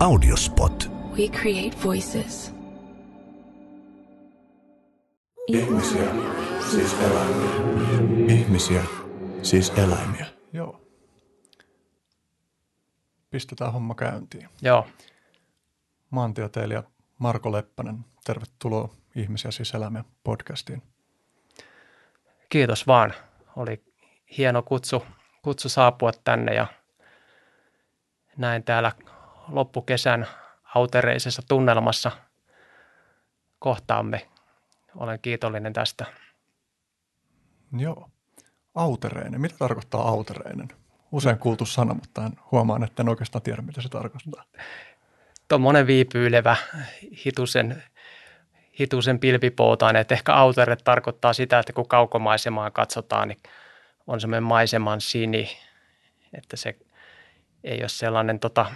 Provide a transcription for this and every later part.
Audiospot. We create voices. Ihmisiä, siis eläimiä. Ihmisiä, siis eläimiä. Joo. Pistetään homma käyntiin. Joo, Maantieteilijä Marko Leppänen, tervetuloa Ihmisiä siis eläimiä podcastiin. kiitos vaan. Oli hieno kutsu, kutsu saapua tänne ja näin täällä loppukesän autereisessa tunnelmassa kohtaamme. Olen kiitollinen tästä. Joo. Autereinen. Mitä tarkoittaa autereinen? Usein kuultu sana, mutta en huomaan, että en oikeastaan tiedä, mitä se tarkoittaa. Tuommoinen viipyilevä hitusen, hitusen pilvipoutainen, että ehkä autere tarkoittaa sitä, että kun kaukomaisemaa katsotaan, niin on semmoinen maiseman sini, että se ei ole sellainen tota,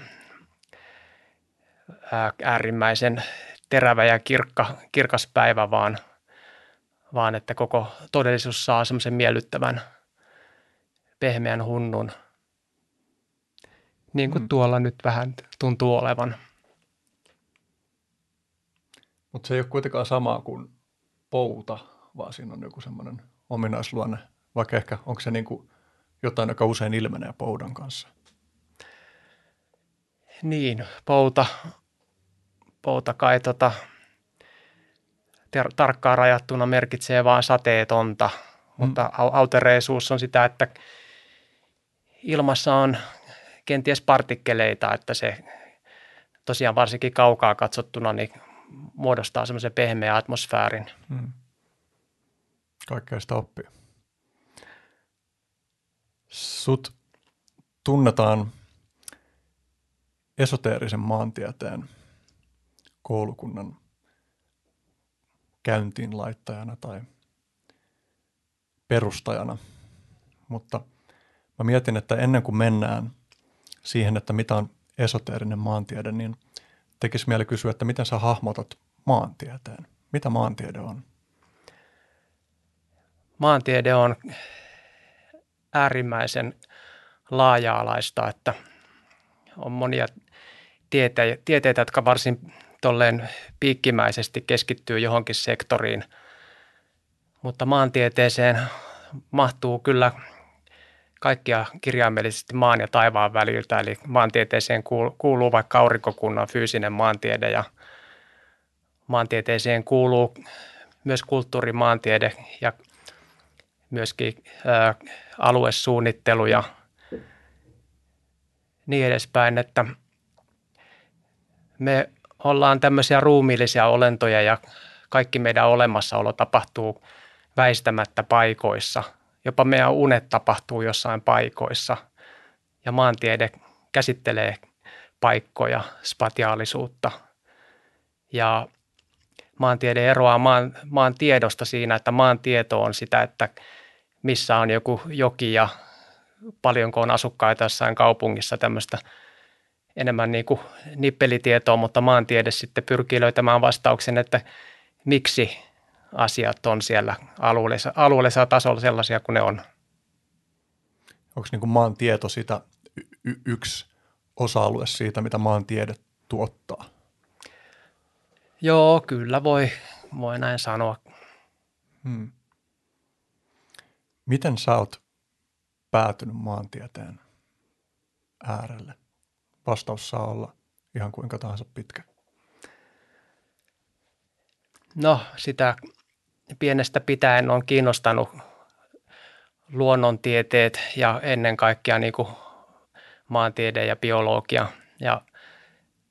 äärimmäisen terävä ja kirkka, kirkas päivä, vaan, vaan että koko todellisuus saa semmoisen miellyttävän pehmeän hunnun, niin kuin Mm. tuolla nyt vähän tuntuu olevan. Mutta se ei ole kuitenkaan samaa kuin pouta, vaan siinä on joku semmoinen ominaisluonne. Vaikka ehkä onko se niin kuin jotain, joka usein ilmenee poudan kanssa. Niin, pouta, pouta kai tota, ter- tarkkaan rajattuna merkitsee vain sateetonta, mutta au- autereisuus on sitä, että ilmassa on kenties partikkeleita, että se tosiaan varsinkin kaukaa katsottuna niin muodostaa semmoisen pehmeän atmosfäärin. Mm. Kaikkea sitä oppii. Sut tunnetaan esoteerisen maantieteen koulukunnan käyntiin laittajana tai perustajana. Mutta mä mietin, että ennen kuin mennään siihen, että mitä on esoteerinen maantiede, niin tekisi mieli kysyä, että miten sä hahmotat maantieteen? Mitä maantiede on? maantiede on äärimmäisen laaja-alaista, että on monia tiete- tieteitä, jotka varsin tolleen piikkimäisesti keskittyy johonkin sektoriin, mutta maantieteeseen mahtuu kyllä kaikkia kirjaimellisesti maan ja taivaan väliltä, eli maantieteeseen kuul- kuuluu vaikka aurinkokunnan fyysinen maantiede ja maantieteeseen kuuluu myös kulttuurimaantiede ja myöskin ää, aluesuunnittelu ja niin edespäin, että me ollaan tämmöisiä ruumiillisia olentoja ja kaikki meidän olemassaolo tapahtuu väistämättä paikoissa. Jopa meidän unet tapahtuu jossain paikoissa ja maantiede käsittelee paikkoja, spatiaalisuutta ja maantiede eroaa maan, maan tiedosta siinä, että maan tieto on sitä, että missä on joku joki ja paljonko on asukkaita jossain kaupungissa tämmöistä enemmän niin kuin nippelitietoa, mutta maantiede sitten pyrkii löytämään vastauksen, että miksi asiat on siellä alueellisella, alueellisella tasolla sellaisia kuin ne on. Onko niin maan tieto sitä y- y- yksi osa-alue siitä, mitä maantiede tuottaa? Joo, kyllä voi, voi näin sanoa. Hmm. Miten sä oot päätynyt maantieteen äärelle? Vastaus saa olla ihan kuinka tahansa pitkä. No sitä pienestä pitäen on kiinnostanut luonnontieteet ja ennen kaikkea niin kuin maantiede ja biologia. Ja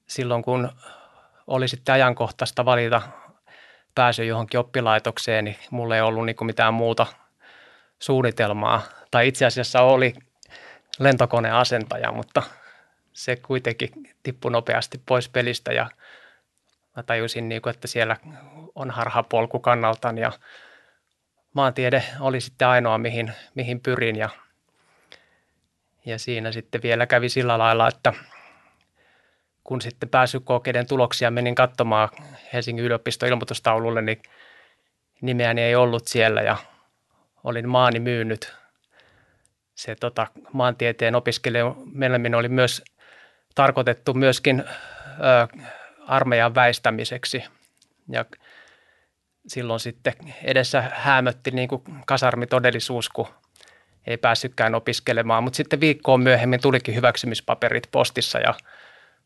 silloin kun oli sitten ajankohtaista valita pääsy johonkin oppilaitokseen, niin mulla ei ollut niin mitään muuta suunnitelmaa. Tai itse asiassa oli lentokoneasentaja, mutta se kuitenkin tippui nopeasti pois pelistä ja mä tajusin, niin kuin, että siellä on harhapolku kannaltaan ja maantiede oli sitten ainoa, mihin, mihin pyrin ja, ja siinä sitten vielä kävi sillä lailla, että kun sitten pääsykokeiden tuloksia menin katsomaan Helsingin yliopiston ilmoitustaululle, niin nimeäni ei ollut siellä ja olin maani myynyt. Se tota, maantieteen opiskelijan meneminen oli myös tarkoitettu myöskin ö, armeijan väistämiseksi. Ja silloin sitten edessä häämötti niin kuin kasarmitodellisuus, kun ei päässytkään opiskelemaan. Mutta sitten viikkoon myöhemmin tulikin hyväksymispaperit postissa ja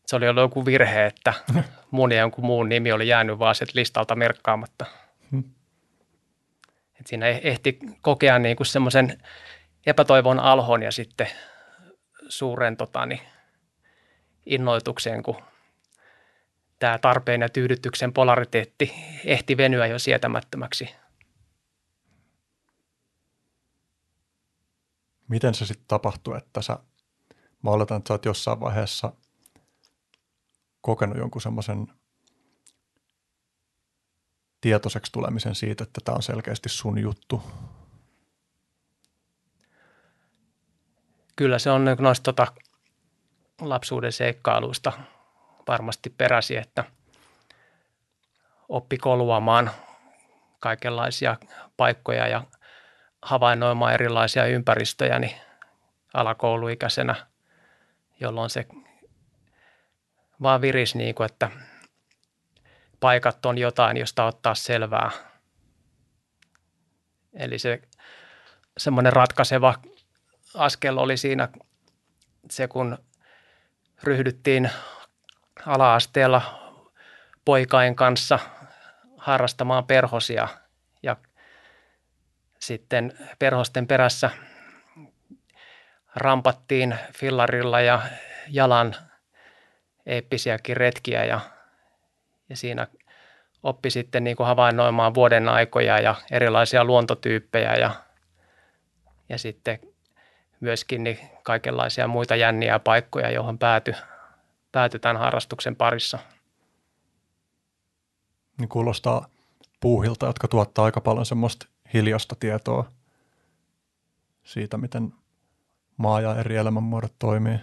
se oli ollut joku virhe, että mun ja jonkun muun nimi oli jäänyt vaan listalta merkkaamatta. Hmm. Et siinä ehti kokea niin kuin semmoisen epätoivon alhon ja sitten suuren tota, niin, innoitukseen, kun tämä tarpeen ja tyydytyksen polariteetti ehti venyä jo sietämättömäksi. Miten se sitten tapahtui, että sä, mä oletan, että sä oot jossain vaiheessa kokenut jonkun semmoisen tietoiseksi tulemisen siitä, että tämä on selkeästi sun juttu? Kyllä se on noista tota, lapsuuden seikkailuista varmasti peräsi, että oppi koluamaan kaikenlaisia paikkoja ja havainnoimaan erilaisia ympäristöjä niin alakouluikäisenä, jolloin se vaan virisi niin kuin, että paikat on jotain, josta ottaa selvää. Eli se semmoinen ratkaiseva askel oli siinä se, kun ryhdyttiin ala-asteella poikain kanssa harrastamaan perhosia ja sitten perhosten perässä rampattiin fillarilla ja jalan eeppisiäkin retkiä ja, ja siinä oppi sitten niin kuin havainnoimaan vuoden aikoja ja erilaisia luontotyyppejä ja, ja sitten myöskin niin kaikenlaisia muita jänniä paikkoja, johon päätyi pääty tämän harrastuksen parissa. Niin kuulostaa puuhilta, jotka tuottaa aika paljon semmoista hiljasta tietoa siitä, miten maa ja eri elämänmuodot toimii.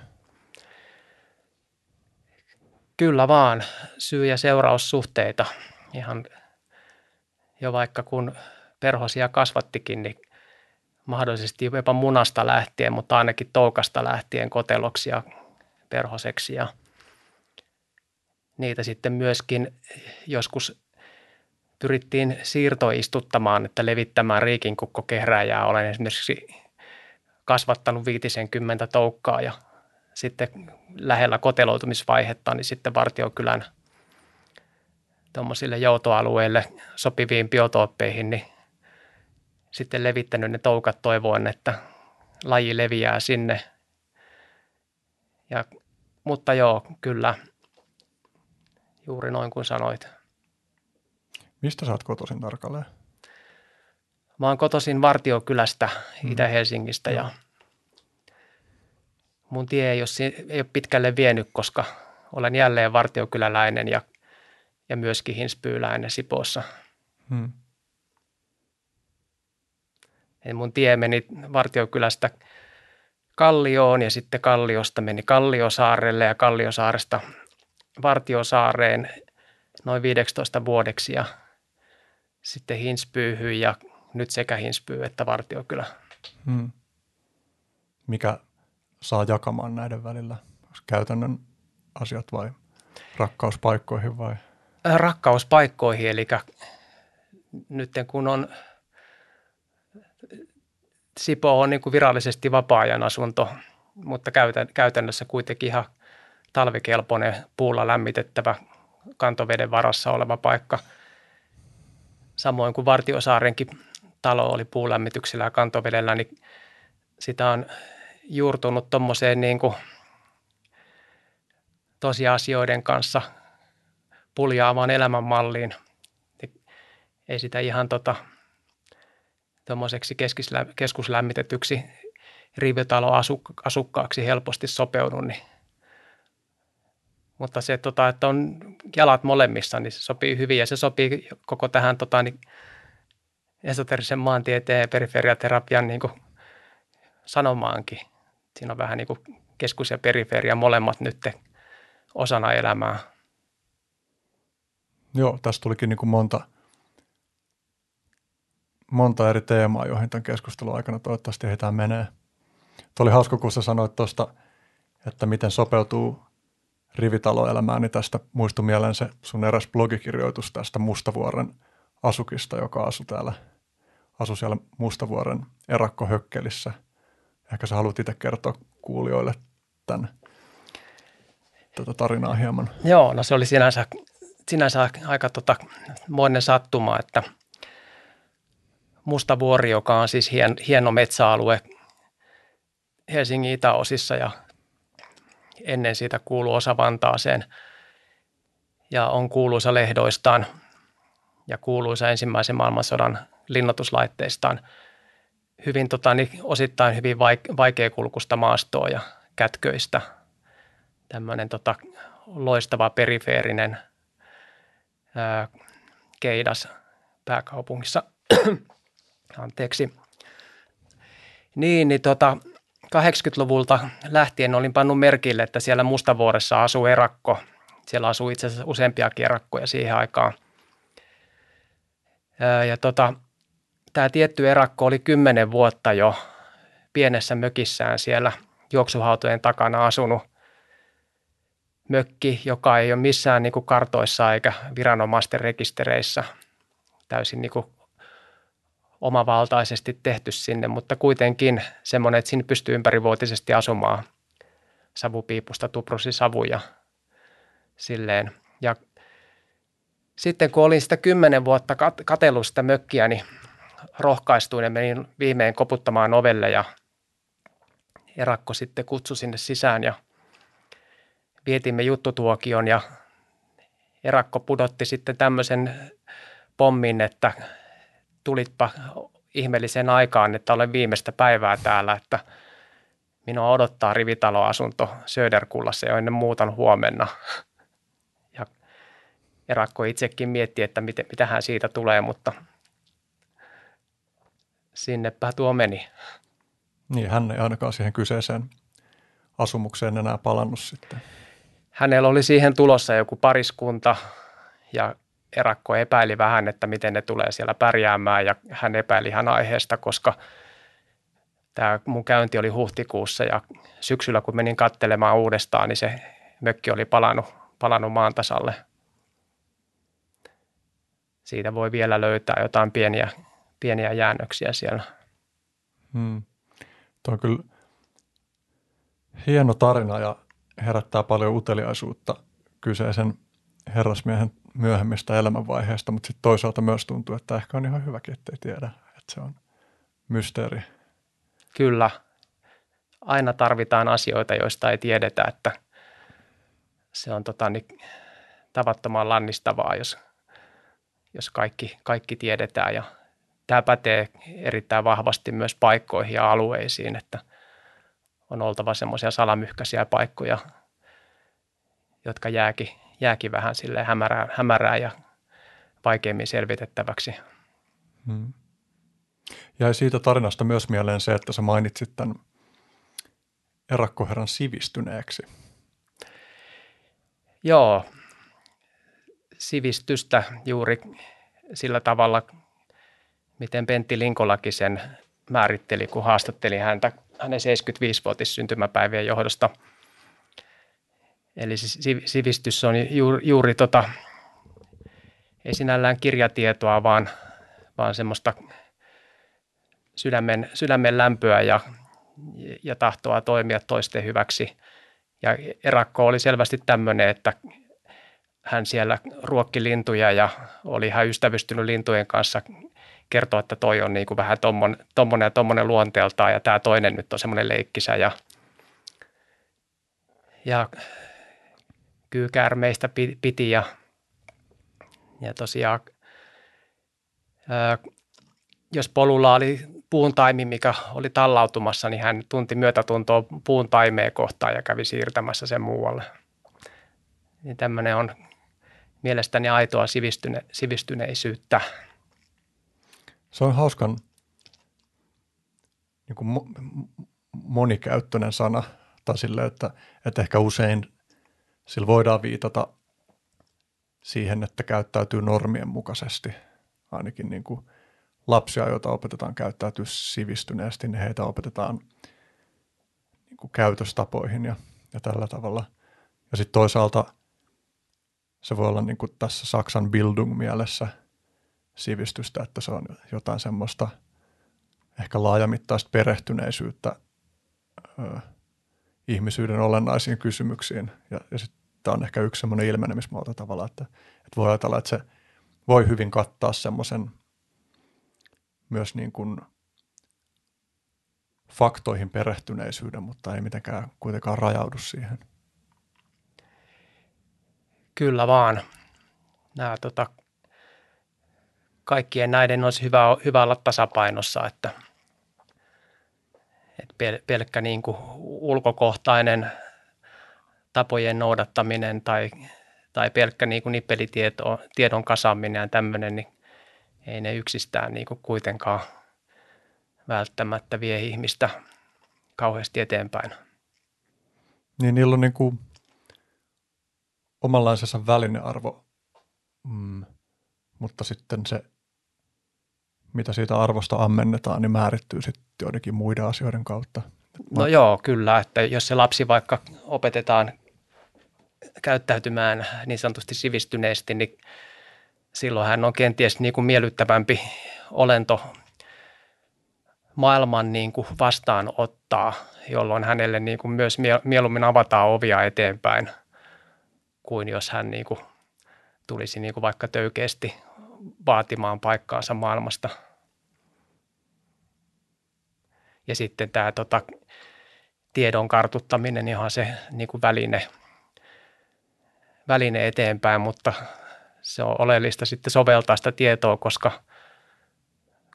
Kyllä vaan, syy- ja seuraussuhteita. Ihan jo vaikka kun perhosia kasvattikin, niin mahdollisesti jopa munasta lähtien, mutta ainakin toukasta lähtien koteloksi ja perhoseksi. Ja niitä sitten myöskin joskus pyrittiin siirtoistuttamaan, että levittämään riikinkukkokehrääjää. Olen esimerkiksi kasvattanut 50 toukkaa ja sitten lähellä koteloitumisvaihetta, niin sitten Vartiokylän tuommoisille joutoalueille sopiviin biotooppeihin, niin sitten levittänyt ne toukat toivoen, että laji leviää sinne. Ja, mutta joo, kyllä, juuri noin kuin sanoit. Mistä sä oot kotoisin tarkalleen? Mä oon kotoisin Vartiokylästä hmm. Itä-Helsingistä ja mun tie ei ole, ei ole pitkälle vienyt, koska olen jälleen Vartiokyläläinen ja, ja myöskin hinspyyläinen Sipoossa. Hmm. Eli mun tie meni Vartiokylästä Kallioon ja sitten Kalliosta meni Kalliosaarelle ja Kalliosaaresta Vartiosaareen noin 15 vuodeksi ja sitten Hinspyyhyn ja nyt sekä Hinspyy että Vartiokylä. Hmm. Mikä saa jakamaan näiden välillä? Käytännön asiat vai rakkauspaikkoihin vai? Rakkauspaikkoihin, eli nyt kun on Sipo on niin kuin virallisesti vapaa-ajan asunto, mutta käytännössä kuitenkin ihan talvikelpoinen puulla lämmitettävä kantoveden varassa oleva paikka. Samoin kuin Vartiosaarenkin talo oli puulämmityksellä ja kantovedellä, niin sitä on juurtunut tuommoiseen niin tosiasioiden kanssa puljaavaan elämänmalliin. Ei sitä ihan tota, tuommoiseksi keskuslämmitetyksi rivitaloasukkaaksi helposti sopeudu, niin mutta se, tota, että on jalat molemmissa, niin se sopii hyvin ja se sopii koko tähän tota, niin esoterisen maantieteen ja periferiaterapian niin kuin sanomaankin. Siinä on vähän niin kuin keskus ja periferia molemmat nyt osana elämää. Joo, tässä tulikin niin kuin monta, monta eri teemaa, joihin tämän keskustelun aikana toivottavasti heitään menee. Tuo oli hauska, kun sä sanoit tuosta, että miten sopeutuu rivitaloelämää, niin tästä muistui mieleen se sun eräs blogikirjoitus tästä Mustavuoren asukista, joka asui täällä, asui siellä Mustavuoren erakkohökkelissä. Ehkä sä haluat itse kertoa kuulijoille tämän tätä tarinaa hieman. Joo, no se oli sinänsä, sinänsä aika tota, moinen sattuma, että Mustavuori, joka on siis hien, hieno metsäalue Helsingin itäosissa ja ennen siitä kuuluu osa Vantaaseen ja on kuuluisa lehdoistaan ja kuuluisa ensimmäisen maailmansodan linnoituslaitteistaan. Hyvin tota, niin osittain hyvin vaikeakulkusta maastoa ja kätköistä. Tämmöinen tota, loistava perifeerinen ää, keidas pääkaupungissa. Anteeksi. Niin, niin tota, 80-luvulta lähtien olin pannut merkille, että siellä Mustavuoressa asuu erakko. Siellä asuu itse asiassa useampia erakkoja siihen aikaan. Ja tota, tämä tietty erakko oli kymmenen vuotta jo pienessä mökissään siellä juoksuhautojen takana asunut mökki, joka ei ole missään niin kuin kartoissa eikä viranomaisten rekistereissä täysin niin kuin omavaltaisesti tehty sinne, mutta kuitenkin semmoinen, että sinne pystyy ympärivuotisesti asumaan savupiipusta tuprusi savuja silleen. Ja sitten kun olin sitä kymmenen vuotta katsellut sitä mökkiä, niin rohkaistuin ja menin viimein koputtamaan ovelle ja erakko sitten kutsui sinne sisään ja vietimme juttutuokion ja erakko pudotti sitten tämmöisen pommin, että tulitpa ihmeelliseen aikaan, että olen viimeistä päivää täällä, että minua odottaa rivitaloasunto Söderkullassa jo ennen muutan huomenna. Ja Erakko itsekin mietti, että miten, mitähän siitä tulee, mutta sinnepä tuo meni. Niin, hän ei ainakaan siihen kyseiseen asumukseen enää palannut sitten. Hänellä oli siihen tulossa joku pariskunta ja Erakko epäili vähän, että miten ne tulee siellä pärjäämään ja hän epäili ihan aiheesta, koska tämä mun käynti oli huhtikuussa ja syksyllä kun menin kattelemaan uudestaan, niin se mökki oli palannut, palannut maan tasalle. Siitä voi vielä löytää jotain pieniä, pieniä jäännöksiä siellä. Hmm. Tuo on kyllä hieno tarina ja herättää paljon uteliaisuutta kyseisen herrasmiehen myöhemmistä elämänvaiheista, mutta sitten toisaalta myös tuntuu, että ehkä on ihan hyväkin, ettei tiedä, että se on mysteeri. Kyllä. Aina tarvitaan asioita, joista ei tiedetä, että se on tota, niin, tavattoman lannistavaa, jos, jos kaikki, kaikki tiedetään. Ja tämä pätee erittäin vahvasti myös paikkoihin ja alueisiin, että on oltava semmoisia salamyhkäisiä paikkoja, jotka jääkin jääkin vähän sille hämärää, hämärää ja vaikeammin selvitettäväksi. Hmm. Jäi siitä tarinasta myös mieleen se, että sä mainitsit tämän erakkoherran sivistyneeksi. Joo, sivistystä juuri sillä tavalla, miten Pentti Linkolakin sen määritteli, kun haastatteli häntä hänen 75-vuotis syntymäpäivien johdosta – Eli sivistys on juuri, juuri tota, ei sinällään kirjatietoa, vaan, vaan semmoista sydämen, sydämen lämpöä ja, ja tahtoa toimia toisten hyväksi. Ja Erakko oli selvästi tämmöinen, että hän siellä ruokki lintuja ja oli ihan ystävystynyt lintujen kanssa kertoa, että toi on niin kuin vähän tommonen ja tommonen luonteeltaan ja tämä toinen nyt on semmoinen leikkisä ja, ja kyykäärmeistä piti ja, ja tosiaan jos polulla oli puun taimi, mikä oli tallautumassa, niin hän tunti myötätuntoa puun taimeen kohtaan ja kävi siirtämässä sen muualle. Niin tämmöinen on mielestäni aitoa sivistyne, sivistyneisyyttä. Se on hauskan niin kuin monikäyttöinen sana, tai sille, että, että ehkä usein sillä voidaan viitata siihen, että käyttäytyy normien mukaisesti. Ainakin niin kuin lapsia, joita opetetaan käyttäytyä sivistyneesti, niin heitä opetetaan niin kuin käytöstapoihin ja, ja tällä tavalla. Ja sitten toisaalta se voi olla niin kuin tässä Saksan Bildung-mielessä sivistystä, että se on jotain semmoista ehkä laajamittaista perehtyneisyyttä ihmisyyden olennaisiin kysymyksiin. Ja, ja sitten tämä on ehkä yksi semmoinen ilmenemismuoto tavallaan, että, että voi ajatella, että se voi hyvin kattaa semmoisen myös niin kuin faktoihin perehtyneisyyden, mutta ei mitenkään kuitenkaan rajaudu siihen. Kyllä vaan. Nämä, tota, kaikkien näiden olisi hyvä, hyvä olla tasapainossa, että, että pel, pelkkä niin kuin ulkokohtainen tapojen noudattaminen tai, tai pelkkä niin kuin nippelitiedon kasaaminen ja tämmöinen, niin ei ne yksistään niin kuin kuitenkaan välttämättä vie ihmistä kauheasti eteenpäin. Niin niillä on niin kuin omanlaisensa välinearvo, mm, mutta sitten se, mitä siitä arvosta ammennetaan, niin määrittyy sitten joidenkin muiden asioiden kautta. No joo, kyllä, että jos se lapsi vaikka opetetaan käyttäytymään niin sanotusti sivistyneesti, niin silloin hän on kenties niin kuin miellyttävämpi olento maailman niin kuin vastaanottaa, jolloin hänelle niin kuin myös mieluummin avataan ovia eteenpäin, kuin jos hän niin kuin tulisi niin kuin vaikka töykeästi vaatimaan paikkaansa maailmasta. Ja sitten tämä tota, tiedon kartuttaminen, ihan se niin kuin väline, väline eteenpäin, mutta se on oleellista sitten soveltaa sitä tietoa, koska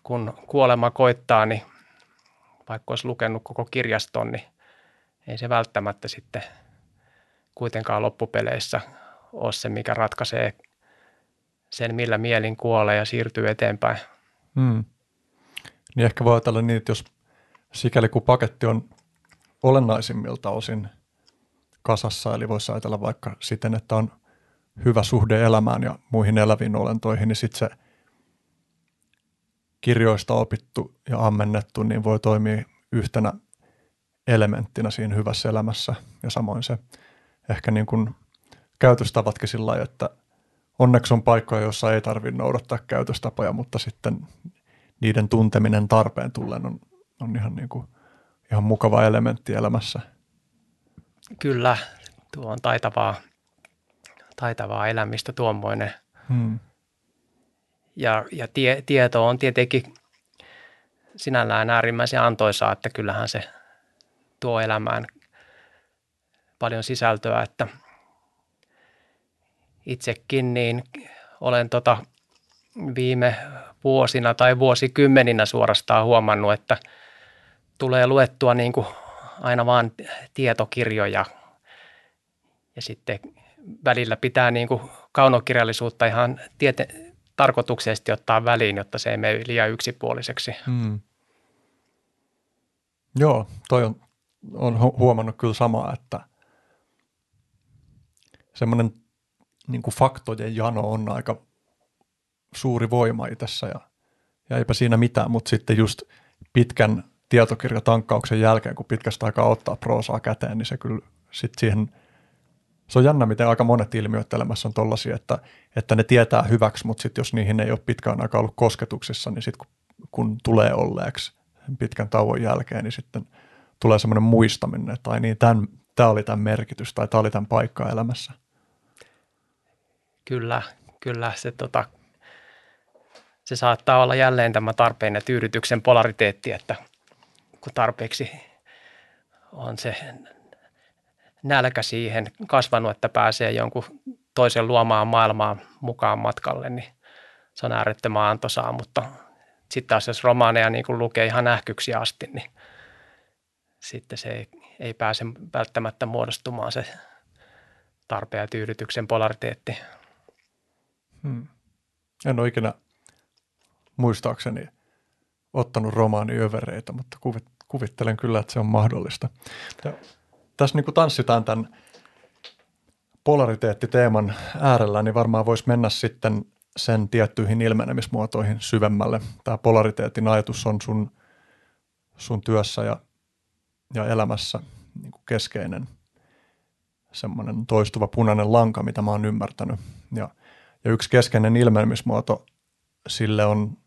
kun kuolema koittaa, niin vaikka olisi lukenut koko kirjaston, niin ei se välttämättä sitten kuitenkaan loppupeleissä ole se, mikä ratkaisee sen, millä mielin kuolee ja siirtyy eteenpäin. Hmm. Niin ehkä voi ajatella niin, että jos sikäli kun paketti on olennaisimmilta osin kasassa, eli voisi ajatella vaikka siten, että on hyvä suhde elämään ja muihin eläviin olentoihin, niin sitten se kirjoista opittu ja ammennettu, niin voi toimia yhtenä elementtinä siinä hyvässä elämässä. Ja samoin se ehkä niin kuin käytöstavatkin sillä lailla, että onneksi on paikkoja, joissa ei tarvitse noudattaa käytöstapoja, mutta sitten niiden tunteminen tarpeen tullen on, on ihan, niin kuin, ihan mukava elementti elämässä. Kyllä, tuo on taitavaa taitavaa elämistä tuommoinen. Hmm. Ja, ja tie, tieto on tietenkin sinällään äärimmäisen antoisaa, että kyllähän se tuo elämään paljon sisältöä, että itsekin niin olen tota viime vuosina tai vuosikymmeninä suorastaan huomannut, että tulee luettua niin kuin aina vaan tietokirjoja ja sitten välillä pitää niin kuin kaunokirjallisuutta ihan tiete, tarkoituksellisesti ottaa väliin, jotta se ei mene liian yksipuoliseksi. Hmm. Joo, toi on, on huomannut kyllä samaa, että semmoinen niin kuin faktojen jano on aika suuri voima itsessä ja, ja eipä siinä mitään, mutta sitten just pitkän tietokirjatankkauksen jälkeen, kun pitkästä aikaa ottaa proosaa käteen, niin se kyllä sitten siihen – se on jännä, miten aika monet ilmiöt elämässä on tollaisia, että, että ne tietää hyväksi, mutta sitten jos niihin ei ole pitkään aikaa ollut kosketuksissa, niin sitten kun, kun tulee olleeksi pitkän tauon jälkeen, niin sitten tulee semmoinen muistaminen, että ai niin, tämä oli tämän merkitys tai tämä oli tämän paikka elämässä. Kyllä, kyllä se, tota, se saattaa olla jälleen tämä tarpeen ja tyydytyksen polariteetti, että kun tarpeeksi on se nälkä siihen kasvanut, että pääsee jonkun toisen luomaan maailmaa mukaan matkalle, niin se on äärettömän antoisaa, mutta sitten taas jos romaaneja niin kun lukee ihan nähkyksi asti, niin sitten se ei, ei pääse välttämättä muodostumaan se tarpeen ja tyydytyksen polariteetti. Hmm. En ole ikinä muistaakseni ottanut romaaniövereitä, mutta kuvittelen kyllä, että se on mahdollista. Ja tässä niin kuin tanssitaan tämän polariteettiteeman äärellä, niin varmaan voisi mennä sitten sen tiettyihin ilmenemismuotoihin syvemmälle. Tämä polariteetin ajatus on sun, sun työssä ja, ja elämässä niin kuin keskeinen. semmoinen toistuva punainen lanka, mitä mä oon ymmärtänyt. Ja, ja yksi keskeinen ilmenemismuoto sille on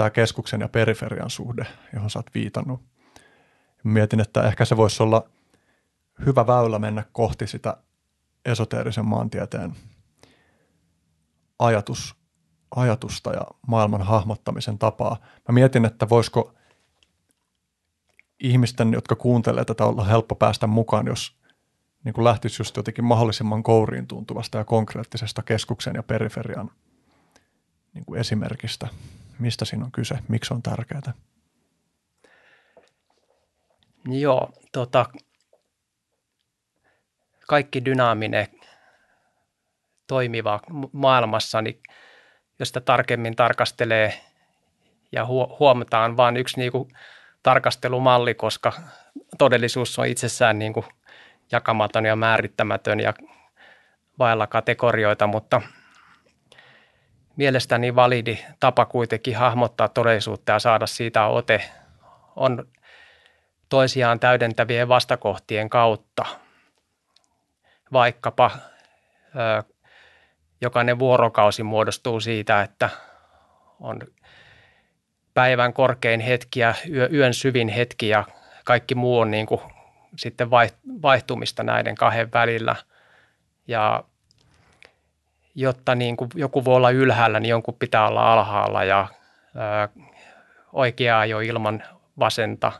tämä keskuksen ja periferian suhde, johon sä oot viitannut. Mietin, että ehkä se voisi olla hyvä väylä mennä kohti sitä esoteerisen maantieteen ajatus, ajatusta ja maailman hahmottamisen tapaa. Mä mietin, että voisiko ihmisten, jotka kuuntelee tätä, olla helppo päästä mukaan, jos niin kuin lähtisi just jotenkin mahdollisimman kouriin tuntuvasta ja konkreettisesta keskuksen ja periferian niin kuin esimerkistä. Mistä siinä on kyse? Miksi on tärkeää? Joo, tota, kaikki dynaaminen toimiva maailmassa, niin jos sitä tarkemmin tarkastelee ja huomataan vain yksi niin kuin tarkastelumalli, koska todellisuus on itsessään niin kuin jakamaton ja määrittämätön ja vailla kategorioita, mutta mielestäni validi tapa kuitenkin hahmottaa todellisuutta ja saada siitä ote on toisiaan täydentävien vastakohtien kautta. Vaikkapa ö, jokainen vuorokausi muodostuu siitä, että on päivän korkein hetki ja yön syvin hetki ja kaikki muu on niin kuin sitten vaihtumista näiden kahden välillä. Ja jotta niin kuin joku voi olla ylhäällä, niin jonkun pitää olla alhaalla ja ää, oikeaa jo ilman vasenta.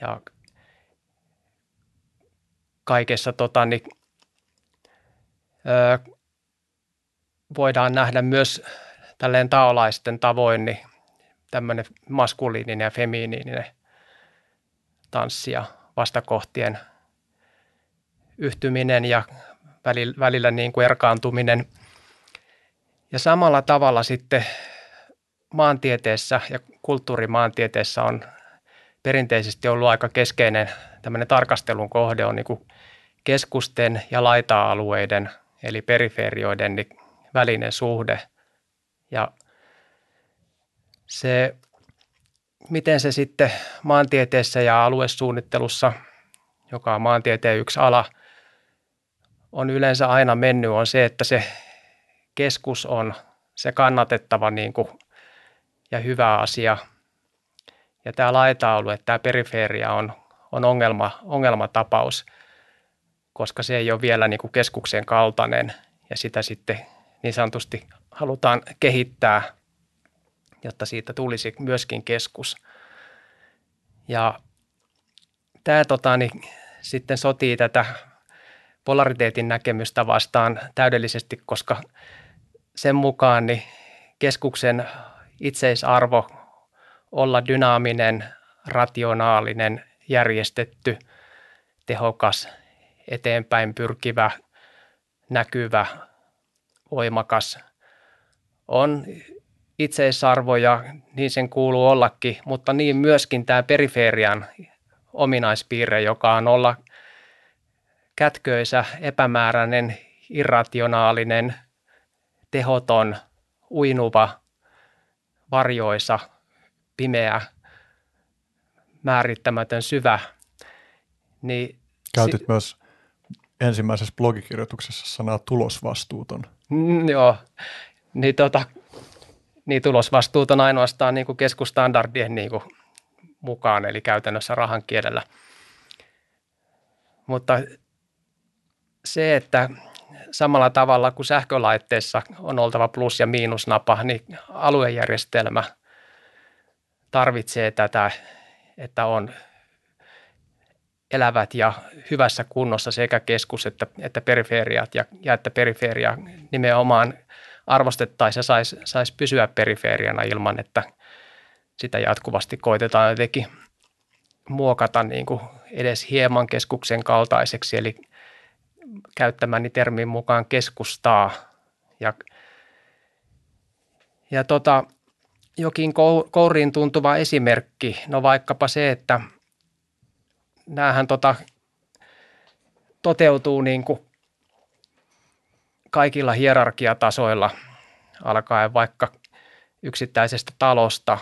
Ja kaikessa tota, niin, ää, voidaan nähdä myös tälleen taolaisten tavoin niin tämmöinen maskuliininen ja feminiininen tanssi ja vastakohtien yhtyminen ja välillä, välillä niin kuin erkaantuminen. Ja samalla tavalla sitten maantieteessä ja kulttuurimaantieteessä on perinteisesti ollut aika keskeinen tämmöinen tarkastelun kohde on niin kuin keskusten ja laita-alueiden eli periferioiden niin välinen suhde. Ja se, miten se sitten maantieteessä ja aluesuunnittelussa, joka on maantieteen yksi ala, on yleensä aina mennyt, on se, että se keskus on se kannatettava niin kuin, ja hyvä asia. Ja tämä laita-alue, tämä periferia on, on ongelma, ongelmatapaus, koska se ei ole vielä niin kuin keskuksen kaltainen ja sitä sitten niin sanotusti halutaan kehittää, jotta siitä tulisi myöskin keskus. Ja tämä tota, niin, sitten sotii tätä polariteetin näkemystä vastaan täydellisesti, koska sen mukaan niin keskuksen itseisarvo olla dynaaminen, rationaalinen, järjestetty, tehokas, eteenpäin pyrkivä, näkyvä, voimakas on itseisarvo ja niin sen kuuluu ollakin, mutta niin myöskin tämä periferian ominaispiirre, joka on olla kätköisä, epämääräinen, irrationaalinen, tehoton, uinuva, varjoisa, pimeä, määrittämätön, syvä. Niin Käytit si- myös ensimmäisessä blogikirjoituksessa sanaa tulosvastuuton. Mm, joo, niin, tota, niin tulosvastuuton ainoastaan niin kuin keskustandardien niin kuin mukaan, eli käytännössä rahan kielellä. Mutta se, että samalla tavalla kuin sähkölaitteessa on oltava plus- ja miinusnapa, niin aluejärjestelmä tarvitsee tätä, että on elävät ja hyvässä kunnossa sekä keskus että, että periferiat ja, ja että periferia nimenomaan arvostettaisiin ja saisi sais pysyä periferiana ilman, että sitä jatkuvasti koitetaan jotenkin muokata niin kuin edes hieman keskuksen kaltaiseksi, eli käyttämäni termin mukaan keskustaa. Ja, ja tota, jokin kouriin tuntuva esimerkki, no vaikkapa se, että näähän tota, toteutuu niin kuin kaikilla hierarkiatasoilla, alkaen vaikka yksittäisestä talosta,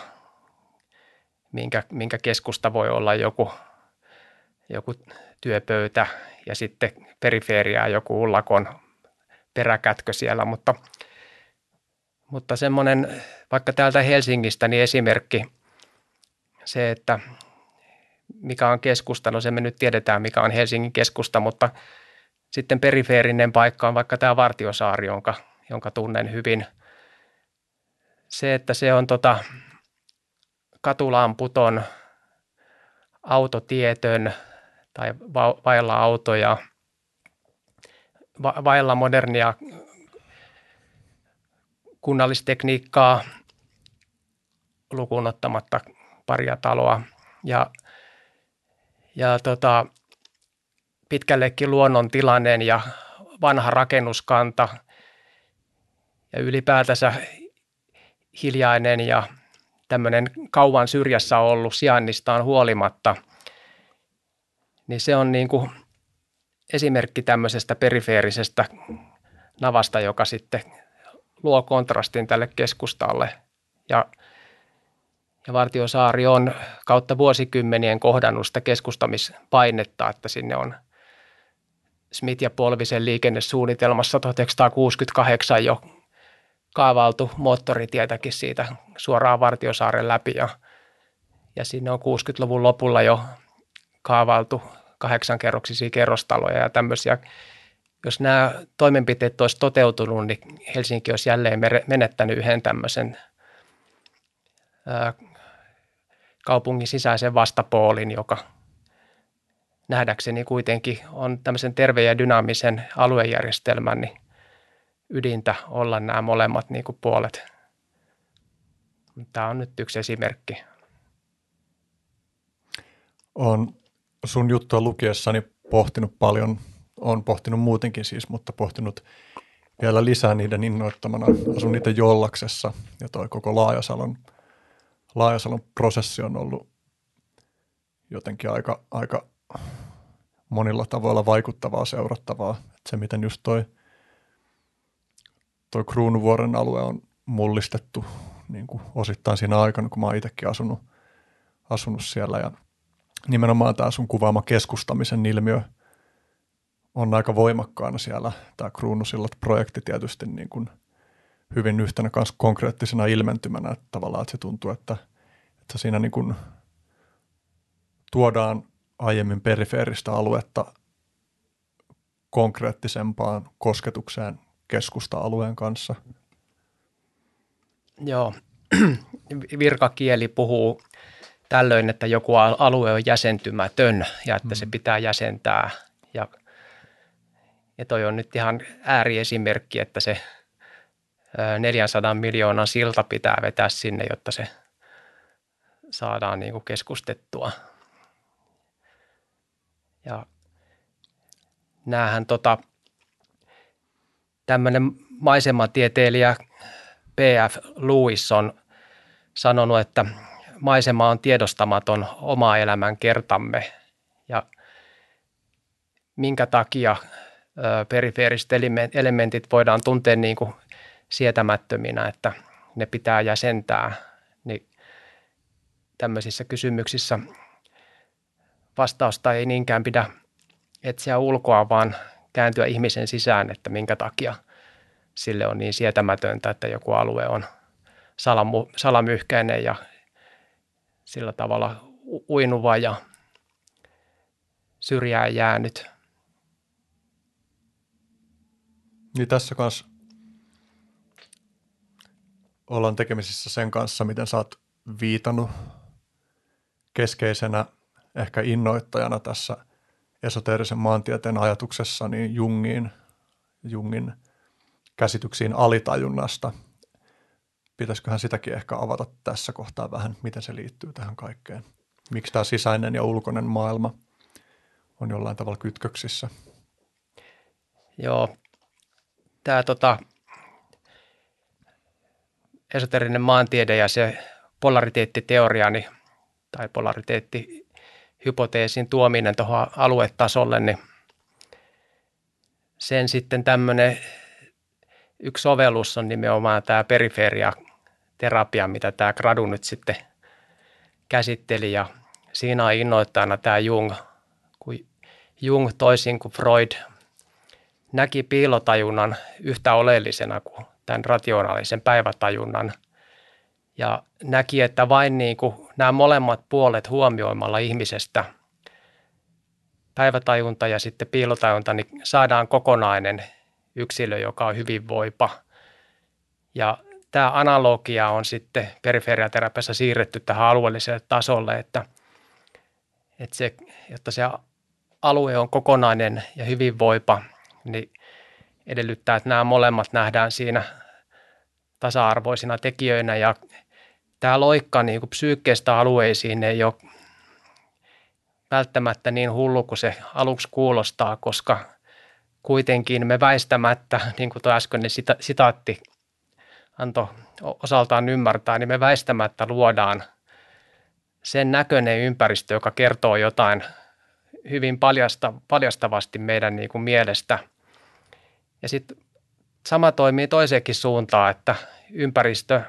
minkä, minkä keskusta voi olla joku, joku työpöytä ja sitten periferiaa joku ullakon peräkätkö siellä, mutta, mutta semmoinen vaikka täältä Helsingistä niin esimerkki se, että mikä on keskusta, no se me nyt tiedetään mikä on Helsingin keskusta, mutta sitten perifeerinen paikka on vaikka tämä Vartiosaari, jonka, jonka tunnen hyvin. Se, että se on tota, katulamputon, autotietön tai va- vailla autoja, va- vailla modernia kunnallistekniikkaa lukuun ottamatta paria taloa. Ja, ja tota, pitkällekin luonnontilainen ja vanha rakennuskanta ja ylipäätänsä hiljainen ja tämmöinen kauan syrjässä ollut sijainnistaan huolimatta, niin se on niin kuin esimerkki tämmöisestä perifeerisestä navasta, joka sitten luo kontrastin tälle keskustalle. Ja, ja Vartiosaari on kautta vuosikymmenien kohdannut sitä keskustamispainetta, että sinne on Smith ja Polvisen liikennesuunnitelmassa 1968 jo kaavailtu moottoritietäkin siitä suoraan Vartiosaaren läpi ja, ja sinne on 60-luvun lopulla jo kaavailtu kahdeksankerroksisia kerrostaloja ja tämmöisiä. Jos nämä toimenpiteet olisi toteutunut, niin Helsinki olisi jälleen menettänyt yhden tämmöisen kaupungin sisäisen vastapoolin, joka nähdäkseni kuitenkin on tämmöisen terveen ja dynaamisen aluejärjestelmän niin ydintä olla nämä molemmat niin kuin puolet. Tämä on nyt yksi esimerkki. On sun juttua lukiessani pohtinut paljon, on pohtinut muutenkin siis, mutta pohtinut vielä lisää niiden innoittamana. Asun niitä Jollaksessa ja toi koko Laajasalon, Laajasalon prosessi on ollut jotenkin aika, aika monilla tavoilla vaikuttavaa, seurattavaa. Että se, miten just toi, toi Kruunuvuoren alue on mullistettu niin kuin osittain siinä aikana, kun mä oon itsekin asunut, asunut siellä. Ja nimenomaan tämä sun kuvaama keskustamisen ilmiö on aika voimakkaana siellä. Tämä Kruunusillat-projekti tietysti niin kuin hyvin yhtenä kanssa konkreettisena ilmentymänä, että tavallaan että se tuntuu, että, että siinä niin kuin tuodaan aiemmin perifeeristä aluetta konkreettisempaan kosketukseen keskusta-alueen kanssa? Joo, virkakieli puhuu tällöin, että joku alue on jäsentymätön ja että mm. se pitää jäsentää. Ja, ja toi on nyt ihan ääriesimerkki, että se 400 miljoonan silta pitää vetää sinne, jotta se saadaan niin kuin keskustettua. Ja näähän tota, tämmöinen maisematieteilijä P.F. Lewis on sanonut, että maisema on tiedostamaton oma elämän kertamme. Ja minkä takia perifeeriset elementit voidaan tuntea niin kuin sietämättöminä, että ne pitää jäsentää, niin tämmöisissä kysymyksissä vastausta ei niinkään pidä etsiä ulkoa, vaan kääntyä ihmisen sisään, että minkä takia sille on niin sietämätöntä, että joku alue on salamu, salamyhkäinen ja sillä tavalla uinuva ja syrjään jäänyt. Niin tässä kanssa ollaan tekemisissä sen kanssa, miten sä oot viitannut keskeisenä ehkä innoittajana tässä esoteerisen maantieteen ajatuksessa niin Jungiin, Jungin käsityksiin alitajunnasta. Pitäisiköhän sitäkin ehkä avata tässä kohtaa vähän, miten se liittyy tähän kaikkeen? Miksi tämä sisäinen ja ulkoinen maailma on jollain tavalla kytköksissä? Joo, tämä tota, esoterinen maantiede ja se polariteettiteoria niin, tai polariteettihypoteesin tuominen tuohon aluetasolle, niin sen sitten tämmöinen yksi sovellus on nimenomaan tämä terapia, mitä tämä gradu nyt sitten käsitteli ja siinä on innoittajana tämä Jung, kun Jung toisin kuin Freud näki piilotajunnan yhtä oleellisena kuin tämän rationaalisen päivätajunnan ja näki, että vain niin kuin nämä molemmat puolet huomioimalla ihmisestä, päivätajunta ja sitten piilotajunta, niin saadaan kokonainen yksilö, joka on hyvinvoipa. Ja tämä analogia on sitten periferiaterapiassa siirretty tähän alueelliselle tasolle, että, että se, jotta se alue on kokonainen ja hyvinvoipa, niin edellyttää, että nämä molemmat nähdään siinä tasa-arvoisina tekijöinä. Ja tämä loikka niin kuin psyykkeestä alueisiin ei ole välttämättä niin hullu kuin se aluksi kuulostaa, koska kuitenkin me väistämättä, niin kuin tuo äskeinen sitaatti antoi osaltaan ymmärtää, niin me väistämättä luodaan sen näköinen ympäristö, joka kertoo jotain hyvin paljasta, paljastavasti meidän niin kuin mielestä. Ja sitten sama toimii toiseenkin suuntaan, että ympäristö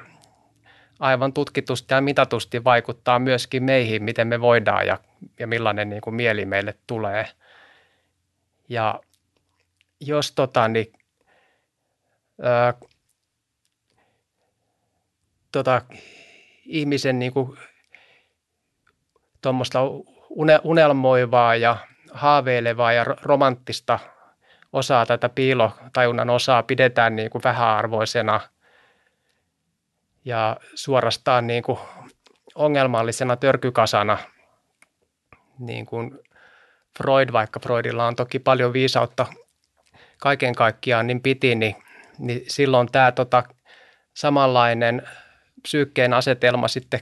aivan tutkitusti ja mitatusti vaikuttaa myöskin meihin, miten me voidaan ja, ja millainen niin kuin mieli meille tulee. Ja jos tota, niin, tota, ihmisen niin kuin, tuommoista unelmoivaa ja haaveilevaa ja romanttista osaa tätä piilotajunnan osaa pidetään niin kuin vähäarvoisena ja suorastaan niin kuin ongelmallisena törkykasana, niin kuin Freud, vaikka Freudilla on toki paljon viisautta kaiken kaikkiaan, niin piti, niin, niin silloin tämä tota, samanlainen psyykkeen asetelma sitten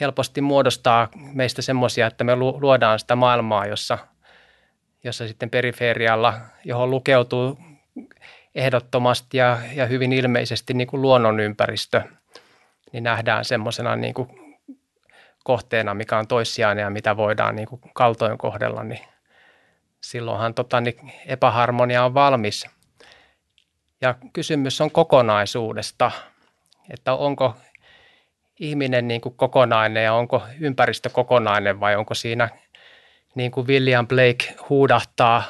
helposti muodostaa meistä semmoisia, että me luodaan sitä maailmaa, jossa, jossa sitten periferialla, johon lukeutuu ehdottomasti ja, ja hyvin ilmeisesti niin kuin luonnonympäristö, niin nähdään semmoisena niin kuin kohteena, mikä on toissijainen ja mitä voidaan niin kuin kaltoin kohdella, niin silloinhan tota, niin epäharmonia on valmis. Ja kysymys on kokonaisuudesta, että onko ihminen niin kuin kokonainen ja onko ympäristö kokonainen vai onko siinä niin kuin William Blake huudahtaa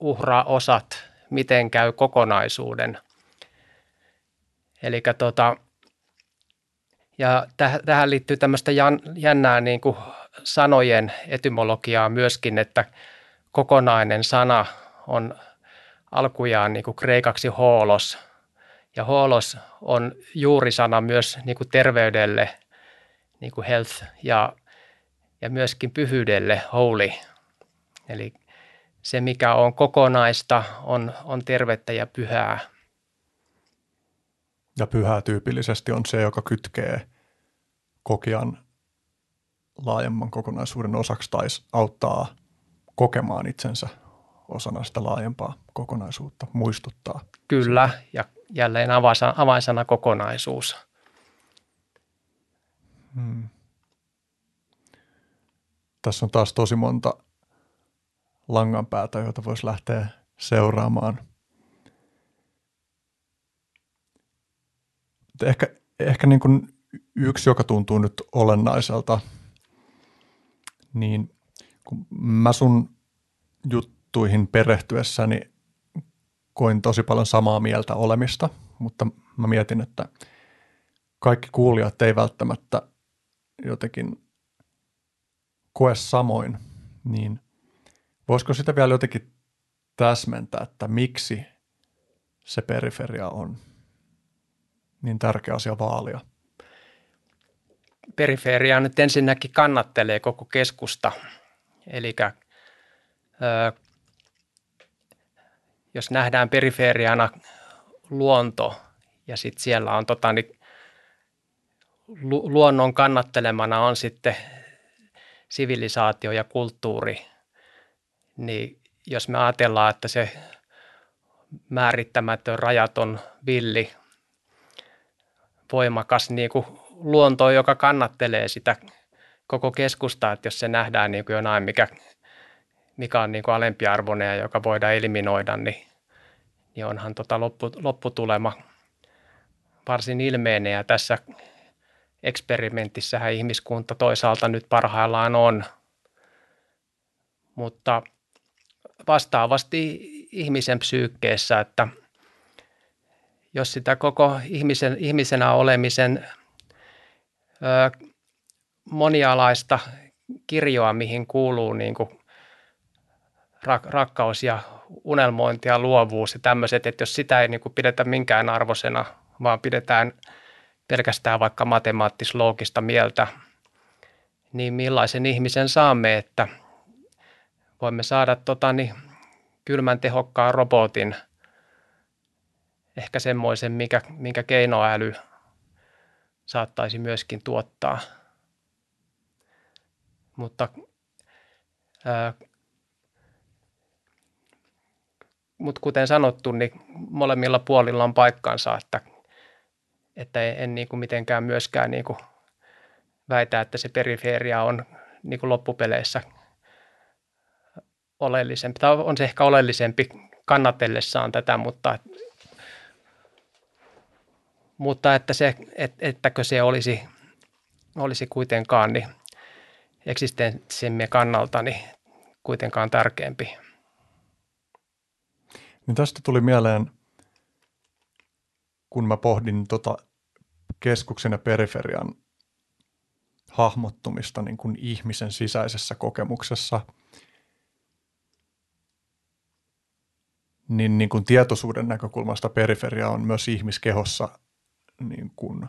uhraa osat, miten käy kokonaisuuden. Eli tota, ja tähän liittyy tämmöistä jännää niin kuin sanojen etymologiaa myöskin, että kokonainen sana on alkujaan niin kuin kreikaksi hoolos. Ja hoolos on juurisana myös niin kuin terveydelle, niin kuin health, ja, ja myöskin pyhyydelle, holy. Eli se, mikä on kokonaista, on, on tervettä ja pyhää. Ja pyhää tyypillisesti on se, joka kytkee kokijan laajemman kokonaisuuden osaksi tai auttaa kokemaan itsensä osana sitä laajempaa kokonaisuutta, muistuttaa. Kyllä, ja jälleen avainsana, avainsana kokonaisuus. Hmm. Tässä on taas tosi monta langanpäätä, joita voisi lähteä seuraamaan. Ehkä, ehkä niin kuin yksi, joka tuntuu nyt olennaiselta, niin kun mä sun juttuihin perehtyessäni koin tosi paljon samaa mieltä olemista, mutta mä mietin, että kaikki kuulijat ei välttämättä jotenkin koe samoin, niin voisiko sitä vielä jotenkin täsmentää, että miksi se periferia on niin tärkeä asia vaalia? Periferia nyt ensinnäkin kannattelee koko keskusta, eli jos nähdään periferiana luonto ja sitten siellä on tota, niin, lu, luonnon kannattelemana on sitten sivilisaatio ja kulttuuri, niin jos me ajatellaan, että se määrittämätön, rajaton, villi, voimakas niin kuin luonto, joka kannattelee sitä koko keskusta, että jos se nähdään niin kuin jonain, mikä mikä on niin kuin alempiarvoinen ja joka voidaan eliminoida, niin, niin onhan tota loppu, lopputulema varsin ilmeinen ja tässä eksperimentissähän ihmiskunta toisaalta nyt parhaillaan on. Mutta vastaavasti ihmisen psyykkeessä, että jos sitä koko ihmisen, ihmisenä olemisen ö, monialaista kirjoa, mihin kuuluu niin kuin rak- rakkaus ja unelmointi ja luovuus ja tämmöiset, että jos sitä ei niin kuin pidetä minkään arvosena, vaan pidetään pelkästään vaikka matemaattis-loogista mieltä, niin millaisen ihmisen saamme, että voimme saada tota, niin, kylmän tehokkaan robotin, ehkä semmoisen, minkä, minkä keinoäly saattaisi myöskin tuottaa. Mutta ää, mutta kuten sanottu, niin molemmilla puolilla on paikkansa, että, että en, niin kuin mitenkään myöskään niin kuin väitä, että se perifeeria on niin kuin loppupeleissä oleellisempi, tai on se ehkä oleellisempi kannatellessaan tätä, mutta, mutta että se, et, ettäkö se olisi, olisi kuitenkaan niin eksistenssimme kannalta niin kuitenkaan tärkeämpi. Niin tästä tuli mieleen, kun mä pohdin tota keskuksen ja periferian hahmottumista niin kuin ihmisen sisäisessä kokemuksessa, niin, niin kuin tietoisuuden näkökulmasta periferia on myös ihmiskehossa niin kuin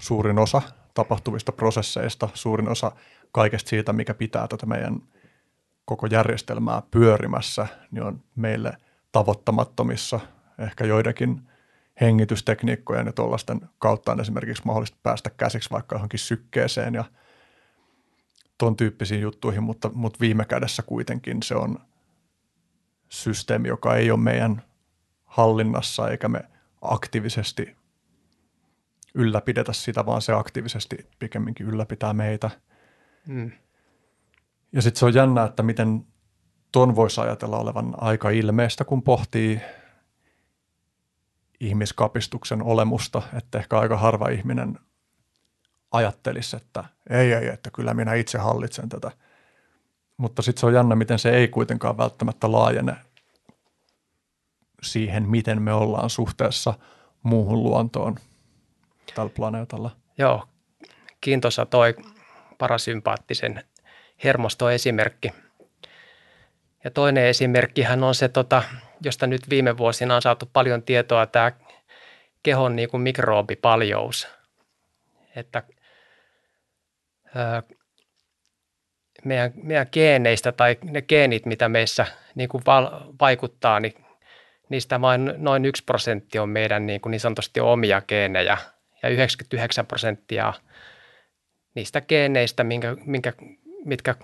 suurin osa tapahtuvista prosesseista, suurin osa kaikesta siitä, mikä pitää tätä meidän koko järjestelmää pyörimässä, niin on meille tavoittamattomissa, ehkä joidenkin hengitystekniikkojen ja tuollaisten kautta on esimerkiksi mahdollista päästä käsiksi vaikka johonkin sykkeeseen ja tuon tyyppisiin juttuihin, mutta, mutta viime kädessä kuitenkin se on systeemi, joka ei ole meidän hallinnassa eikä me aktiivisesti ylläpidetä sitä, vaan se aktiivisesti pikemminkin ylläpitää meitä. Mm. Ja sitten se on jännä, että miten ton voisi ajatella olevan aika ilmeistä, kun pohtii ihmiskapistuksen olemusta, että ehkä aika harva ihminen ajattelisi, että ei, ei, että kyllä minä itse hallitsen tätä. Mutta sitten se on jännä, miten se ei kuitenkaan välttämättä laajene siihen, miten me ollaan suhteessa muuhun luontoon tällä planeetalla. Joo, kiintoisa toi parasympaattisen hermostoesimerkki. Ja toinen esimerkkihän on se, tota, josta nyt viime vuosina on saatu paljon tietoa, tämä kehon niin kuin mikrobipaljous. Että ää, meidän, meidän geeneistä tai ne geenit, mitä meissä niin kuin val, vaikuttaa, niin niistä vain noin yksi prosentti on meidän niin, kuin niin sanotusti omia geenejä ja 99 prosenttia niistä geeneistä, minkä, minkä, mitkä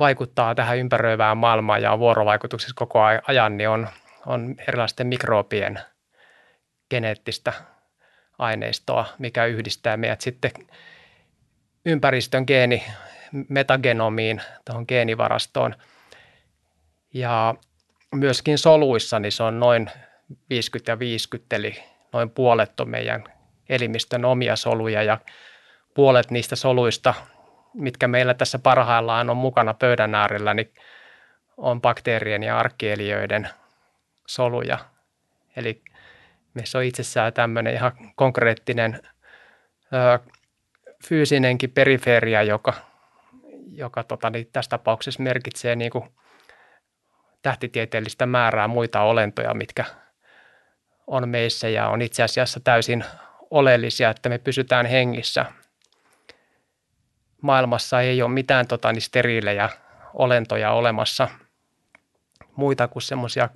vaikuttaa tähän ympäröivään maailmaan ja on vuorovaikutuksessa koko ajan, niin on, on erilaisten mikrobien geneettistä aineistoa, mikä yhdistää meidät sitten ympäristön geeni metagenomiin, tuohon geenivarastoon. Ja myöskin soluissa niin se on noin 50 ja 50, eli noin puolet on meidän elimistön omia soluja ja puolet niistä soluista mitkä meillä tässä parhaillaan on mukana pöydän äärellä, niin on bakteerien ja arkkieliöiden soluja. Eli meissä on itsessään tämmöinen ihan konkreettinen ö, fyysinenkin periferia, joka, joka tota, niin tässä tapauksessa merkitsee niin kuin tähtitieteellistä määrää muita olentoja, mitkä on meissä ja on itse asiassa täysin oleellisia, että me pysytään hengissä – maailmassa ei ole mitään tota, niin steriilejä olentoja olemassa muita kuin semmoisia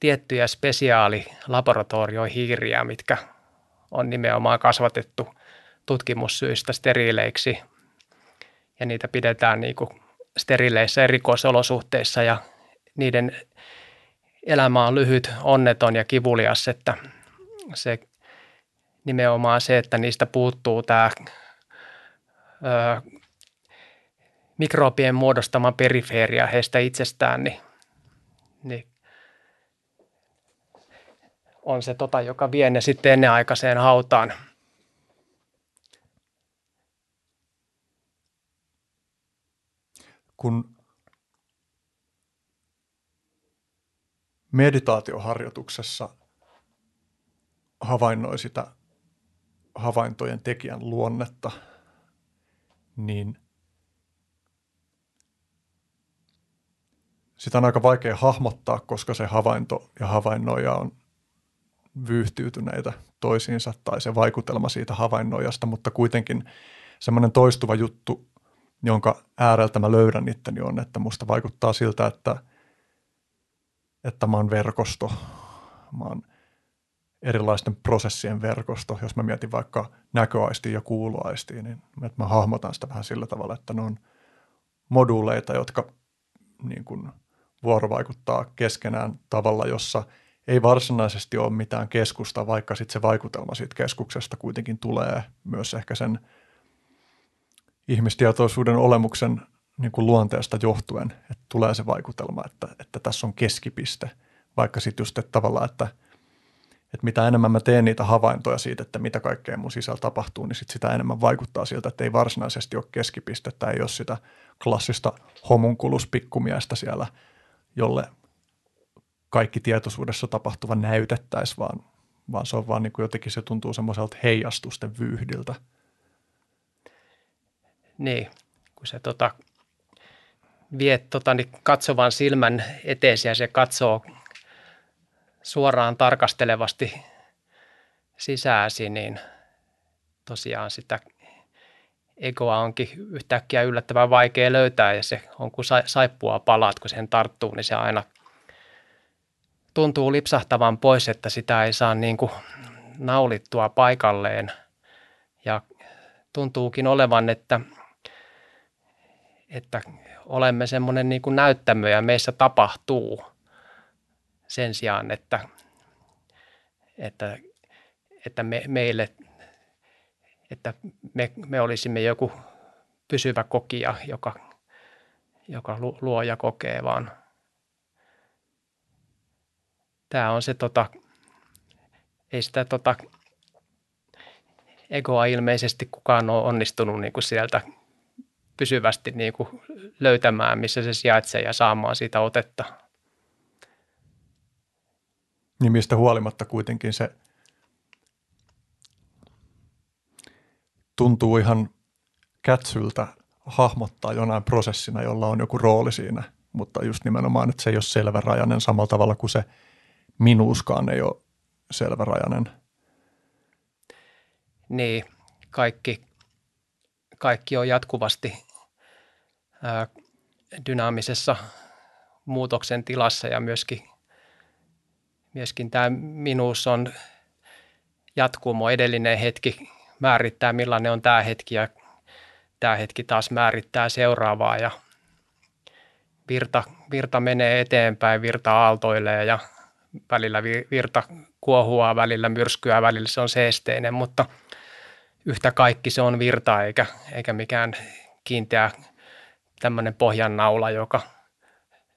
tiettyjä spesiaalilaboratoriohiiriä, mitkä on nimenomaan kasvatettu tutkimussyistä steriileiksi. Ja niitä pidetään niin kuin sterileissä erikoisolosuhteissa ja niiden elämä on lyhyt, onneton ja kivulias, että se nimenomaan se, että niistä puuttuu tämä ö, mikrobien muodostama perifeeria heistä itsestään, niin, niin on se tota, joka vie ne sitten ennenaikaiseen hautaan. Kun meditaatioharjoituksessa havainnoi sitä havaintojen tekijän luonnetta, niin sitä on aika vaikea hahmottaa, koska se havainto ja havainnoija on vyyhtyytyneitä toisiinsa tai se vaikutelma siitä havainnoijasta, mutta kuitenkin semmoinen toistuva juttu, jonka ääreltä mä löydän itteni on, että musta vaikuttaa siltä, että, että mä oon verkosto, mä oon erilaisten prosessien verkosto. Jos mä mietin vaikka näköaistia ja kuuloaistia, niin että mä hahmotan sitä vähän sillä tavalla, että ne on moduuleita, jotka niin kuin vuorovaikuttaa keskenään tavalla, jossa – ei varsinaisesti ole mitään keskusta, vaikka sitten se vaikutelma siitä keskuksesta kuitenkin tulee myös ehkä sen ihmistietoisuuden olemuksen niin kuin luonteesta johtuen, että tulee se vaikutelma, että, että tässä on keskipiste, vaikka sitten just että tavallaan, että, että mitä enemmän mä teen niitä havaintoja siitä, että mitä kaikkea mun sisällä tapahtuu, niin sit sitä enemmän vaikuttaa siltä, että ei varsinaisesti ole keskipistettä, ei ole sitä klassista homunkuluspikkumiestä siellä, jolle kaikki tietoisuudessa tapahtuva näytettäisiin, vaan, vaan se on vaan niin kuin jotenkin se tuntuu semmoiselta heijastusten vyyhdiltä. Niin, kun se tota, vie tota, niin katsovan silmän eteesi ja se katsoo suoraan tarkastelevasti sisääsi, niin tosiaan sitä egoa onkin yhtäkkiä yllättävän vaikea löytää ja se on kuin saippua palaat, kun sen tarttuu, niin se aina – tuntuu lipsahtavan pois, että sitä ei saa niin kuin naulittua paikalleen. Ja tuntuukin olevan, että, että olemme semmoinen niin kuin näyttämö ja meissä tapahtuu sen sijaan, että, että, että me, meille, että me, me olisimme joku pysyvä kokija, joka, joka luo ja kokee, vaan – tämä on se, tota, ei sitä tota, egoa ilmeisesti kukaan ole onnistunut niin kuin sieltä pysyvästi niin kuin löytämään, missä se sijaitsee ja saamaan siitä otetta. Niin mistä huolimatta kuitenkin se tuntuu ihan kätsyltä hahmottaa jonain prosessina, jolla on joku rooli siinä, mutta just nimenomaan, että se ei ole selvärajainen samalla tavalla kuin se – minuuskaan ei ole selvärajainen. Niin, kaikki, kaikki on jatkuvasti ää, dynaamisessa muutoksen tilassa ja myöskin, myöskin tämä minuus on jatkumo. Edellinen hetki määrittää, millainen on tämä hetki ja tämä hetki taas määrittää seuraavaa ja virta, virta menee eteenpäin, virta aaltoilee ja välillä virta kuohua, välillä myrskyä, välillä se on seesteinen, mutta yhtä kaikki se on virta eikä, eikä mikään kiinteä tämmöinen pohjannaula, joka,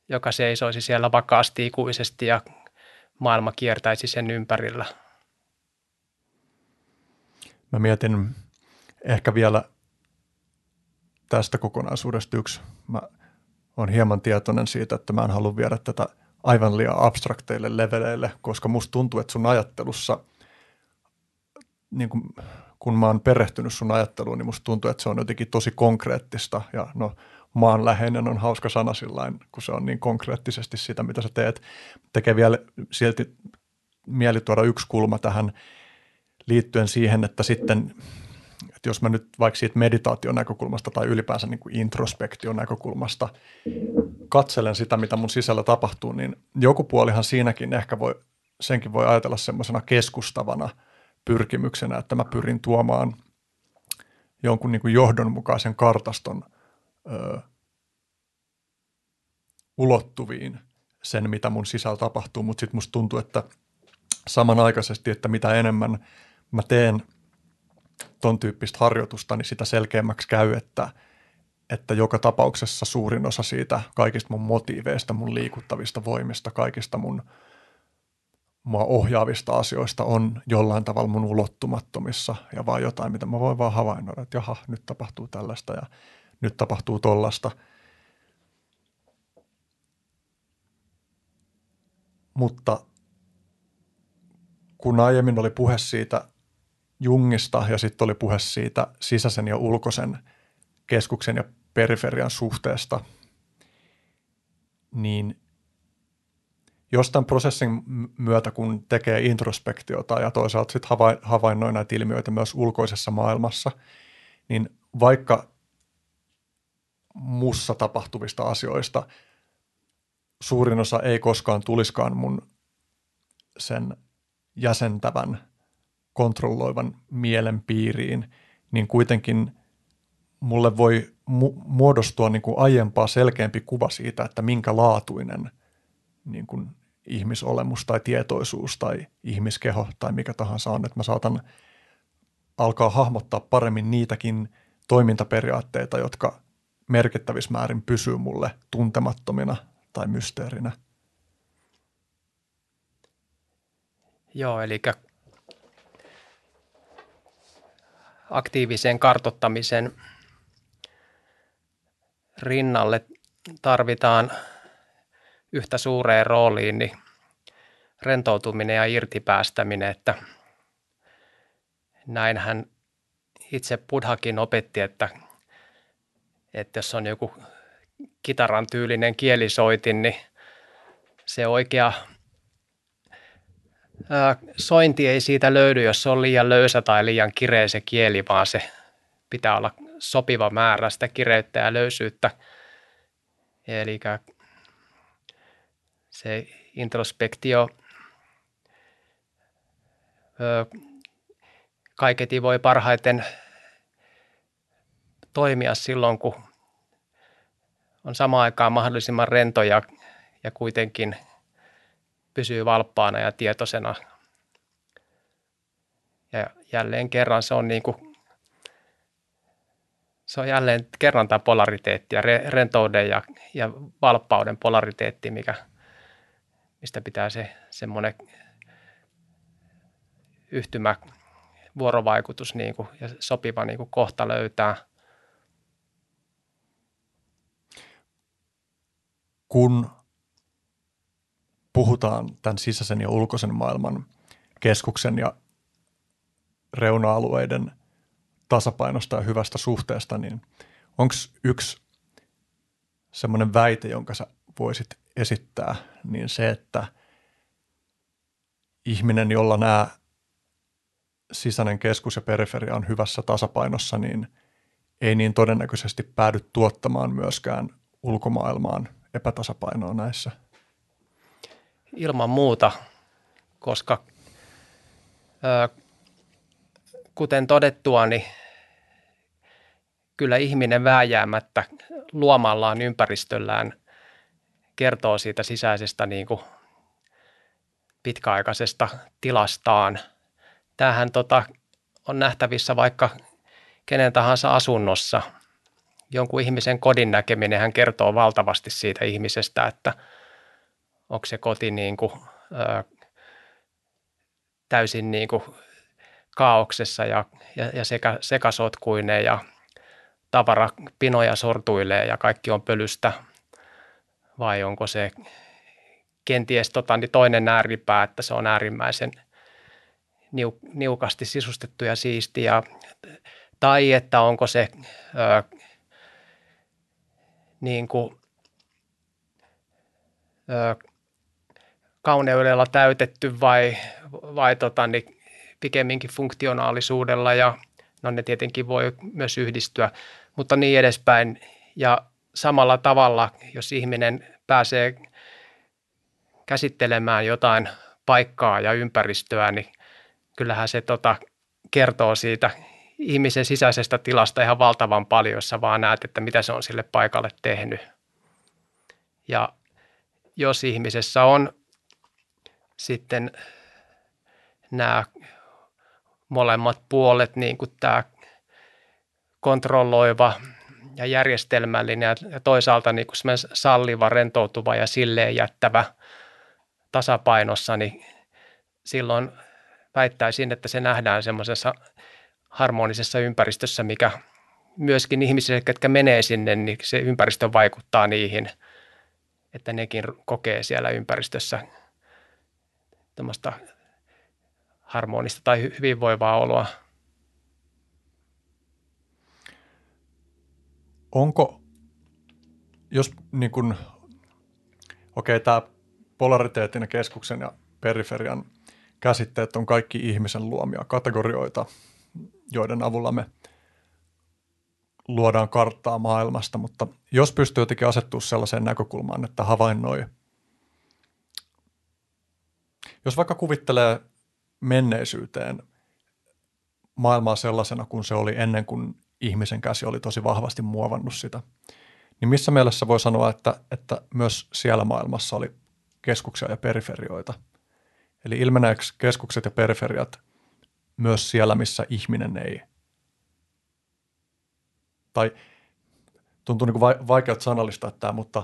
joka seisoisi siellä vakaasti ikuisesti ja maailma kiertäisi sen ympärillä. Mä mietin ehkä vielä tästä kokonaisuudesta yksi. Mä olen hieman tietoinen siitä, että mä en halua viedä tätä – aivan liian abstrakteille leveleille, koska musta tuntuu, että sun ajattelussa, niin kun, kun mä oon perehtynyt sun ajatteluun, niin musta tuntuu, että se on jotenkin tosi konkreettista ja no maanläheinen on hauska sana sillain, kun se on niin konkreettisesti sitä, mitä sä teet. Tekee vielä silti mieli tuoda yksi kulma tähän liittyen siihen, että sitten että jos mä nyt vaikka siitä meditaation näkökulmasta tai ylipäänsä niin kuin introspektion näkökulmasta katselen sitä, mitä mun sisällä tapahtuu, niin joku puolihan siinäkin ehkä voi, senkin voi ajatella semmoisena keskustavana pyrkimyksenä, että mä pyrin tuomaan jonkun niin kuin johdonmukaisen kartaston ö, ulottuviin sen, mitä mun sisällä tapahtuu, mutta sitten musta tuntuu, että samanaikaisesti, että mitä enemmän mä teen – ton tyyppistä harjoitusta, niin sitä selkeämmäksi käy, että, että joka tapauksessa suurin osa siitä kaikista mun motiiveista, mun liikuttavista voimista, kaikista mun mua ohjaavista asioista on jollain tavalla mun ulottumattomissa ja vaan jotain, mitä mä voin vaan havainnoida, että jaha, nyt tapahtuu tällaista ja nyt tapahtuu tollasta. Mutta kun aiemmin oli puhe siitä Jungista ja sitten oli puhe siitä sisäisen ja ulkoisen keskuksen ja periferian suhteesta, niin jostain prosessin myötä, kun tekee introspektiota ja toisaalta sitten havainnoi näitä ilmiöitä myös ulkoisessa maailmassa, niin vaikka mussa tapahtuvista asioista. Suurin osa ei koskaan tuliskaan mun sen jäsentävän, kontrolloivan mielen piiriin, niin kuitenkin mulle voi mu- muodostua niin kuin aiempaa selkeämpi kuva siitä, että minkä laatuinen niin kuin ihmisolemus tai tietoisuus tai ihmiskeho tai mikä tahansa on, että mä saatan alkaa hahmottaa paremmin niitäkin toimintaperiaatteita, jotka merkittävissä määrin pysyy mulle tuntemattomina tai mysteerinä. Joo, eli aktiivisen kartottamisen rinnalle tarvitaan yhtä suureen rooliin niin rentoutuminen ja irtipäästäminen, että näinhän itse Buddhakin opetti, että, että jos on joku kitaran tyylinen kielisoitin, niin se oikea ää, sointi ei siitä löydy, jos se on liian löysä tai liian kireä se kieli, vaan se pitää olla sopiva määrä sitä kireyttä ja löysyyttä. Eli se introspektio kaiketi voi parhaiten toimia silloin, kun on samaan aikaan mahdollisimman rento ja, ja kuitenkin pysyy valppaana ja tietoisena. Ja jälleen kerran se on niin kuin, se on jälleen kerran tämä polariteetti ja rentouden ja, ja valppauden polariteetti, mikä – mistä pitää se semmoinen yhtymä, vuorovaikutus niin kuin, ja sopiva niin kuin kohta löytää. Kun puhutaan tämän sisäisen ja ulkoisen maailman keskuksen ja reuna-alueiden tasapainosta ja hyvästä suhteesta, niin onko yksi semmoinen väite, jonka sä voisit esittää, niin se, että ihminen, jolla nämä sisäinen keskus ja periferia on hyvässä tasapainossa, niin ei niin todennäköisesti päädy tuottamaan myöskään ulkomaailmaan epätasapainoa näissä. Ilman muuta, koska ö, kuten todettua, niin kyllä ihminen vääjäämättä luomallaan ympäristöllään kertoo siitä sisäisestä niin kuin pitkäaikaisesta tilastaan. Tämähän tota, on nähtävissä vaikka kenen tahansa asunnossa. Jonkun ihmisen kodin näkeminen hän kertoo valtavasti siitä ihmisestä, että onko se koti niin kuin, ö, täysin niin kuin kaauksessa ja, ja, ja sekä, sekasotkuineen ja tavarapinoja sortuilee ja kaikki on pölystä – vai onko se kenties tota, niin toinen ääripää, että se on äärimmäisen niukasti sisustettu ja siisti, ja, tai että onko se ö, niin kuin, ö, kauneudella täytetty vai, vai tota, niin pikemminkin funktionaalisuudella ja no ne tietenkin voi myös yhdistyä, mutta niin edespäin. Ja samalla tavalla, jos ihminen pääsee käsittelemään jotain paikkaa ja ympäristöä, niin kyllähän se tota, kertoo siitä ihmisen sisäisestä tilasta ihan valtavan paljon, jos sä vaan näet, että mitä se on sille paikalle tehnyt. Ja jos ihmisessä on sitten nämä molemmat puolet, niin kuin tämä kontrolloiva ja järjestelmällinen ja toisaalta niin kuin salliva, rentoutuva ja silleen jättävä tasapainossa, niin silloin väittäisin, että se nähdään semmoisessa harmonisessa ympäristössä, mikä myöskin ihmisille, ketkä menee sinne, niin se ympäristö vaikuttaa niihin, että nekin kokee siellä ympäristössä harmonista tai hyvinvoivaa oloa. Onko, jos niin kuin, okei, tämä polariteetin ja keskuksen ja periferian käsitteet on kaikki ihmisen luomia kategorioita, joiden avulla me luodaan karttaa maailmasta, mutta jos pystyy jotenkin asettua sellaiseen näkökulmaan, että havainnoi, jos vaikka kuvittelee menneisyyteen maailmaa sellaisena kuin se oli ennen kuin ihmisen käsi oli tosi vahvasti muovannut sitä, niin missä mielessä voi sanoa, että, että myös siellä maailmassa oli keskuksia ja periferioita. Eli ilmeneekö keskukset ja periferiat myös siellä, missä ihminen ei? Tai tuntuu niin kuin vaikealta sanallistaa tämä, mutta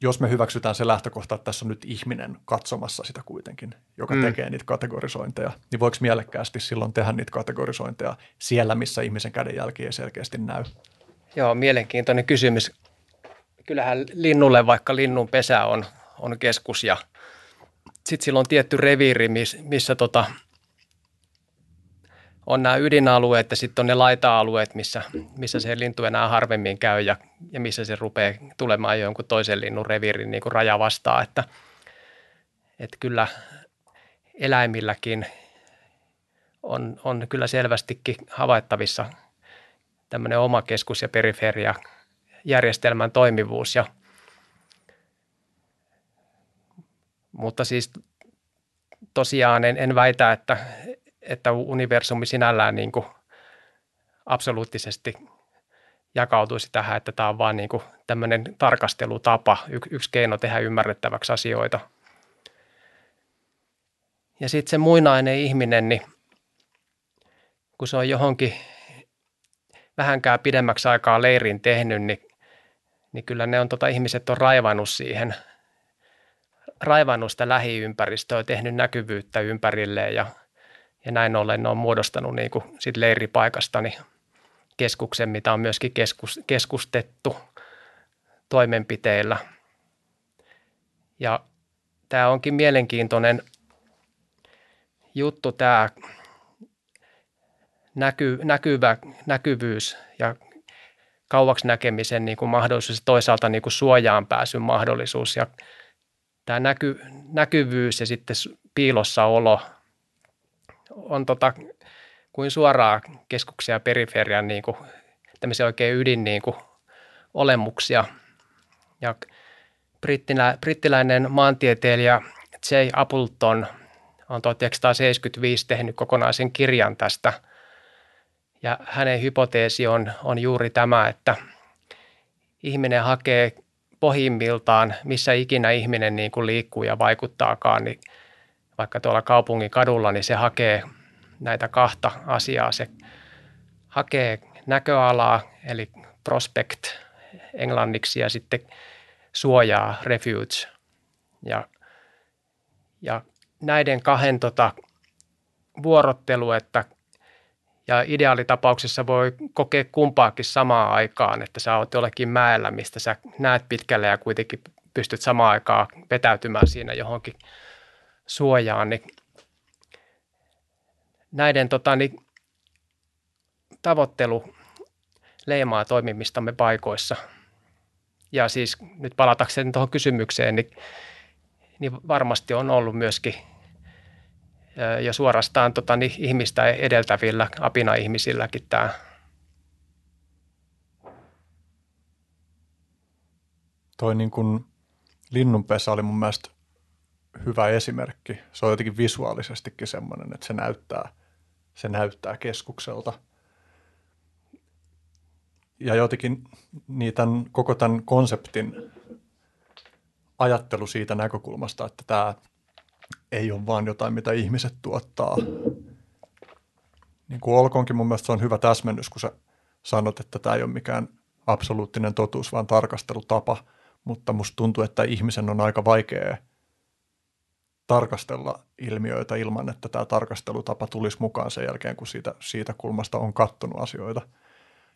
jos me hyväksytään se lähtökohta, että tässä on nyt ihminen katsomassa sitä kuitenkin, joka mm. tekee niitä kategorisointeja, niin voiko mielekkäästi silloin tehdä niitä kategorisointeja siellä, missä ihmisen kädenjälki ei selkeästi näy? Joo, mielenkiintoinen kysymys. Kyllähän linnulle, vaikka linnun pesä on, on keskus ja sitten sillä on tietty reviiri, miss, missä tota, on nämä ydinalueet ja sitten on ne laita-alueet, missä, missä se lintu enää harvemmin käy ja, ja missä se rupeaa tulemaan jonkun toisen linnun reviirin niin kuin raja vastaan. Että, että kyllä eläimilläkin on, on kyllä selvästikin havaittavissa tämmöinen oma keskus ja periferia järjestelmän toimivuus. Ja, mutta siis tosiaan en, en väitä, että, että universumi sinällään niin kuin absoluuttisesti jakautuisi tähän, että tämä on vain niin kuin tämmöinen tarkastelutapa, y- yksi keino tehdä ymmärrettäväksi asioita. Ja sitten se muinainen ihminen, niin kun se on johonkin vähänkään pidemmäksi aikaa leirin tehnyt, niin, niin kyllä ne on, tota, ihmiset on raivannut siihen, raivannut sitä lähiympäristöä, tehnyt näkyvyyttä ympärilleen ja, ja näin ollen ne on muodostanut niin kuin sit leiripaikasta niin keskuksen, mitä on myöskin keskus, keskustettu toimenpiteillä. Ja tämä onkin mielenkiintoinen juttu tämä näky, näkyvä, näkyvyys ja kauaksi näkemisen niin kuin mahdollisuus ja toisaalta niin kuin suojaan pääsyn mahdollisuus. Ja tämä näky, näkyvyys ja sitten piilossa olo on tota, kuin suoraa keskuksia ja periferian niin kuin, oikein ydin niin kuin, olemuksia. Ja brittilä, brittiläinen maantieteilijä J. Appleton on 1975 tehnyt kokonaisen kirjan tästä – ja hänen hypoteesi on, on juuri tämä, että ihminen hakee pohjimmiltaan, missä ikinä ihminen niin kuin liikkuu ja vaikuttaakaan, niin vaikka tuolla kaupungin kadulla, niin se hakee näitä kahta asiaa. Se hakee näköalaa, eli prospect englanniksi, ja sitten suojaa, refuge. Ja, ja näiden kahden tota, vuorottelu, että ja ideaalitapauksessa voi kokea kumpaakin samaan aikaan, että sä oot jollekin mäellä, mistä sä näet pitkälle ja kuitenkin pystyt samaan aikaan vetäytymään siinä johonkin suojaan. Niin näiden tota, niin, tavoittelu leimaa toimimistamme paikoissa. Ja siis nyt palatakseni tuohon kysymykseen, niin, niin varmasti on ollut myöskin ja suorastaan tota, niin ihmistä edeltävillä apina-ihmisilläkin tämä. Toi niin kuin linnunpesä oli mun mielestä hyvä esimerkki. Se on jotenkin visuaalisestikin semmoinen, että se näyttää, se näyttää keskukselta. Ja jotenkin niin tämän, koko tämän konseptin ajattelu siitä näkökulmasta, että tämä ei ole vaan jotain, mitä ihmiset tuottaa. Niin kuin olkoonkin mun mielestä se on hyvä täsmennys, kun sä sanot, että tämä ei ole mikään absoluuttinen totuus, vaan tarkastelutapa, mutta musta tuntuu, että ihmisen on aika vaikea tarkastella ilmiöitä ilman, että tämä tarkastelutapa tulisi mukaan sen jälkeen, kun siitä, siitä kulmasta on kattonut asioita.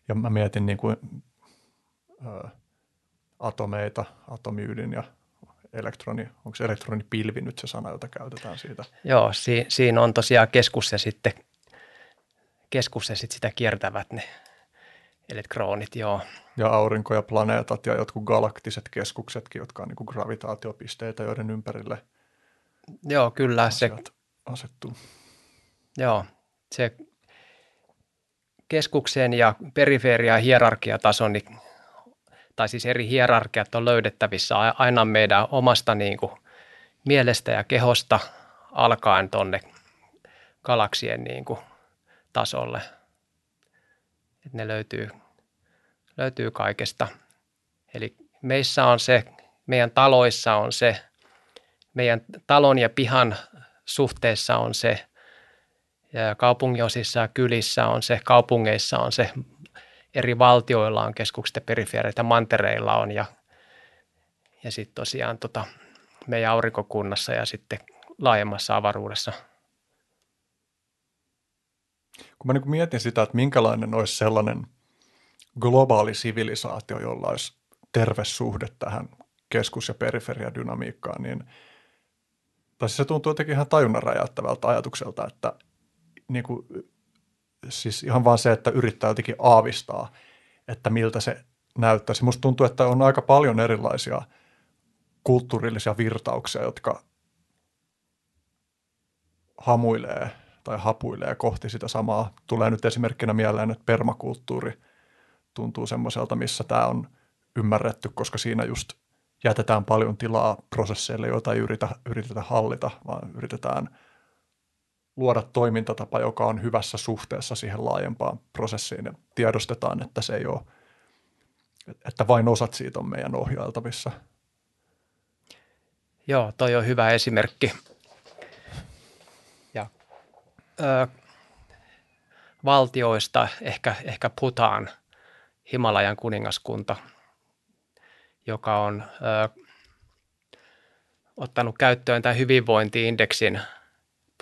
Ja mä mietin niin kuin, ä, atomeita, atomiydin ja elektroni, onko se elektronipilvi nyt se sana, jota käytetään siitä? Joo, si, siinä on tosiaan keskus ja sitten, keskus ja sitten sitä kiertävät ne elektronit, joo. Ja aurinko ja planeetat ja jotkut galaktiset keskuksetkin, jotka on niin kuin gravitaatiopisteitä, joiden ympärille Joo, kyllä se, asettuu. Joo, se keskuksen ja periferian hierarkiatason, niin, tai siis eri hierarkiat on löydettävissä aina meidän omasta niin kuin, mielestä ja kehosta alkaen tuonne galaksien niin kuin, tasolle. Et ne löytyy, löytyy kaikesta. Eli meissä on se, meidän taloissa on se, meidän talon ja pihan suhteessa on se, ja kaupunginosissa ja kylissä on se, kaupungeissa on se, eri valtioilla on keskukset ja periferiat mantereilla on ja, ja sitten tosiaan tota, meidän aurinkokunnassa ja sitten laajemmassa avaruudessa. Kun mä niin mietin sitä, että minkälainen olisi sellainen globaali sivilisaatio, jolla olisi terve suhde tähän keskus- ja periferiadynamiikkaan, niin tai siis se tuntuu jotenkin ihan tajunnan räjäyttävältä ajatukselta, että niin kuin, siis ihan vaan se, että yrittää jotenkin aavistaa, että miltä se näyttäisi. Musta tuntuu, että on aika paljon erilaisia kulttuurillisia virtauksia, jotka hamuilee tai hapuilee kohti sitä samaa. Tulee nyt esimerkkinä mieleen, että permakulttuuri tuntuu semmoiselta, missä tämä on ymmärretty, koska siinä just jätetään paljon tilaa prosesseille, joita ei yritä, yritetä hallita, vaan yritetään – luoda toimintatapa, joka on hyvässä suhteessa siihen laajempaan prosessiin ja tiedostetaan, että se ei ole, että vain osat siitä on meidän ohjailtavissa. Joo, toi on hyvä esimerkki. Ja ö, valtioista ehkä, ehkä putaan Himalajan kuningaskunta, joka on ö, ottanut käyttöön tämän hyvinvointiindeksin –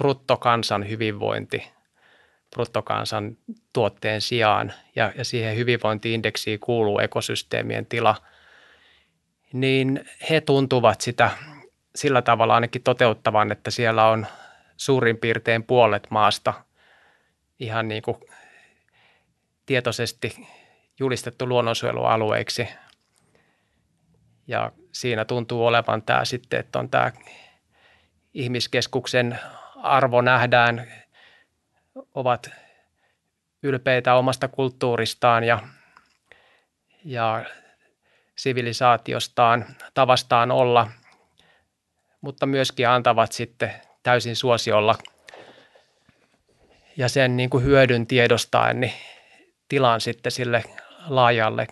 bruttokansan hyvinvointi bruttokansan tuotteen sijaan ja, ja siihen hyvinvointiindeksiin kuuluu ekosysteemien tila, niin he tuntuvat sitä sillä tavalla ainakin toteuttavan, että siellä on suurin piirtein puolet maasta ihan niin kuin tietoisesti julistettu luonnonsuojelualueiksi. Ja siinä tuntuu olevan tämä sitten, että on tämä ihmiskeskuksen arvo nähdään, ovat ylpeitä omasta kulttuuristaan ja, ja sivilisaatiostaan, tavastaan olla, mutta myöskin antavat sitten täysin suosiolla. Ja sen niin kuin hyödyn tiedostaen niin tilan sitten sille laajalle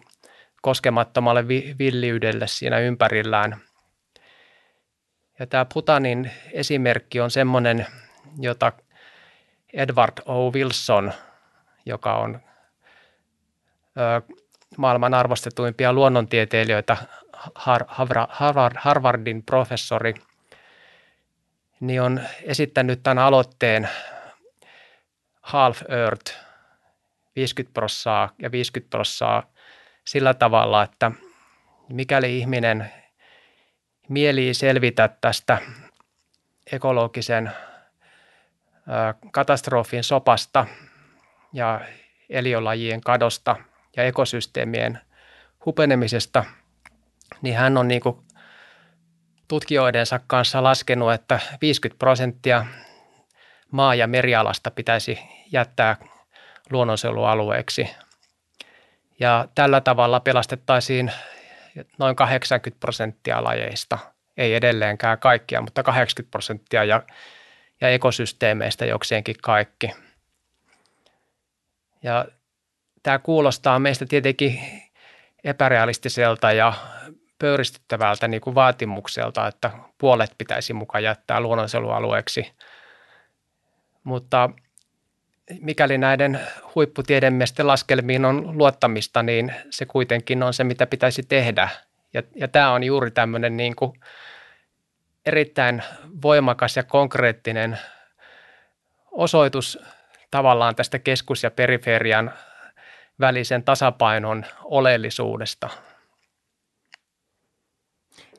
koskemattomalle villiydelle siinä ympärillään – ja tämä Putanin esimerkki on semmoinen, jota Edward O. Wilson, joka on ö, maailman arvostetuimpia luonnontieteilijöitä, Harvard, Harvardin professori, niin on esittänyt tämän aloitteen Half Earth 50 prossaa ja 50 prossaa sillä tavalla, että mikäli ihminen mieli selvitä tästä ekologisen katastrofin sopasta ja eliölajien kadosta ja ekosysteemien hupenemisesta, niin hän on niin tutkijoidensa kanssa laskenut, että 50 prosenttia maa- ja merialasta pitäisi jättää luonnonsuojelualueeksi. Ja tällä tavalla pelastettaisiin noin 80 prosenttia lajeista, ei edelleenkään kaikkia, mutta 80 prosenttia ja, ja ekosysteemeistä jokseenkin kaikki. Ja tämä kuulostaa meistä tietenkin epärealistiselta ja pöyristyttävältä niin kuin vaatimukselta, että puolet pitäisi mukaan jättää luonnonsuojelualueeksi. Mutta mikäli näiden huipputiedemiesten laskelmiin on luottamista, niin se kuitenkin on se, mitä pitäisi tehdä. Ja, ja tämä on juuri tämmöinen niin kuin erittäin voimakas ja konkreettinen osoitus tavallaan tästä keskus- ja periferian välisen tasapainon oleellisuudesta.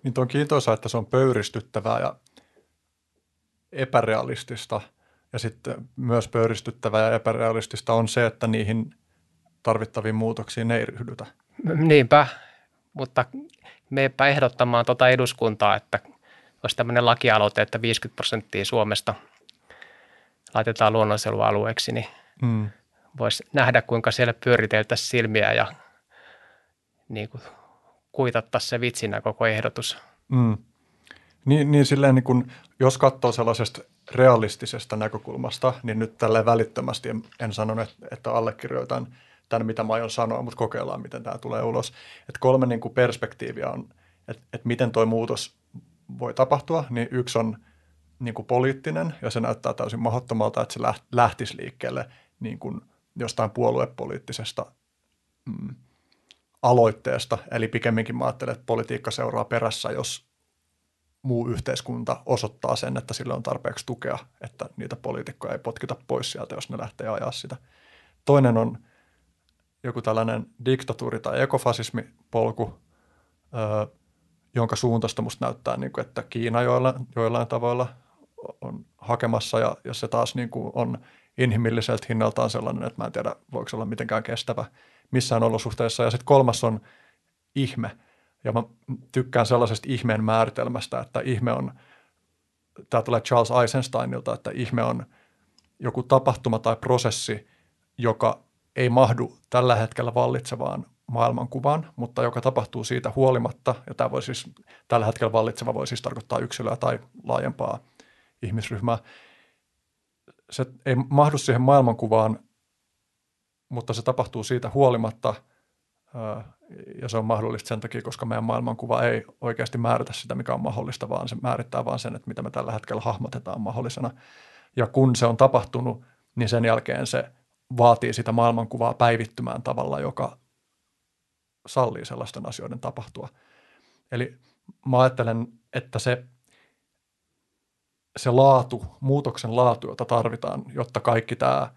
Niin on kiintoisa, että se on pöyristyttävää ja epärealistista. Ja sitten myös pöyristyttävää ja epärealistista on se, että niihin tarvittaviin muutoksiin ei ryhdytä. Niinpä, mutta meipä ehdottamaan tuota eduskuntaa, että olisi tämmöinen lakialoite, että 50 prosenttia Suomesta laitetaan luonnonsuojelualueeksi, niin mm. voisi nähdä, kuinka siellä pyöriteltäisiin silmiä ja niin kuin kuitattaisiin se vitsinä koko ehdotus. Mm. Niin, niin silleen niin kun, jos katsoo sellaisesta realistisesta näkökulmasta, niin nyt tälle välittömästi en, en sano, että, allekirjoitan tämän, mitä mä aion sanoa, mutta kokeillaan, miten tämä tulee ulos. Että kolme niin kuin perspektiiviä on, että, että miten tuo muutos voi tapahtua, niin yksi on niin kuin poliittinen, ja se näyttää täysin mahdottomalta, että se lähtisi liikkeelle niin kuin jostain puoluepoliittisesta mm, aloitteesta. Eli pikemminkin mä ajattelen, että politiikka seuraa perässä, jos muu yhteiskunta osoittaa sen, että sillä on tarpeeksi tukea, että niitä poliitikkoja ei potkita pois sieltä, jos ne lähtee ajaa sitä. Toinen on joku tällainen diktatuuri- tai ekofasismipolku, öö, jonka suuntaista musta näyttää, niin kuin, että Kiina joilla, joillain tavoilla on hakemassa ja, ja se taas niin kuin on inhimilliseltä hinnaltaan sellainen, että mä en tiedä, voiko se olla mitenkään kestävä missään olosuhteessa. Ja sitten kolmas on ihme. Ja mä tykkään sellaisesta ihmeen määritelmästä, että ihme on, tämä tulee Charles Eisensteinilta, että ihme on joku tapahtuma tai prosessi, joka ei mahdu tällä hetkellä vallitsevaan maailmankuvaan, mutta joka tapahtuu siitä huolimatta, ja tämä voi siis, tällä hetkellä vallitseva voi siis tarkoittaa yksilöä tai laajempaa ihmisryhmää. Se ei mahdu siihen maailmankuvaan, mutta se tapahtuu siitä huolimatta, ja se on mahdollista sen takia, koska meidän maailmankuva ei oikeasti määritä sitä, mikä on mahdollista, vaan se määrittää vain sen, että mitä me tällä hetkellä hahmotetaan mahdollisena. Ja kun se on tapahtunut, niin sen jälkeen se vaatii sitä maailmankuvaa päivittymään tavalla, joka sallii sellaisten asioiden tapahtua. Eli mä ajattelen, että se, se laatu, muutoksen laatu, jota tarvitaan, jotta kaikki tämä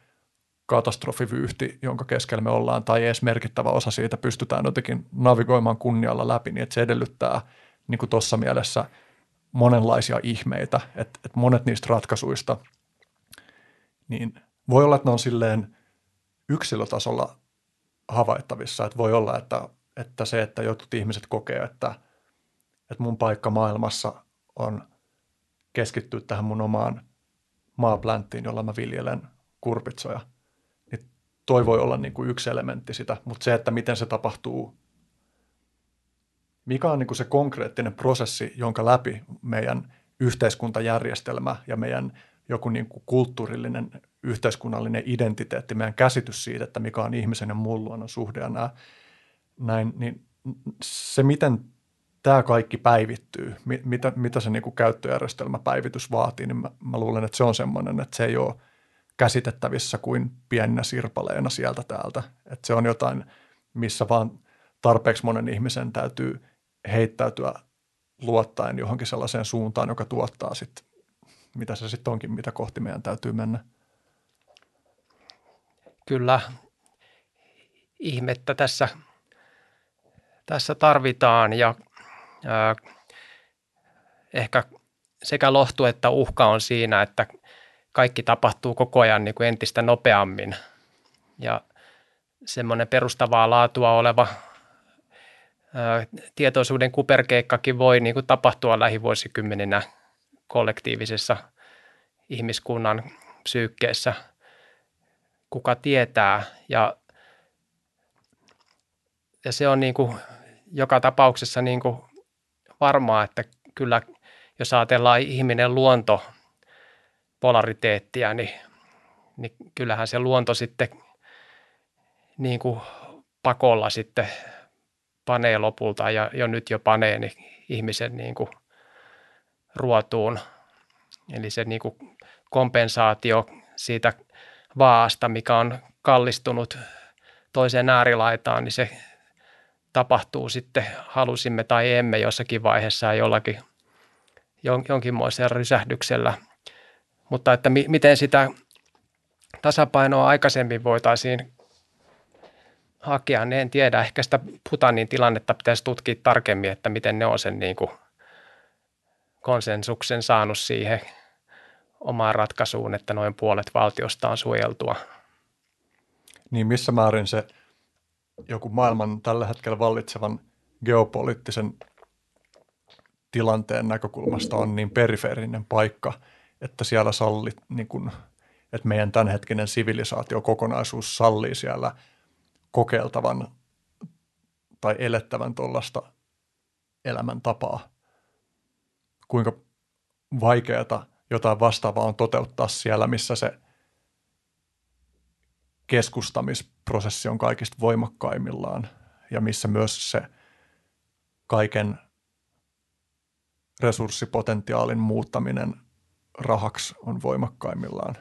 katastrofivyyhti, jonka keskellä me ollaan, tai edes merkittävä osa siitä pystytään jotenkin navigoimaan kunnialla läpi, niin että se edellyttää niin kuin tuossa mielessä monenlaisia ihmeitä, että, että monet niistä ratkaisuista, niin voi olla, että ne on silleen yksilötasolla havaittavissa, että voi olla, että, että se, että jotkut ihmiset kokee, että, että mun paikka maailmassa on keskittyä tähän mun omaan maaplänttiin, jolla mä viljelen kurpitsoja – toi voi olla niin kuin yksi elementti sitä, mutta se, että miten se tapahtuu, mikä on niin kuin se konkreettinen prosessi, jonka läpi meidän yhteiskuntajärjestelmä ja meidän joku niin kuin kulttuurillinen yhteiskunnallinen identiteetti, meidän käsitys siitä, että mikä on ihmisen ja muun luonnon suhde ja nämä, näin, niin se, miten tämä kaikki päivittyy, mitä, mitä se niin kuin käyttöjärjestelmäpäivitys vaatii, niin mä, mä luulen, että se on semmoinen, että se ei ole – käsitettävissä kuin pienenä sirpaleena sieltä täältä. Että se on jotain, missä vaan tarpeeksi monen ihmisen täytyy heittäytyä luottaen johonkin sellaiseen suuntaan, joka tuottaa sitten, mitä se sitten onkin, mitä kohti meidän täytyy mennä. Kyllä, ihmettä tässä, tässä tarvitaan ja ää, ehkä sekä lohtu että uhka on siinä, että – kaikki tapahtuu koko ajan niin kuin entistä nopeammin. Ja semmoinen perustavaa laatua oleva ää, tietoisuuden kuperkeikkakin voi niin kuin tapahtua lähivuosikymmeninä kollektiivisessa ihmiskunnan psyykkeessä. Kuka tietää ja, ja se on niin kuin joka tapauksessa niin kuin varmaa, että kyllä jos ajatellaan ihminen luonto – polariteettia, niin, niin kyllähän se luonto sitten niin kuin pakolla sitten panee lopulta ja jo nyt jo panee niin ihmisen niin kuin ruotuun. Eli se niin kuin kompensaatio siitä vaasta, mikä on kallistunut toiseen äärilaitaan, niin se tapahtuu sitten, halusimme tai emme jossakin vaiheessa jollakin jonkinmoisella rysähdyksellä – mutta että mi- miten sitä tasapainoa aikaisemmin voitaisiin hakea, niin en tiedä. Ehkä sitä Putanin tilannetta pitäisi tutkia tarkemmin, että miten ne on sen niin kuin konsensuksen saanut siihen omaan ratkaisuun, että noin puolet valtiosta on suojeltua. Niin missä määrin se joku maailman tällä hetkellä vallitsevan geopoliittisen tilanteen näkökulmasta on niin perifeerinen paikka, että siellä sallit, niin kun, että meidän tämänhetkinen sivilisaatiokokonaisuus sallii siellä kokeiltavan tai elettävän tuollaista elämäntapaa. Kuinka vaikeata jotain vastaavaa on toteuttaa siellä, missä se keskustamisprosessi on kaikista voimakkaimmillaan ja missä myös se kaiken resurssipotentiaalin muuttaminen rahaksi on voimakkaimmillaan.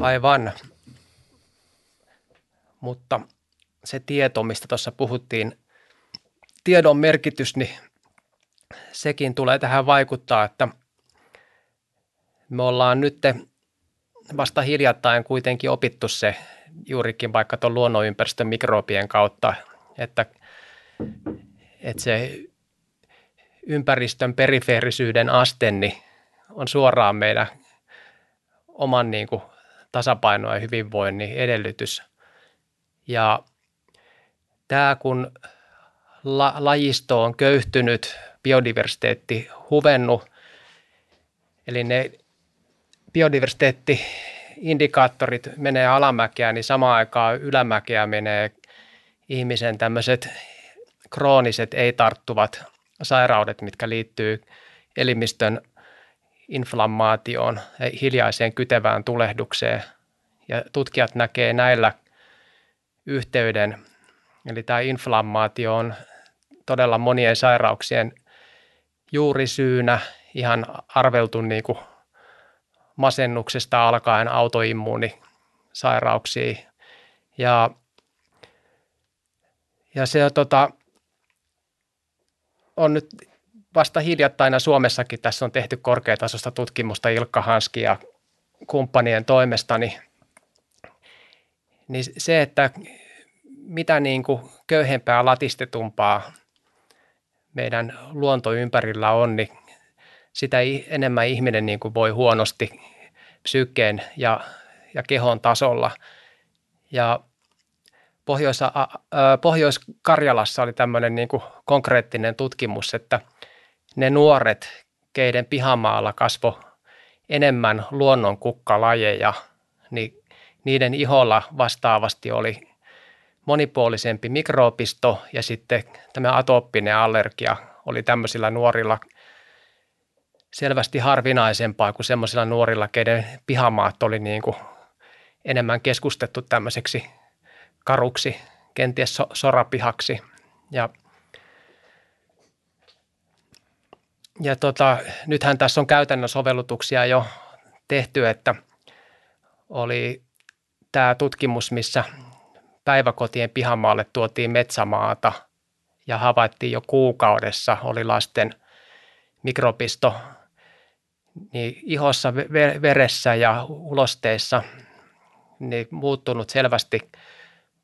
Aivan. Mutta se tieto, mistä tuossa puhuttiin, tiedon merkitys, niin sekin tulee tähän vaikuttaa, että me ollaan nyt vasta hiljattain kuitenkin opittu se juurikin vaikka tuon luonnonympäristön mikrobien kautta, että, että se ympäristön perifeerisyyden aste niin on suoraan meidän oman niin kuin, tasapainoa ja hyvinvoinnin edellytys. Ja tämä kun la, lajisto on köyhtynyt, biodiversiteetti huvennut, eli ne biodiversiteettiindikaattorit menee alamäkeä, niin samaan aikaan ylämäkeä menee ihmisen tämmöiset krooniset ei-tarttuvat sairaudet, mitkä liittyy elimistön inflammaatioon, hiljaiseen kytevään tulehdukseen. Ja tutkijat näkee näillä yhteyden, eli tämä inflammaatio on todella monien sairauksien juurisyynä, ihan arveltu niin kuin masennuksesta alkaen autoimmuunisairauksiin. Ja, ja se tota, on nyt vasta hiljattain Suomessakin tässä on tehty korkeatasosta tutkimusta Ilkka Hanski ja kumppanien toimesta, niin, niin se, että mitä niin kuin köyhempää latistetumpaa meidän luonto ympärillä on, niin sitä enemmän ihminen niin kuin voi huonosti psyykkeen ja, ja kehon tasolla. Ja Pohjois- Pohjois-Karjalassa oli tämmöinen niin kuin konkreettinen tutkimus, että ne nuoret, keiden pihamaalla kasvo enemmän luonnon kukkalajeja, niin niiden iholla vastaavasti oli monipuolisempi mikroopisto ja sitten tämä atooppinen allergia oli tämmöisillä nuorilla selvästi harvinaisempaa kuin semmoisilla nuorilla, keiden pihamaat oli niin kuin enemmän keskustettu tämmöiseksi karuksi, kenties so- sorapihaksi. Ja, ja tota, nythän tässä on käytännön sovellutuksia jo tehty, että oli tämä tutkimus, missä päiväkotien pihamaalle tuotiin metsämaata ja havaittiin jo kuukaudessa oli lasten mikropisto niin ihossa, veressä ja ulosteissa niin muuttunut selvästi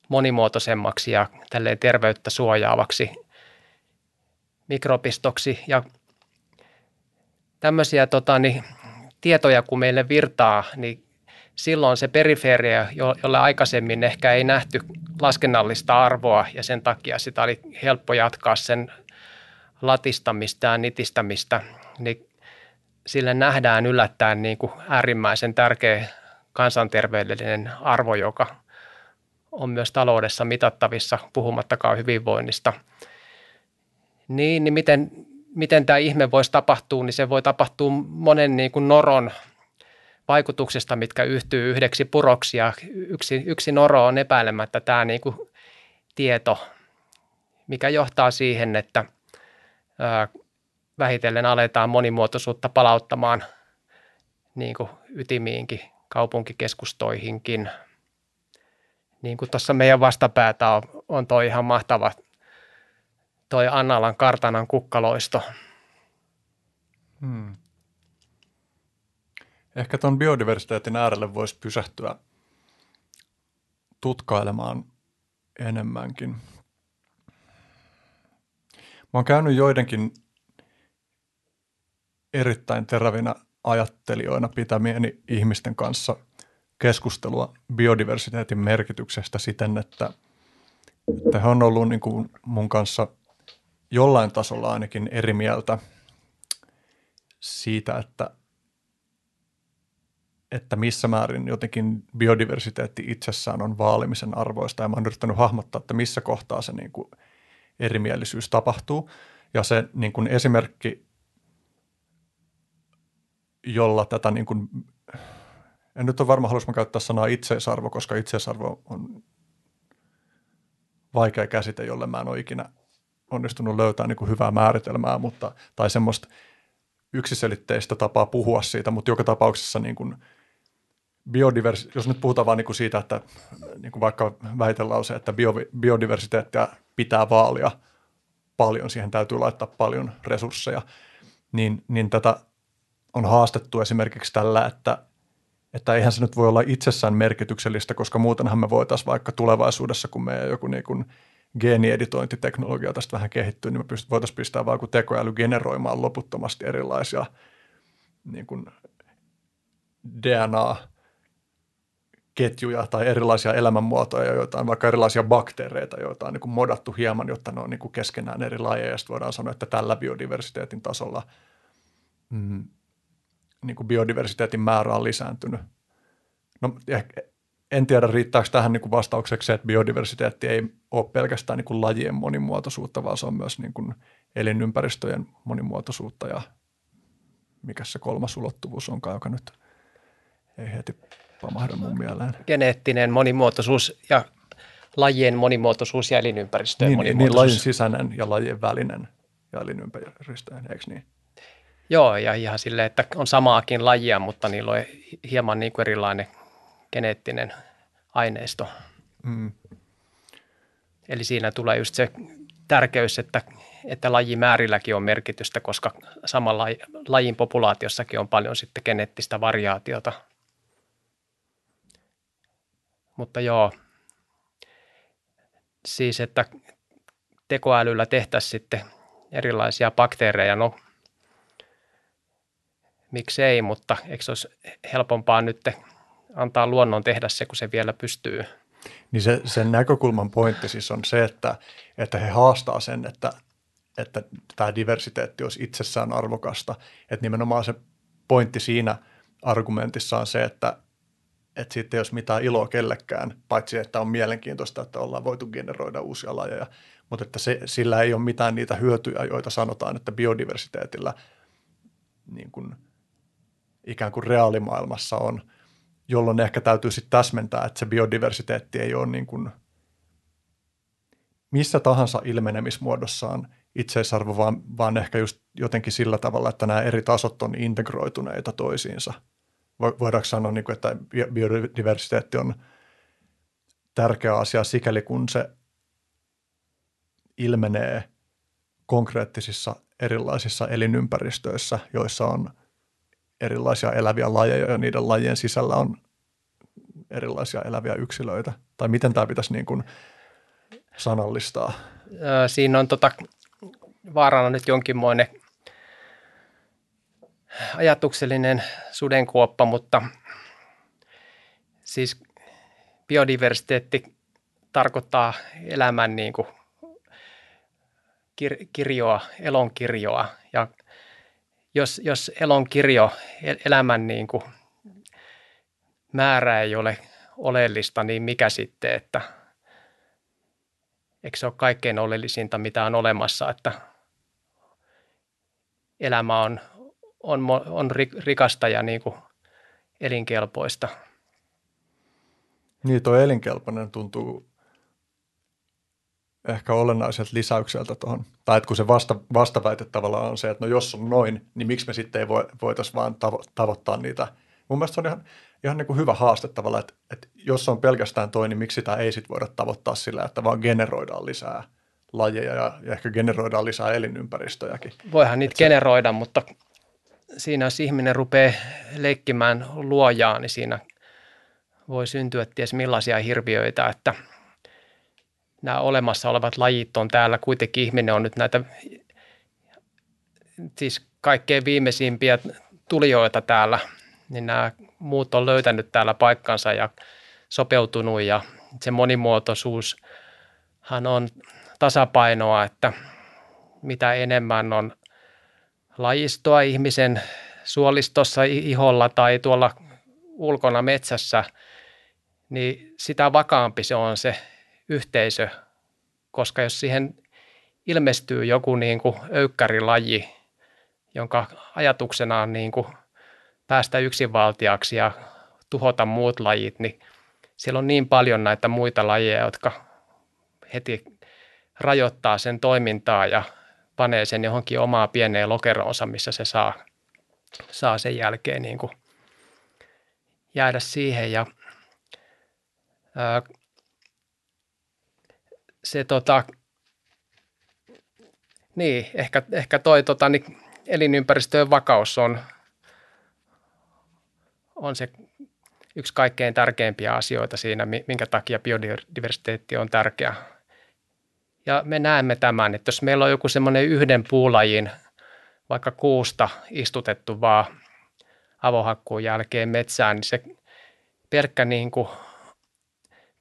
monimuotoisemmaksi ja tälleen terveyttä suojaavaksi mikropistoksi. Ja tämmöisiä tota, niin, tietoja, kun meille virtaa, niin silloin se periferia, jolle aikaisemmin ehkä ei nähty laskennallista arvoa ja sen takia sitä oli helppo jatkaa sen latistamista ja nitistämistä, niin sille nähdään yllättäen niin kuin äärimmäisen tärkeä kansanterveydellinen arvo, joka on myös taloudessa mitattavissa, puhumattakaan hyvinvoinnista. Niin, niin miten, miten tämä ihme voisi tapahtua, niin se voi tapahtua monen niin kuin noron vaikutuksesta, mitkä yhtyy yhdeksi puroksi ja yksi, yksi noro on epäilemättä tämä niin kuin tieto, mikä johtaa siihen, että ää, vähitellen aletaan monimuotoisuutta palauttamaan niin kuin ytimiinkin, kaupunkikeskustoihinkin. Niin kuin tuossa meidän vastapäätä on, on toi ihan mahtava toi Annalan kartanan kukkaloisto. Hmm. Ehkä tuon biodiversiteetin äärelle voisi pysähtyä tutkailemaan enemmänkin. Mä oon käynyt joidenkin erittäin terävinä ajattelijoina pitämieni ihmisten kanssa keskustelua biodiversiteetin merkityksestä siten, että, että he on ollut niin kuin mun kanssa jollain tasolla ainakin eri mieltä siitä, että, että missä määrin jotenkin biodiversiteetti itsessään on vaalimisen arvoista. Ja mä oon yrittänyt hahmottaa, että missä kohtaa se niin kuin erimielisyys tapahtuu. Ja se niin kuin esimerkki, jolla tätä niin kuin, en nyt ole varma, haluaisin käyttää sanaa itseisarvo, koska itseisarvo on vaikea käsite, jolle mä en ole ikinä onnistunut löytää niin hyvää määritelmää, mutta, tai semmoista yksiselitteistä tapaa puhua siitä, mutta joka tapauksessa niin kuin biodivers, jos nyt puhutaan vaan niin kuin siitä, että niin kuin vaikka väitelause, että bio, biodiversiteettiä pitää vaalia paljon, siihen täytyy laittaa paljon resursseja, niin, niin tätä on haastettu esimerkiksi tällä, että, että eihän se nyt voi olla itsessään merkityksellistä, koska muutenhan me voitaisiin vaikka tulevaisuudessa, kun meidän joku niin kuin geenieditointiteknologia tästä vähän kehittyy, niin me voitaisiin pistää vaan tekoäly generoimaan loputtomasti erilaisia niin kuin DNA ketjuja tai erilaisia elämänmuotoja, joita on vaikka erilaisia bakteereita, joita on niin kuin modattu hieman, jotta ne on niin kuin keskenään eri lajeja. Ja voidaan sanoa, että tällä biodiversiteetin tasolla mm, niin kuin biodiversiteetin määrä on lisääntynyt. No, en tiedä, riittääkö tähän niin kuin vastaukseksi se, että biodiversiteetti ei ole pelkästään niin kuin lajien monimuotoisuutta, vaan se on myös niin kuin elinympäristöjen monimuotoisuutta ja mikä se kolmas ulottuvuus onkaan, joka nyt ei heti pamahda mun mieleen. Geneettinen monimuotoisuus ja lajien monimuotoisuus ja elinympäristöjen niin, monimuotoisuus. Niin, lajin sisäinen ja lajien välinen ja elinympäristöjen, eikö niin? Joo, ja ihan silleen, että on samaakin lajia, mutta niillä on hieman niin kuin erilainen geneettinen aineisto. Mm. Eli siinä tulee just se tärkeys, että, että lajimäärilläkin on merkitystä, koska samalla lajin populaatiossakin on paljon sitten geneettistä variaatiota. Mutta joo, siis että tekoälyllä tehtäisiin sitten erilaisia bakteereja, no miksei, mutta eikö se olisi helpompaa nyt antaa luonnon tehdä se, kun se vielä pystyy. Niin se, sen näkökulman pointti siis on se, että, että he haastaa sen, että, että tämä diversiteetti olisi itsessään arvokasta. Että nimenomaan se pointti siinä argumentissa on se, että, että siitä ei olisi mitään iloa kellekään, paitsi että on mielenkiintoista, että ollaan voitu generoida uusia lajeja. Mutta että se, sillä ei ole mitään niitä hyötyjä, joita sanotaan, että biodiversiteetillä niin kuin, ikään kuin reaalimaailmassa on – jolloin ehkä täytyy sitten täsmentää, että se biodiversiteetti ei ole niin kuin missä tahansa ilmenemismuodossaan itseisarvo, vaan, vaan ehkä just jotenkin sillä tavalla, että nämä eri tasot on integroituneita toisiinsa. Voidaanko sanoa, niin kuin, että biodiversiteetti on tärkeä asia sikäli, kun se ilmenee konkreettisissa erilaisissa elinympäristöissä, joissa on – erilaisia eläviä lajeja ja niiden lajien sisällä on erilaisia eläviä yksilöitä? Tai miten tämä pitäisi niin kuin sanallistaa? Siinä on tota, vaarana nyt jonkinmoinen ajatuksellinen sudenkuoppa, mutta siis biodiversiteetti tarkoittaa elämän niin kuin kirjoa, elonkirjoa ja jos, jos elon kirjo, elämän niin kuin määrä ei ole oleellista, niin mikä sitten, että eikö se ole kaikkein oleellisinta, mitä on olemassa, että elämä on, on, on rikasta ja niin kuin elinkelpoista. Niin, tuo elinkelpoinen tuntuu ehkä olennaiselta lisäykseltä tuohon, tai että kun se vasta, vastaväite tavallaan on se, että no jos on noin, niin miksi me sitten ei voi, voitaisiin vaan tavo- tavoittaa niitä. Mun mielestä se on ihan, ihan niin kuin hyvä haaste tavallaan, että, että jos on pelkästään toi, niin miksi sitä ei sitten voida tavoittaa sillä, että vaan generoidaan lisää lajeja ja, ja ehkä generoidaan lisää elinympäristöjäkin. Voihan niitä se, generoida, mutta siinä jos ihminen rupeaa leikkimään luojaa, niin siinä voi syntyä ties millaisia hirviöitä, että – nämä olemassa olevat lajit on täällä. Kuitenkin ihminen on nyt näitä siis kaikkein viimeisimpiä tulijoita täällä, niin nämä muut on löytänyt täällä paikkansa ja sopeutunut ja se monimuotoisuushan on tasapainoa, että mitä enemmän on lajistoa ihmisen suolistossa, iholla tai tuolla ulkona metsässä, niin sitä vakaampi se on se yhteisö, koska jos siihen ilmestyy joku niin kuin öykkärilaji, jonka ajatuksena on niin kuin päästä yksinvaltiaksi ja tuhota muut lajit, niin siellä on niin paljon näitä muita lajeja, jotka heti rajoittaa sen toimintaa ja panee sen johonkin omaa pieneen lokeroonsa, missä se saa, saa sen jälkeen niin kuin jäädä siihen. Ja, ää, se tota, niin, ehkä, ehkä toi tota, niin elinympäristöjen vakaus on, on se yksi kaikkein tärkeimpiä asioita siinä, minkä takia biodiversiteetti on tärkeä. Ja me näemme tämän, että jos meillä on joku semmoinen yhden puulajin, vaikka kuusta istutettu vaan avohakkuun jälkeen metsään, niin se pelkkä niin kuin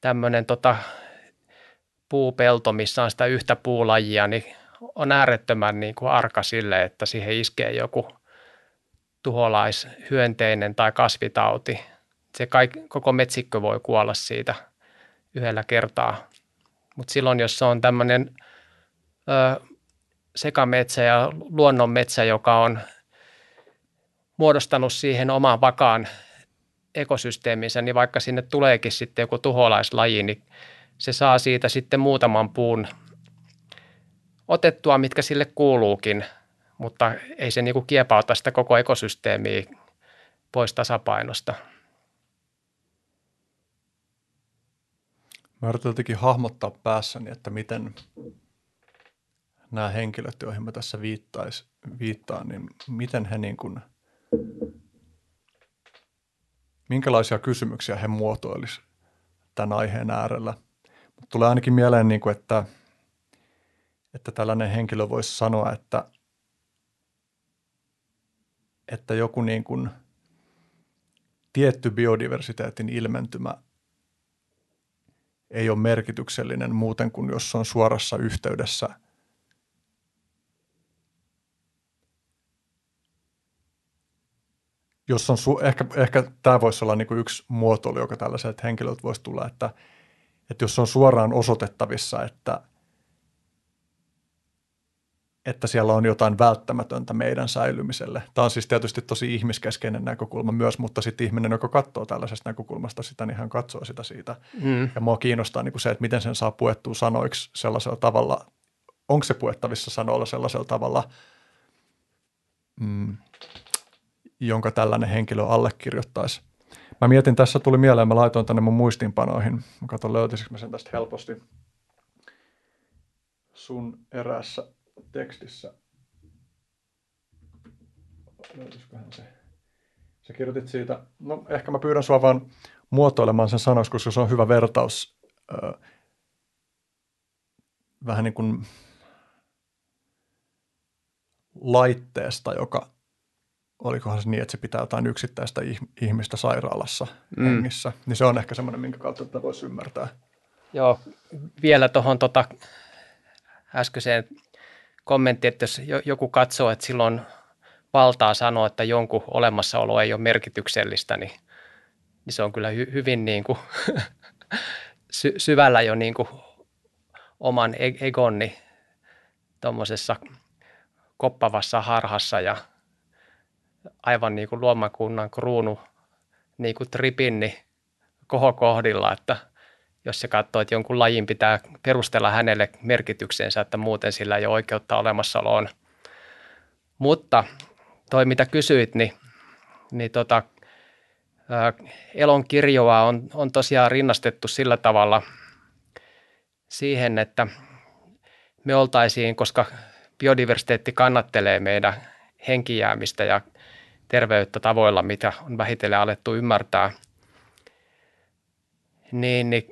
tämmöinen tota puupelto, missä on sitä yhtä puulajia, niin on äärettömän niin kuin arka sille, että siihen iskee joku tuholaishyönteinen tai kasvitauti. Se kaikki, koko metsikkö voi kuolla siitä yhdellä kertaa. Mutta silloin, jos se on tämmöinen sekametsä ja luonnonmetsä, joka on muodostanut siihen oman vakaan ekosysteeminsä, niin vaikka sinne tuleekin sitten joku tuholaislaji, niin se saa siitä sitten muutaman puun otettua, mitkä sille kuuluukin, mutta ei se niin kuin kiepauta sitä koko ekosysteemiä pois tasapainosta. Mä yritän jotenkin hahmottaa päässäni, että miten nämä henkilöt, joihin mä tässä viittais, viittaan, niin miten he niin kuin, minkälaisia kysymyksiä he muotoilisi tämän aiheen äärellä. Tulee ainakin mieleen, niin kuin, että, että tällainen henkilö voisi sanoa, että, että joku niin kuin tietty biodiversiteetin ilmentymä – ei ole merkityksellinen muuten kuin jos se on suorassa yhteydessä jos on, su- ehkä, ehkä tämä voisi olla niin yksi muotoilu, joka tällaiset henkilöt voisi tulla, että, että jos on suoraan osoitettavissa, että – että siellä on jotain välttämätöntä meidän säilymiselle. Tämä on siis tietysti tosi ihmiskeskeinen näkökulma myös, mutta sitten ihminen, joka katsoo tällaisesta näkökulmasta sitä, niin hän katsoo sitä siitä. Mm. Ja mua kiinnostaa niin kuin se, että miten sen saa puettua sanoiksi sellaisella tavalla, onko se puettavissa sanoilla sellaisella tavalla, mm, jonka tällainen henkilö allekirjoittaisi. Mä mietin, tässä tuli mieleen, mä laitoin tänne mun muistiinpanoihin. Mä katson, löytäisikö mä sen tästä helposti sun erässä tekstissä, löytyisiköhän se, sä kirjoitit siitä, no ehkä mä pyydän sua vaan muotoilemaan sen sanoksi, koska se on hyvä vertaus ö, vähän niin kuin laitteesta, joka olikohan se niin, että se pitää jotain yksittäistä ihmistä sairaalassa mm. hengissä, niin se on ehkä semmoinen, minkä kautta tätä voisi ymmärtää. Joo, vielä tuohon tota äskeiseen kommentti, että jos joku katsoo, että silloin valtaa sanoa, että jonkun olemassaolo ei ole merkityksellistä, niin, niin se on kyllä hy, hyvin niin kuin sy, syvällä jo niin kuin oman e-, egonni tuommoisessa koppavassa harhassa ja aivan niin kuin luomakunnan kruunu niin kuin tripinni kohokohdilla, että – jos se katsoo, että jonkun lajin pitää perustella hänelle merkityksensä, että muuten sillä ei ole oikeutta olemassaoloon. Mutta toi mitä kysyit, niin, niin tota, elon kirjoa on, on tosiaan rinnastettu sillä tavalla siihen, että me oltaisiin, koska biodiversiteetti kannattelee meidän henkijäämistä ja terveyttä tavoilla, mitä on vähitellen alettu ymmärtää, niin, niin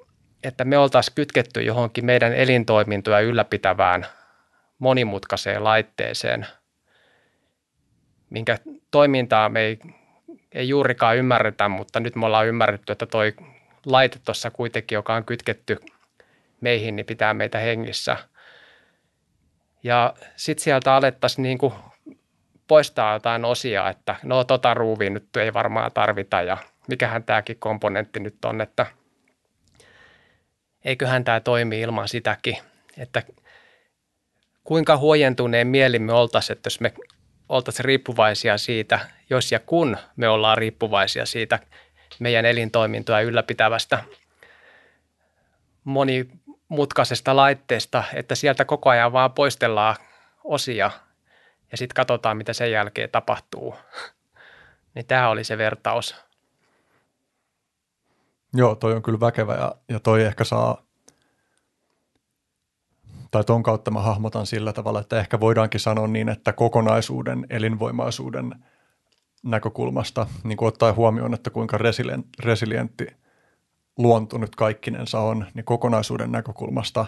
että me oltaisiin kytketty johonkin meidän elintoimintoja ylläpitävään monimutkaiseen laitteeseen, minkä toimintaa me ei, ei juurikaan ymmärretä, mutta nyt me ollaan ymmärretty, että toi laite tuossa kuitenkin, joka on kytketty meihin, niin pitää meitä hengissä. Ja sitten sieltä alettaisiin niin kuin poistaa jotain osia, että no tota ruuvia nyt ei varmaan tarvita ja mikähän tämäkin komponentti nyt on, että eiköhän tämä toimi ilman sitäkin, että kuinka huojentuneen mielimme oltaisiin, että jos me oltaisiin riippuvaisia siitä, jos ja kun me ollaan riippuvaisia siitä meidän elintoimintoa ylläpitävästä monimutkaisesta laitteesta, että sieltä koko ajan vaan poistellaan osia ja sitten katsotaan, mitä sen jälkeen tapahtuu. niin tämä oli se vertaus. Joo, toi on kyllä väkevä ja, ja toi ehkä saa, tai ton kautta mä hahmotan sillä tavalla, että ehkä voidaankin sanoa niin, että kokonaisuuden elinvoimaisuuden näkökulmasta, niin kuin ottaen huomioon, että kuinka resilientti luonto nyt kaikkinensa on, niin kokonaisuuden näkökulmasta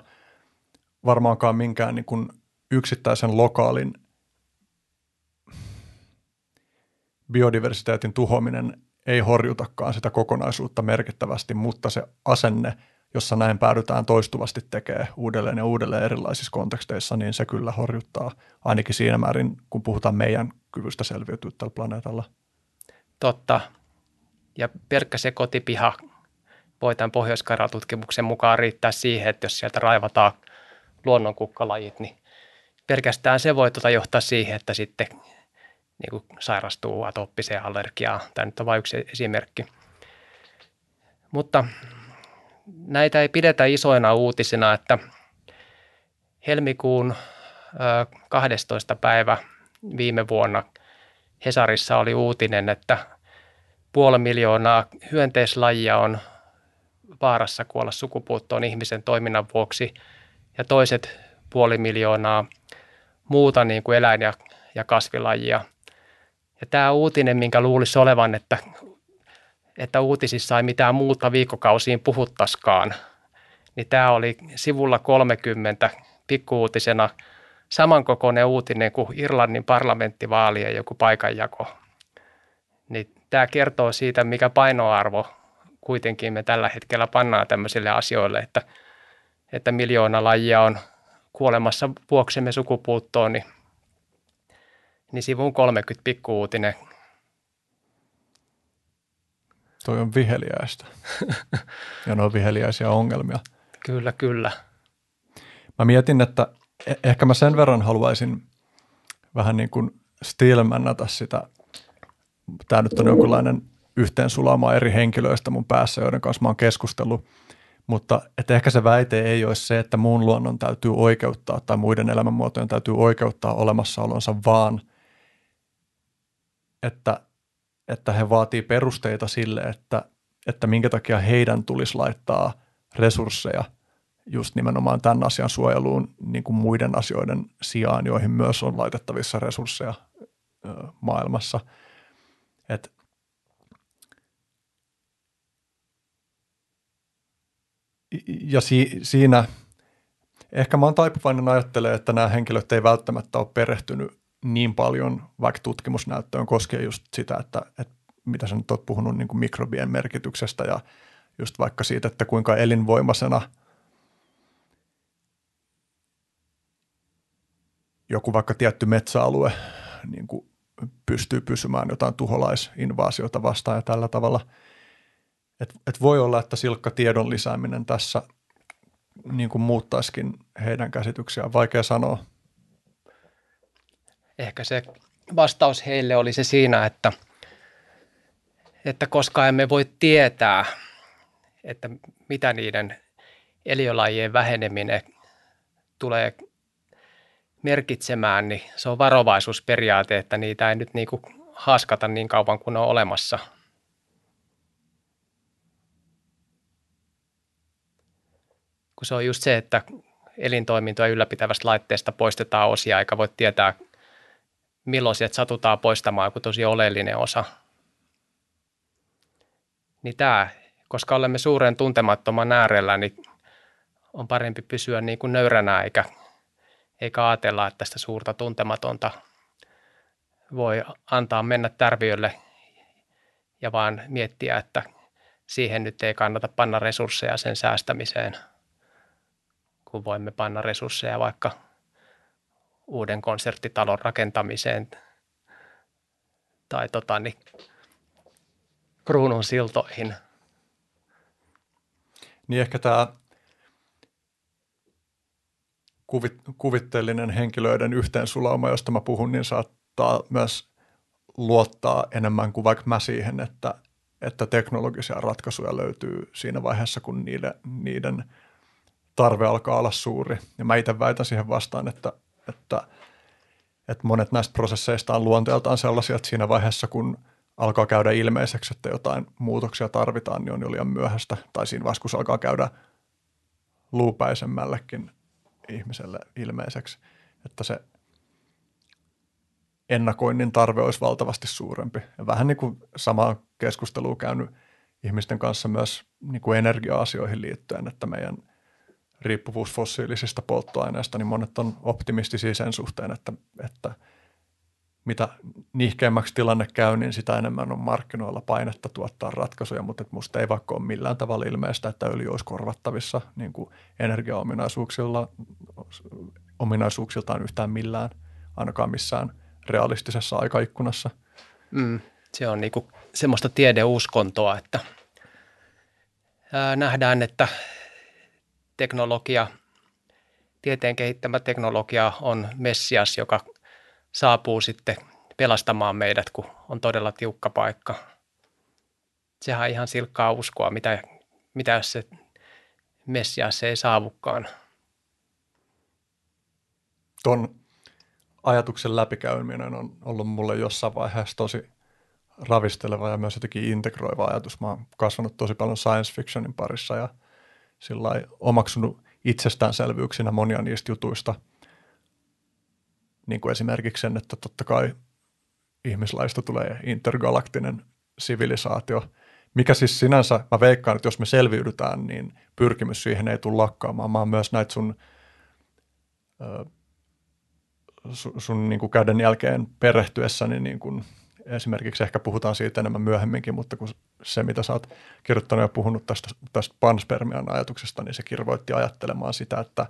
varmaankaan minkään niin kuin yksittäisen lokaalin biodiversiteetin tuhoaminen ei horjutakaan sitä kokonaisuutta merkittävästi, mutta se asenne, jossa näin päädytään toistuvasti tekemään uudelleen ja uudelleen erilaisissa konteksteissa, niin se kyllä horjuttaa ainakin siinä määrin, kun puhutaan meidän kyvystä selviytyä tällä planeetalla. Totta. Ja pelkkä se kotipiha voi tämän pohjois tutkimuksen mukaan riittää siihen, että jos sieltä raivataan luonnonkukkalajit, niin pelkästään se voi tuota johtaa siihen, että sitten niin kuin sairastuu atooppiseen allergiaan. Tämä nyt on vain yksi esimerkki. Mutta näitä ei pidetä isoina uutisina, että helmikuun 12. päivä viime vuonna Hesarissa oli uutinen, että puoli miljoonaa hyönteislajia on vaarassa kuolla sukupuuttoon ihmisen toiminnan vuoksi ja toiset puoli miljoonaa muuta niin kuin eläin- ja, ja kasvilajia ja tämä uutinen, minkä luulisi olevan, että, että uutisissa ei mitään muuta viikkokausiin puhuttaskaan, niin tämä oli sivulla 30 pikkuuutisena samankokoinen uutinen kuin Irlannin parlamenttivaalien joku paikanjako. Niin tämä kertoo siitä, mikä painoarvo kuitenkin me tällä hetkellä pannaan tämmöisille asioille, että, että miljoona lajia on kuolemassa vuoksemme sukupuuttoon, niin niin sivun 30 pikkuuutinen. Toi on viheliäistä. ja ne on viheliäisiä ongelmia. Kyllä, kyllä. Mä mietin, että e- ehkä mä sen verran haluaisin vähän niin kuin stilmännätä sitä. Tämä nyt on jonkinlainen yhteensulama eri henkilöistä mun päässä, joiden kanssa mä oon keskustellut. Mutta että ehkä se väite ei ole se, että muun luonnon täytyy oikeuttaa tai muiden elämänmuotojen täytyy oikeuttaa olemassaolonsa, vaan – että, että he vaatii perusteita sille, että, että minkä takia heidän tulisi laittaa resursseja just nimenomaan tämän asian suojeluun niin kuin muiden asioiden sijaan, joihin myös on laitettavissa resursseja ö, maailmassa. Et, ja si, siinä ehkä mä oon taipuvainen ajattelemaan, että nämä henkilöt ei välttämättä ole perehtynyt niin paljon vaikka tutkimusnäyttöön koskee just sitä, että, että mitä sä nyt oot puhunut niin kuin mikrobien merkityksestä ja just vaikka siitä, että kuinka elinvoimaisena joku vaikka tietty metsäalue niin kuin pystyy pysymään jotain tuholaisinvaasiota vastaan ja tällä tavalla. Et, et voi olla, että silkka tiedon lisääminen tässä niin kuin muuttaisikin heidän käsityksiään. Vaikea sanoa ehkä se vastaus heille oli se siinä, että, että koska emme voi tietää, että mitä niiden eliölajien väheneminen tulee merkitsemään, niin se on varovaisuusperiaate, että niitä ei nyt niin kuin haaskata niin kauan kuin on olemassa. Kun se on just se, että elintoimintoja ylläpitävästä laitteesta poistetaan osia, eikä voi tietää milloin sieltä satutaan poistamaan joku tosi oleellinen osa. Niin tämä, koska olemme suuren tuntemattoman äärellä, niin on parempi pysyä niin kuin nöyränä eikä, eikä ajatella, että tästä suurta tuntematonta voi antaa mennä tärviölle ja vaan miettiä, että siihen nyt ei kannata panna resursseja sen säästämiseen, kun voimme panna resursseja vaikka uuden konserttitalon rakentamiseen tai tota, niin, kruunun siltoihin. Niin ehkä tämä kuvit, kuvitteellinen henkilöiden yhteensulauma, josta mä puhun, niin saattaa myös luottaa enemmän kuin vaikka mä siihen, että, että teknologisia ratkaisuja löytyy siinä vaiheessa, kun niiden, niiden tarve alkaa olla suuri. Ja mä itse väitän siihen vastaan, että, että, että monet näistä prosesseista on luonteeltaan sellaisia, että siinä vaiheessa, kun alkaa käydä ilmeiseksi, että jotain muutoksia tarvitaan, niin on jo liian myöhäistä. Tai siinä vaiheessa, kun se alkaa käydä luupäisemmällekin ihmiselle ilmeiseksi, että se ennakoinnin tarve olisi valtavasti suurempi. Ja vähän niin kuin samaa keskustelua käynyt ihmisten kanssa myös niin kuin energia-asioihin liittyen, että meidän riippuvuus fossiilisista polttoaineista, niin monet on optimistisia sen suhteen, että, että mitä nihkeämmäksi tilanne käy, niin sitä enemmän on markkinoilla painetta tuottaa ratkaisuja, mutta musta ei vaikka ole millään tavalla ilmeistä, että öljy olisi korvattavissa niin kuin energiaominaisuuksiltaan yhtään millään, ainakaan missään – realistisessa aikaikkunassa. Mm, se on niinku semmoista tiedeuskontoa, että ää, nähdään, että teknologia, tieteen kehittämä teknologia on messias, joka saapuu sitten pelastamaan meidät, kun on todella tiukka paikka. Sehän on ihan silkkaa uskoa, mitä, mitä jos se messias ei saavukaan. Ton ajatuksen läpikäyminen on ollut mulle jossain vaiheessa tosi ravisteleva ja myös jotenkin integroiva ajatus. Mä oon kasvanut tosi paljon science fictionin parissa ja omaksunut itsestäänselvyyksinä monia niistä jutuista. Niin kuin esimerkiksi sen, että totta kai ihmislaista tulee intergalaktinen sivilisaatio, mikä siis sinänsä, mä veikkaan, että jos me selviydytään, niin pyrkimys siihen ei tule lakkaamaan. Mä myös näitä sun ö, sun niin kuin käden jälkeen perehtyessäni niin kuin esimerkiksi ehkä puhutaan siitä enemmän myöhemminkin, mutta kun se, mitä sä oot kirjoittanut ja puhunut tästä, tästä panspermian ajatuksesta, niin se kirvoitti ajattelemaan sitä, että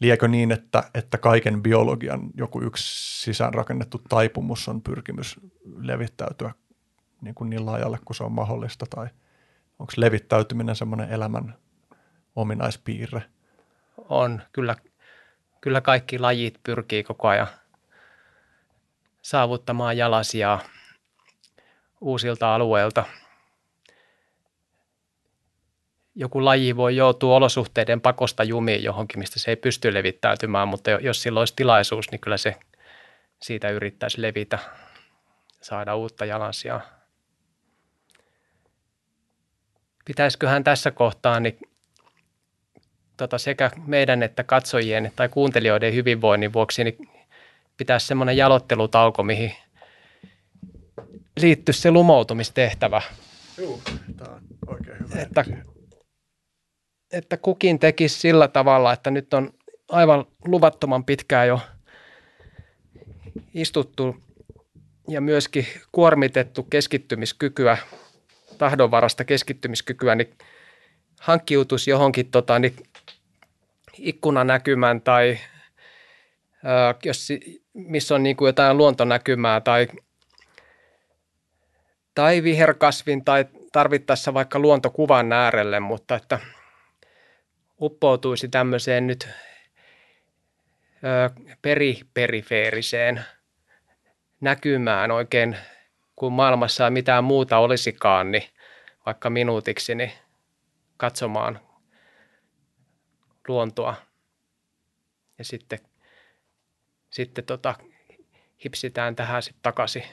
liekö niin, että, että kaiken biologian joku yksi sisäänrakennettu taipumus on pyrkimys levittäytyä niin, kuin niin laajalle kuin se on mahdollista, tai onko levittäytyminen semmoinen elämän ominaispiirre? On, kyllä kyllä kaikki lajit pyrkii koko ajan saavuttamaan jalasia uusilta alueilta. Joku laji voi joutua olosuhteiden pakosta jumiin johonkin, mistä se ei pysty levittäytymään, mutta jos sillä olisi tilaisuus, niin kyllä se siitä yrittäisi levitä, saada uutta jalansijaa. Pitäisiköhän tässä kohtaa niin tota, sekä meidän että katsojien tai kuuntelijoiden hyvinvoinnin vuoksi niin pitäisi semmoinen jalottelutauko, mihin liittyy se lumoutumistehtävä. Joo, tämä on oikein hyvä. Että, että kukin tekisi sillä tavalla, että nyt on aivan luvattoman pitkään jo istuttu ja myöskin kuormitettu keskittymiskykyä, tahdonvarasta keskittymiskykyä, niin hankkiutuisi johonkin tota, niin ikkunanäkymän tai ää, jos, missä on niin kuin jotain luontonäkymää tai, tai viherkasvin tai tarvittaessa vaikka luontokuvan äärelle, mutta että uppoutuisi tämmöiseen nyt ää, periperifeeriseen näkymään oikein, kun maailmassa ei mitään muuta olisikaan, niin vaikka minuutiksi, niin katsomaan luontoa. Ja sitten, sitten tota, hipsitään tähän sitten takaisin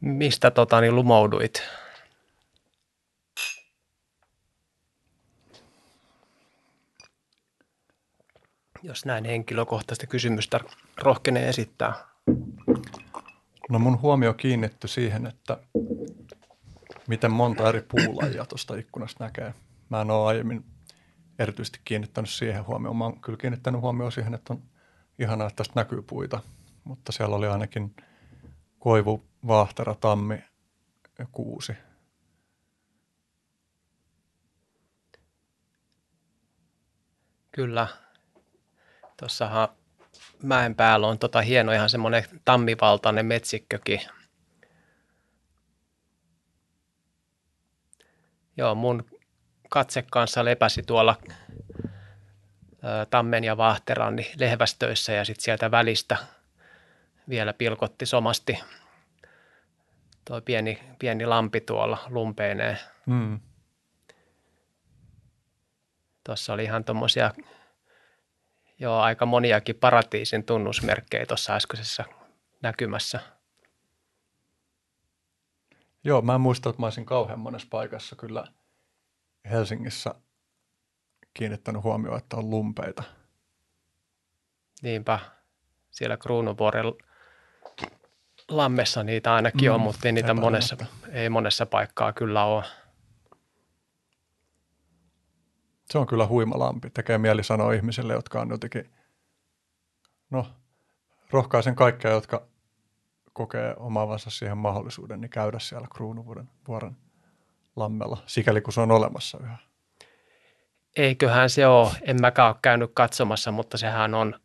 Mistä tota, niin lumouduit? Jos näin henkilökohtaista kysymystä rohkenee esittää. No mun huomio kiinnittyi siihen, että miten monta eri puulajia tuosta ikkunasta näkee. Mä en ole aiemmin erityisesti kiinnittänyt siihen huomioon. Mä oon kyllä kiinnittänyt huomioon siihen, että on ihanaa, että tästä näkyy puita, mutta siellä oli ainakin koivu, vaahtera, tammi ja kuusi. Kyllä. Tuossahan mäen päällä on tota hieno ihan semmoinen tammivaltainen metsikkökin. Joo, mun katse kanssa lepäsi tuolla ä, tammen ja vaahteran niin lehvästöissä ja sitten sieltä välistä vielä pilkotti somasti tuo pieni, pieni lampi tuolla lumpeineen. Mm. Tuossa oli ihan tuommoisia joo, aika moniakin paratiisin tunnusmerkkejä tuossa äskeisessä näkymässä. Joo, mä en muista, että mä olisin kauhean monessa paikassa kyllä Helsingissä kiinnittänyt huomioon, että on lumpeita. Niinpä, siellä Kruunuvuoren lammessa niitä ainakin mm, on, mutta ei niitä monessa, ei monessa paikkaa kyllä ole. Se on kyllä huima lampi. Tekee mieli sanoa ihmisille, jotka on jotenkin, no rohkaisen kaikkia, jotka kokee omaavansa siihen mahdollisuuden, niin käydä siellä Kruunuvuoren vuoren lammella, sikäli kun se on olemassa yhä. Eiköhän se ole. En mäkään ole käynyt katsomassa, mutta sehän on,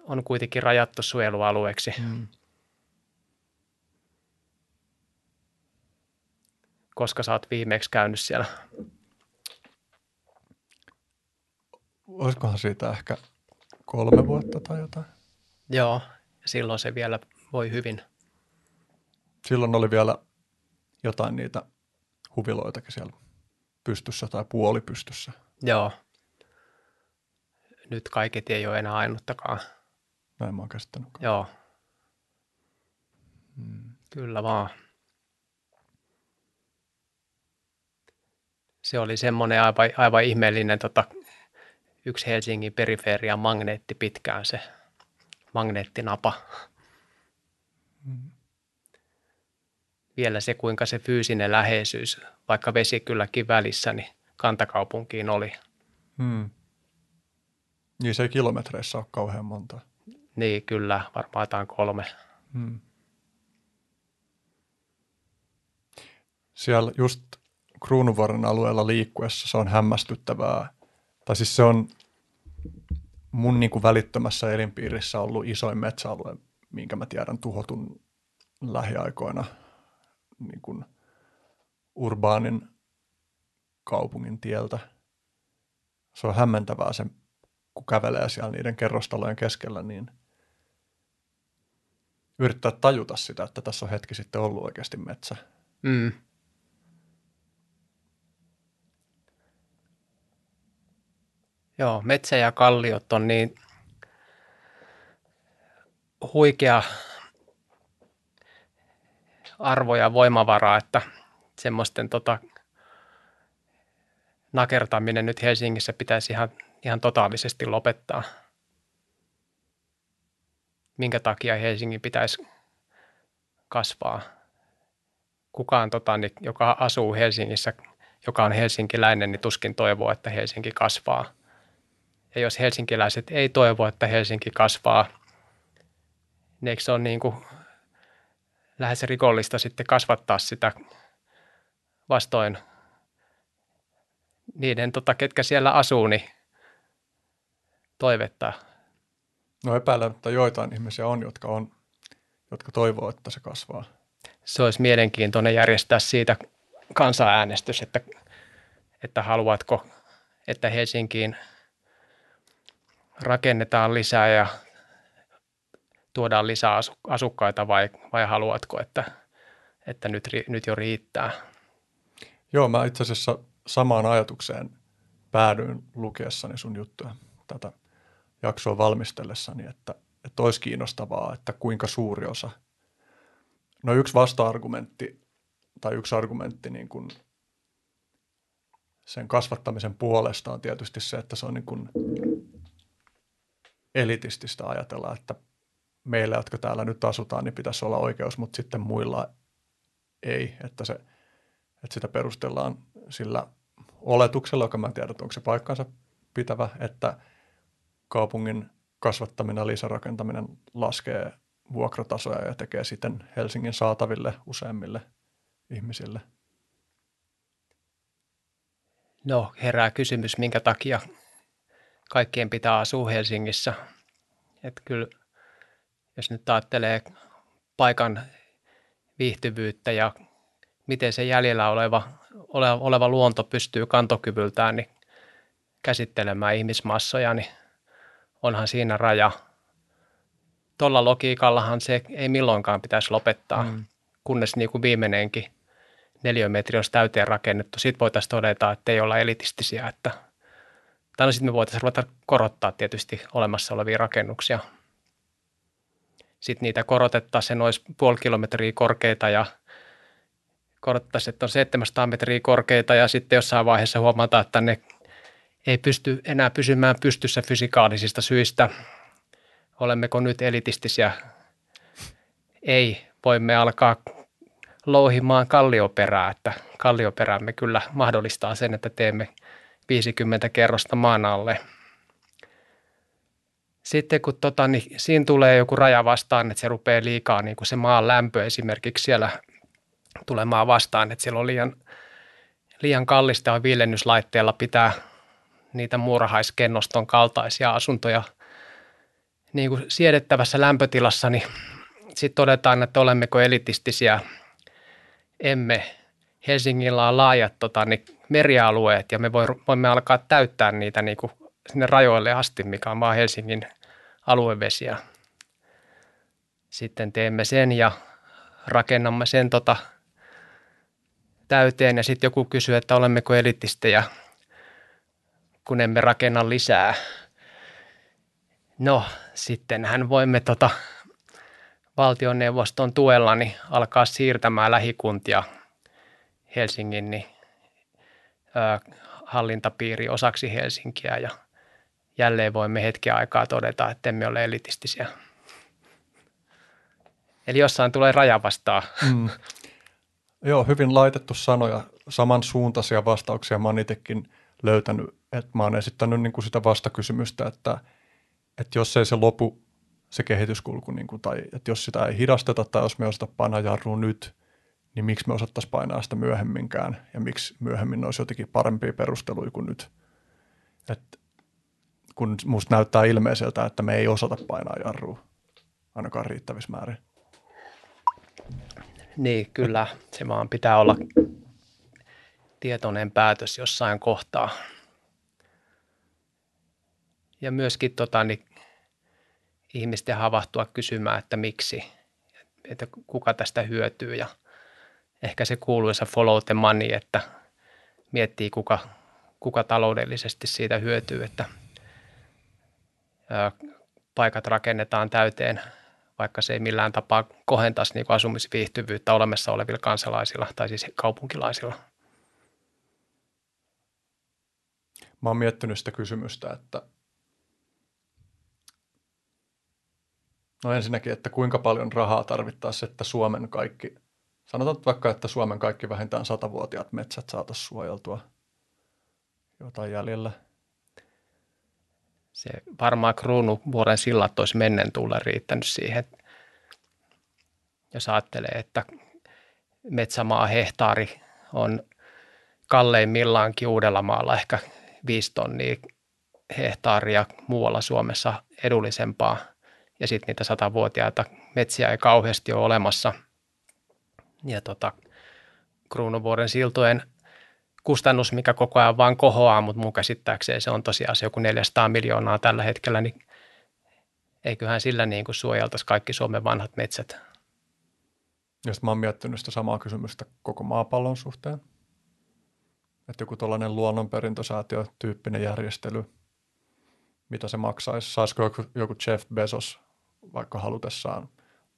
on kuitenkin rajattu suojelualueeksi. Mm. Koska sä oot viimeksi käynyt siellä? Olisikohan siitä ehkä kolme vuotta tai jotain? Joo, silloin se vielä voi hyvin. Silloin oli vielä jotain niitä huviloitakin siellä pystyssä tai puoli pystyssä. Joo. Nyt kaiket ei ole enää ainuttakaan. Näin mä oon käsittänyt. Joo. Hmm. Kyllä vaan. Se oli semmoinen aivan, aivan ihmeellinen tota, yksi Helsingin periferian magneetti pitkään se magneettinapa. Vielä se, kuinka se fyysinen läheisyys, vaikka vesi kylläkin välissä, niin kantakaupunkiin oli. Hmm. Niin se ei kilometreissä ole kauhean monta. Niin, kyllä, varmaan jotain kolme. Hmm. Siellä just Kruunuvuoren alueella liikkuessa se on hämmästyttävää. Tai siis se on mun niin kuin välittömässä elinpiirissä ollut isoin metsäalue, minkä mä tiedän tuhotun lähiaikoina – niin kuin urbaanin kaupungin tieltä. Se on hämmentävää se, kun kävelee siellä niiden kerrostalojen keskellä, niin yrittää tajuta sitä, että tässä on hetki sitten ollut oikeasti metsä. Mm. Joo, metsä ja kalliot on niin huikea arvo ja voimavaraa, että semmoisten tota, nakertaminen nyt Helsingissä pitäisi ihan, ihan totaalisesti lopettaa. Minkä takia Helsingin pitäisi kasvaa? Kukaan, tota, niin, joka asuu Helsingissä, joka on helsinkiläinen, niin tuskin toivoo, että Helsinki kasvaa. Ja jos helsinkiläiset ei toivo, että Helsinki kasvaa, niin eikö se ole niin kuin lähes rikollista sitten kasvattaa sitä vastoin niiden, tota, ketkä siellä asuu, niin toivetta. No epäilen, että joitain ihmisiä on, jotka, on, jotka toivoo, että se kasvaa. Se olisi mielenkiintoinen järjestää siitä kansanäänestys, että, että haluatko, että Helsinkiin rakennetaan lisää ja tuodaan lisää asukkaita vai, vai haluatko, että, että nyt, nyt jo riittää? Joo, mä itse asiassa samaan ajatukseen päädyin lukiessani sun juttuja tätä jaksoa valmistellessani, että, että olisi kiinnostavaa, että kuinka suuri osa. No yksi vasta-argumentti tai yksi argumentti niin kuin sen kasvattamisen puolesta on tietysti se, että se on niin kuin elitististä ajatella, että meillä, jotka täällä nyt asutaan, niin pitäisi olla oikeus, mutta sitten muilla ei, että, se, että sitä perustellaan sillä oletuksella, joka mä en tiedä, onko se paikkansa pitävä, että kaupungin kasvattaminen ja lisärakentaminen laskee vuokratasoja ja tekee sitten Helsingin saataville useimmille ihmisille. No herää kysymys, minkä takia kaikkien pitää asua Helsingissä. Että kyllä, jos nyt ajattelee paikan viihtyvyyttä ja miten se jäljellä oleva, oleva luonto pystyy kantokyvyltään niin käsittelemään ihmismassoja, niin onhan siinä raja. Tuolla logiikallahan se ei milloinkaan pitäisi lopettaa, mm. kunnes niin kuin viimeinenkin neliömetri olisi täyteen rakennettu. Sitten voitaisiin todeta, että ei olla elitistisiä. Että, tai no sitten me voitaisiin ruveta korottaa tietysti olemassa olevia rakennuksia. Sitten niitä korotettaisiin, olisi puoli kilometriä korkeita ja korottaisiin, että on 700 metriä korkeita ja sitten jossain vaiheessa huomataan, että ne ei pysty enää pysymään pystyssä fysikaalisista syistä. Olemmeko nyt elitistisiä? Ei. Voimme alkaa louhimaan kallioperää, että kallioperämme kyllä mahdollistaa sen, että teemme 50 kerrosta maan alle. Sitten kun tota, niin siinä tulee joku raja vastaan, että se rupeaa liikaa niin kuin se maan lämpö esimerkiksi siellä tulemaan vastaan, että siellä on liian, liian kallista viilennyslaitteella pitää niitä muurahaiskennoston kaltaisia asuntoja niin kuin siedettävässä lämpötilassa, niin sitten todetaan, että olemmeko elitistisiä. Emme. Helsingillä on laajat tota, niin merialueet ja me voimme alkaa täyttää niitä niin kuin sinne rajoille asti, mikä on vaan Helsingin aluevesiä. Sitten teemme sen ja rakennamme sen tota, täyteen ja sitten joku kysyy, että olemmeko elitistejä – kun emme rakenna lisää. No, sittenhän voimme tota, valtioneuvoston tuella niin alkaa siirtämään lähikuntia Helsingin niin, hallintapiiri osaksi Helsinkiä ja jälleen voimme hetken aikaa todeta, että emme ole elitistisiä. Eli jossain tulee raja vastaan. Mm. Joo, hyvin laitettu sanoja, samansuuntaisia vastauksia mä oon itsekin löytänyt että mä oon esittänyt niin kuin sitä vastakysymystä, että, että jos ei se lopu se kehityskulku, niin kuin, tai että jos sitä ei hidasteta tai jos me osata painaa jarrua nyt, niin miksi me osattaisiin painaa sitä myöhemminkään ja miksi myöhemmin olisi jotenkin parempia perusteluja kuin nyt. Et kun musta näyttää ilmeiseltä, että me ei osata painaa jarrua ainakaan riittävissä määrin. Niin, kyllä. Se vaan pitää olla tietoinen päätös jossain kohtaa ja myöskin tota, niin, ihmisten havahtua kysymään, että miksi, että kuka tästä hyötyy ja ehkä se kuuluisa follow the money, että miettii kuka, kuka taloudellisesti siitä hyötyy, että paikat rakennetaan täyteen, vaikka se ei millään tapaa kohentaisi niin asumisviihtyvyyttä olemassa olevilla kansalaisilla tai siis kaupunkilaisilla. Mä oon miettinyt sitä kysymystä, että No ensinnäkin, että kuinka paljon rahaa tarvittaisiin, että Suomen kaikki, sanotaan vaikka, että Suomen kaikki vähintään satavuotiaat metsät saataisiin suojeltua jotain jäljellä. Se varmaan kruunu vuoden sillat olisi mennen tulla riittänyt siihen. Jos ajattelee, että metsämaa hehtaari on kalleimmillaankin Uudellamaalla ehkä viisi tonnia hehtaaria muualla Suomessa edullisempaa – ja sitten niitä satavuotiaita metsiä ei kauheasti ole olemassa. Ja tota, kruunuvuoren siltojen kustannus, mikä koko ajan vaan kohoaa, mutta mun käsittääkseen se on tosiaan se joku 400 miljoonaa tällä hetkellä, niin eiköhän sillä niin kuin suojeltaisi kaikki Suomen vanhat metsät. Ja sitten mä oon miettinyt sitä samaa kysymystä koko maapallon suhteen. Että joku tällainen luonnonperintösäätiö-tyyppinen järjestely, mitä se maksaisi? Saisiko joku, joku Jeff Bezos vaikka halutessaan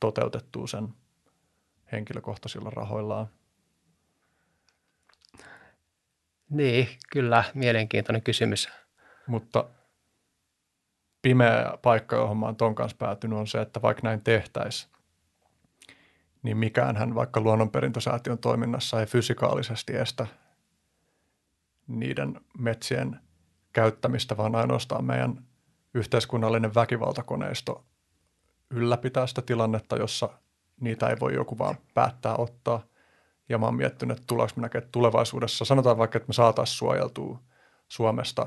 toteutettua sen henkilökohtaisilla rahoillaan? Niin, kyllä, mielenkiintoinen kysymys. Mutta pimeä paikka, johon mä oon ton kanssa päätynyt, on se, että vaikka näin tehtäisiin, niin mikään hän vaikka luonnonperintösäätiön toiminnassa ei fysikaalisesti estä niiden metsien käyttämistä, vaan ainoastaan meidän yhteiskunnallinen väkivaltakoneisto ylläpitää sitä tilannetta, jossa niitä ei voi joku vaan päättää ottaa. Ja mä oon miettinyt, että tuleeko me näkemään tulevaisuudessa, sanotaan vaikka, että me saataisiin suojeltua Suomesta,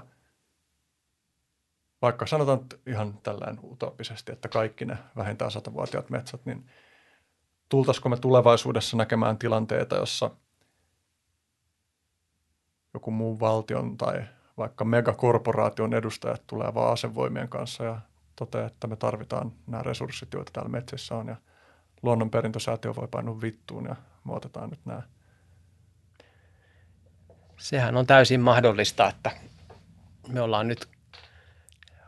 vaikka sanotaan ihan tällään utopisesti, että kaikki ne vähintään satavuotiaat metsät, niin tultaisiko me tulevaisuudessa näkemään tilanteita, jossa joku muu valtion tai vaikka megakorporaation edustajat tulee vaan asevoimien kanssa ja toteaa, että me tarvitaan nämä resurssit, joita täällä metsissä on ja luonnonperintösäätiö voi painua vittuun ja me otetaan nyt nämä. Sehän on täysin mahdollista, että me ollaan nyt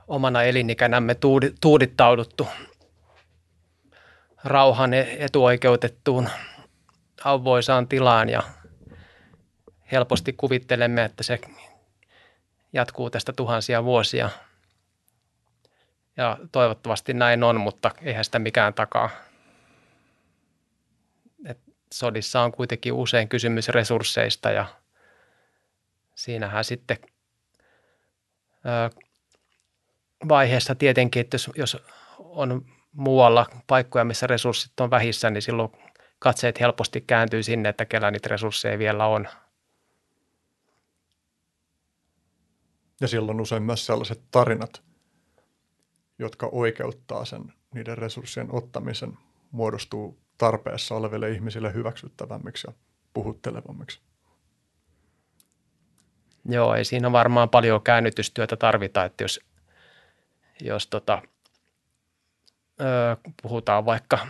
omana elinikänämme tuudittauduttu rauhan etuoikeutettuun auvoisaan tilaan ja helposti kuvittelemme, että se jatkuu tästä tuhansia vuosia. Ja toivottavasti näin on, mutta eihän sitä mikään takaa. Sodissa on kuitenkin usein kysymys resursseista ja siinähän sitten vaiheessa tietenkin, että jos, jos on muualla paikkoja, missä resurssit on vähissä, niin silloin katseet helposti kääntyy sinne, että kellä niitä resursseja vielä on. Ja silloin usein myös sellaiset tarinat, jotka oikeuttaa sen niiden resurssien ottamisen, muodostuu tarpeessa oleville ihmisille hyväksyttävämmiksi ja puhuttelevammiksi. Joo, ei siinä varmaan paljon käännytystyötä tarvita, että jos, jos tota, ö, puhutaan vaikka,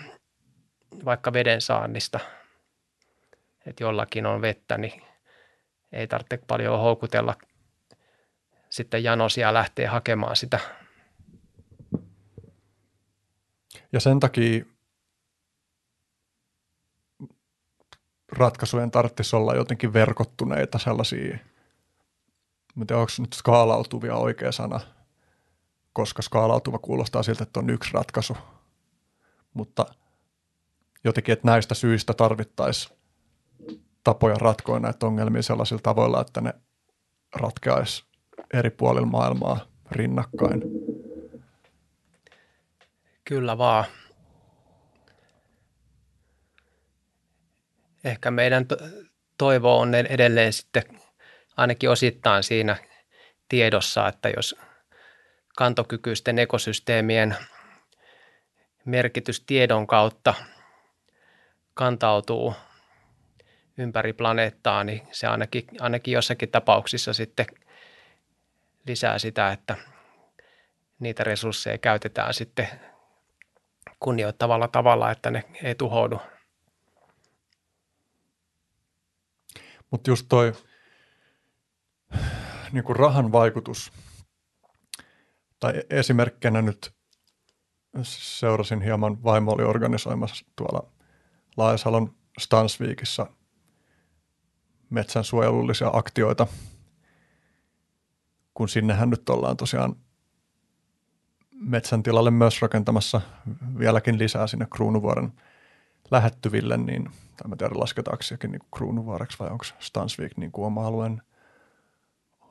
vaikka veden saannista, että jollakin on vettä, niin ei tarvitse paljon houkutella sitten janosia lähtee hakemaan sitä. Ja sen takia ratkaisujen tarvitsisi olla jotenkin verkottuneita sellaisia, mutta onko nyt skaalautuvia oikea sana, koska skaalautuva kuulostaa siltä, että on yksi ratkaisu, mutta jotenkin, että näistä syistä tarvittaisiin tapoja ratkoa näitä ongelmia sellaisilla tavoilla, että ne ratkeaisi eri puolilla maailmaa rinnakkain. Kyllä vaan. Ehkä meidän toivo on edelleen sitten ainakin osittain siinä tiedossa, että jos kantokykyisten ekosysteemien merkitys tiedon kautta kantautuu ympäri planeettaa, niin se ainakin, ainakin jossakin tapauksissa sitten – lisää sitä, että niitä resursseja käytetään sitten kunnioittavalla tavalla, että ne ei tuhoudu. Mutta just toi niin kuin rahan vaikutus, tai esimerkkinä nyt seurasin hieman, vaimo oli organisoimassa tuolla Laajasalon Stansviikissa metsän suojelullisia aktioita – kun sinnehän nyt ollaan tosiaan metsän tilalle myös rakentamassa vieläkin lisää sinne Kruunuvuoren lähettyville, niin tai mä tiedän lasketaanko sekin niin Kruunuvuoreksi vai onko Stansvik niin kuin oma alueen,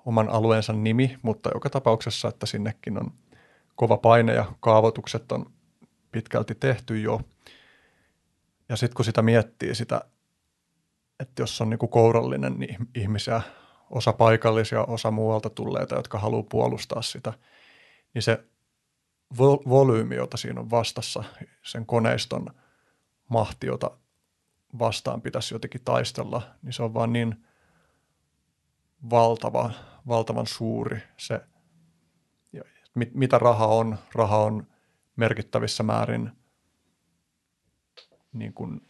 oman alueensa nimi, mutta joka tapauksessa, että sinnekin on kova paine ja kaavoitukset on pitkälti tehty jo. Ja sitten kun sitä miettii sitä, että jos on niin kuin kourallinen niin ihmisiä osa paikallisia, osa muualta tulleita, jotka haluaa puolustaa sitä, niin se volyymi, jota siinä on vastassa, sen koneiston mahti, jota vastaan pitäisi jotenkin taistella, niin se on vaan niin valtava, valtavan suuri se, mit, mitä raha on. Raha on merkittävissä määrin niin kuin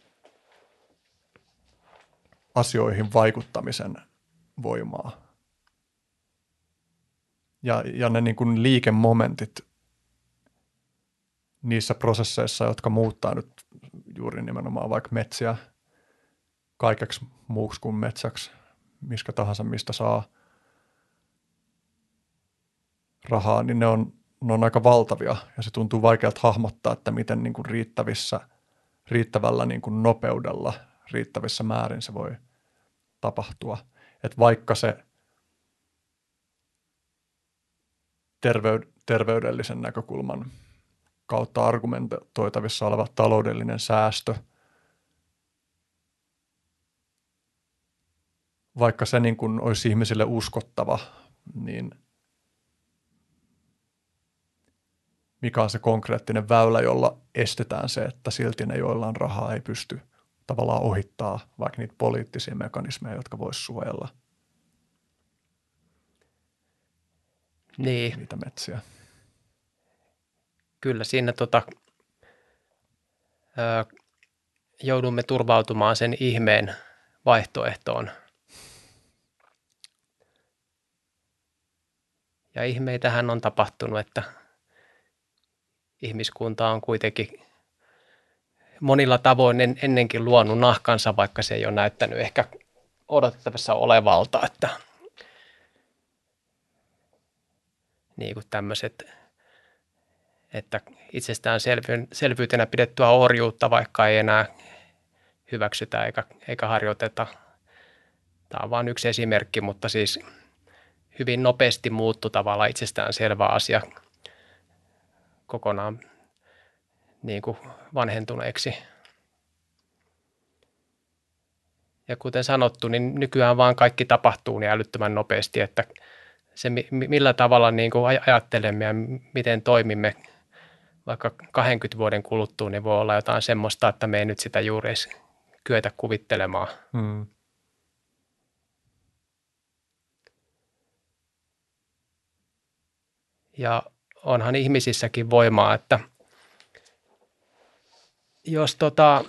asioihin vaikuttamisen voimaa. Ja, ja ne niin kuin liikemomentit niissä prosesseissa, jotka muuttaa nyt juuri nimenomaan vaikka metsiä kaikeksi muuksi kuin metsäksi, miskä tahansa, mistä saa rahaa, niin ne on, ne on aika valtavia ja se tuntuu vaikealta hahmottaa, että miten niin kuin riittävissä, riittävällä niin kuin nopeudella, riittävissä määrin se voi tapahtua. Että vaikka se terveyd- terveydellisen näkökulman kautta argumentoitavissa oleva taloudellinen säästö, vaikka se niin kuin olisi ihmisille uskottava, niin mikä on se konkreettinen väylä, jolla estetään se, että silti ne, joilla on rahaa, ei pysty tavallaan ohittaa vaikka niitä poliittisia mekanismeja, jotka voisi suojella? Niin. niitä metsiä kyllä siinä tota, ö, joudumme turvautumaan sen ihmeen vaihtoehtoon. Ja ihmeitähän on tapahtunut, että ihmiskunta on kuitenkin monilla tavoin ennenkin luonut nahkansa, vaikka se ei ole näyttänyt ehkä odotettavissa olevalta, että niin kuin tämmöiset että itsestään selvyytenä pidettyä orjuutta vaikka ei enää hyväksytä eikä, eikä harjoiteta. Tämä on vain yksi esimerkki, mutta siis hyvin nopeasti muuttu tavalla itsestään selvä asia kokonaan niin kuin vanhentuneeksi. Ja kuten sanottu, niin nykyään vaan kaikki tapahtuu niin älyttömän nopeasti, että se millä tavalla niin kuin ajattelemme ja miten toimimme vaikka 20 vuoden kuluttua, niin voi olla jotain semmoista, että me ei nyt sitä juuri edes kyetä kuvittelemaan. Hmm. Ja onhan ihmisissäkin voimaa, että jos tota,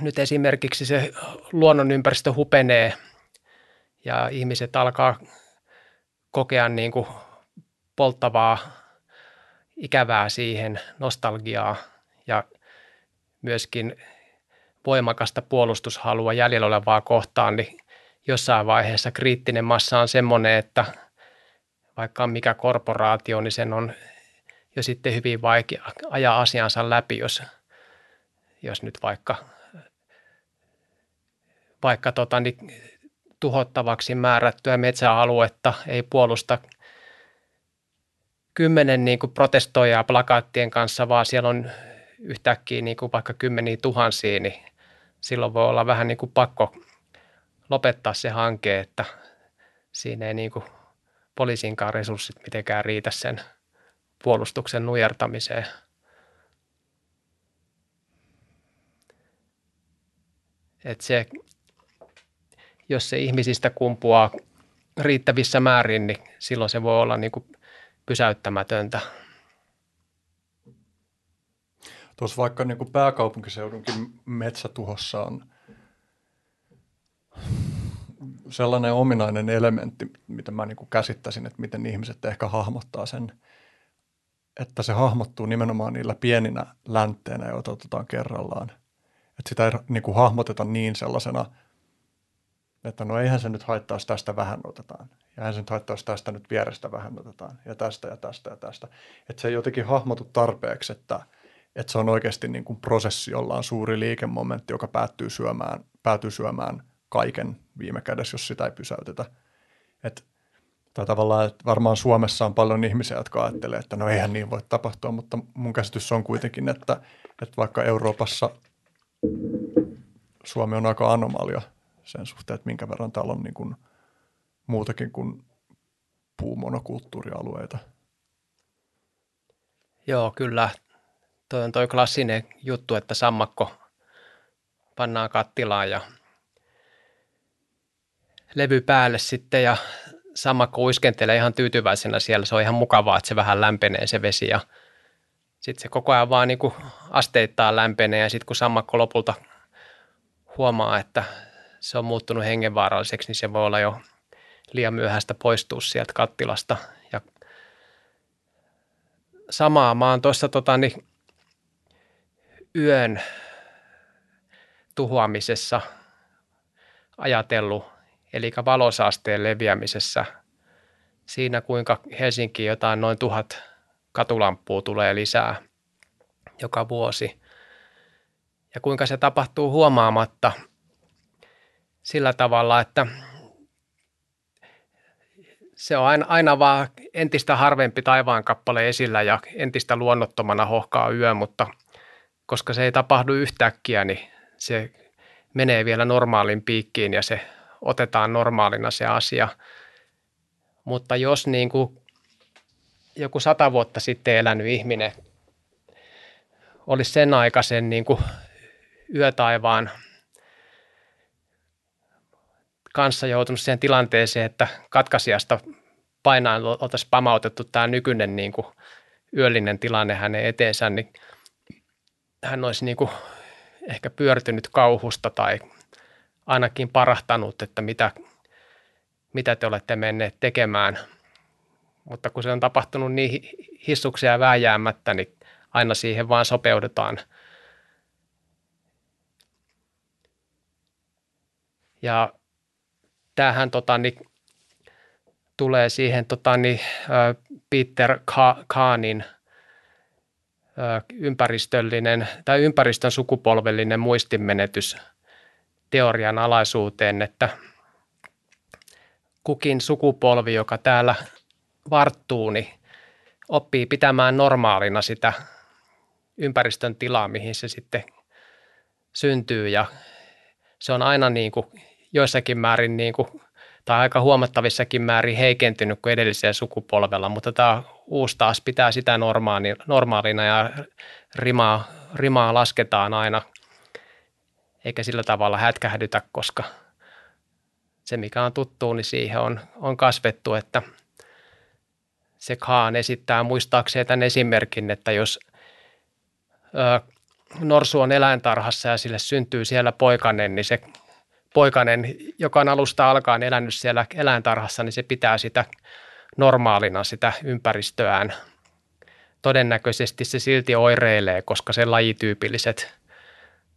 nyt esimerkiksi se luonnonympäristö hupenee ja ihmiset alkaa kokea niin kuin polttavaa ikävää siihen, nostalgiaa ja myöskin voimakasta puolustushalua jäljellä olevaa kohtaan, niin jossain vaiheessa kriittinen massa on semmoinen, että vaikka on mikä korporaatio, niin sen on jo sitten hyvin vaikea ajaa asiansa läpi, jos, jos nyt vaikka, vaikka tota, niin, tuhottavaksi määrättyä metsäaluetta ei puolusta – kymmenen niin kuin protestoijaa plakaattien kanssa, vaan siellä on yhtäkkiä niin kuin vaikka kymmeniä tuhansia, niin silloin voi olla vähän niin kuin pakko lopettaa se hanke, että siinä ei niin kuin poliisinkaan resurssit mitenkään riitä sen puolustuksen nujertamiseen. Et se, jos se ihmisistä kumpuaa riittävissä määrin, niin silloin se voi olla niin kuin pysäyttämätöntä. Tuossa vaikka niin kuin pääkaupunkiseudunkin metsätuhossa on sellainen ominainen elementti, mitä mä niin käsittäisin, että miten ihmiset ehkä hahmottaa sen, että se hahmottuu nimenomaan niillä pieninä läntteinä, joita otetaan kerrallaan. Että sitä ei niin kuin hahmoteta niin sellaisena – että no eihän se nyt haittaa, jos tästä vähän otetaan. Ja nyt haittaa, jos tästä nyt vierestä vähän otetaan. Ja tästä ja tästä ja tästä. Että se ei jotenkin hahmotu tarpeeksi, että, että se on oikeasti niin kuin prosessi, jolla on suuri liikemomentti, joka päättyy syömään, päätyy syömään kaiken viime kädessä, jos sitä ei pysäytetä. Et, tai tavallaan, että varmaan Suomessa on paljon ihmisiä, jotka ajattelee, että no eihän niin voi tapahtua, mutta mun käsitys on kuitenkin, että, että vaikka Euroopassa Suomi on aika anomalia – sen suhteen, että minkä verran täällä on niin kuin muutakin kuin puumonokulttuurialueita. Joo, kyllä. Toi on toi klassinen juttu, että sammakko pannaan kattilaan ja levy päälle sitten ja sammakko uiskentelee ihan tyytyväisenä siellä. Se on ihan mukavaa, että se vähän lämpenee se vesi ja sitten se koko ajan vaan niin asteittain lämpenee ja sitten kun sammakko lopulta huomaa, että se on muuttunut hengenvaaralliseksi, niin se voi olla jo liian myöhäistä poistua sieltä kattilasta. Ja samaa mä oon tuossa tota, niin, yön tuhoamisessa ajatellut, eli valosaasteen leviämisessä siinä, kuinka Helsinki jotain noin tuhat katulampua tulee lisää joka vuosi. Ja kuinka se tapahtuu huomaamatta sillä tavalla, että se on aina, aina vaan entistä harvempi taivaan kappale esillä ja entistä luonnottomana hohkaa yö, mutta koska se ei tapahdu yhtäkkiä, niin se menee vielä normaalin piikkiin ja se otetaan normaalina se asia. Mutta jos niin kuin joku sata vuotta sitten elänyt ihminen olisi sen aikaisen niin kuin yötaivaan kanssa joutunut siihen tilanteeseen, että katkaisijasta painaan oltaisiin pamautettu tämä nykyinen niin kuin yöllinen tilanne hänen eteensä, niin hän olisi niin kuin ehkä pyörtynyt kauhusta tai ainakin parahtanut, että mitä, mitä te olette menneet tekemään. Mutta kun se on tapahtunut niin hissuksia vääjäämättä, niin aina siihen vaan sopeudutaan. Ja tämähän tota, niin, tulee siihen tota, niin, Peter Kahnin ympäristöllinen tai ympäristön sukupolvellinen muistinmenetys teorian alaisuuteen, että kukin sukupolvi, joka täällä varttuu, niin oppii pitämään normaalina sitä ympäristön tilaa, mihin se sitten syntyy. Ja se on aina niin kuin joissakin määrin niin kuin, tai aika huomattavissakin määrin heikentynyt kuin edellisellä sukupolvella, mutta tämä uusi taas pitää sitä normaalina ja rimaa, rimaa lasketaan aina, eikä sillä tavalla hätkähdytä, koska se mikä on tuttu, niin siihen on, on kasvettu, että se Kaan esittää muistaakseen tämän esimerkin, että jos ö, norsu on eläintarhassa ja sille syntyy siellä poikanen, niin se poikanen, joka on alusta alkaen elänyt siellä eläintarhassa, niin se pitää sitä normaalina sitä ympäristöään. Todennäköisesti se silti oireilee, koska se lajityypilliset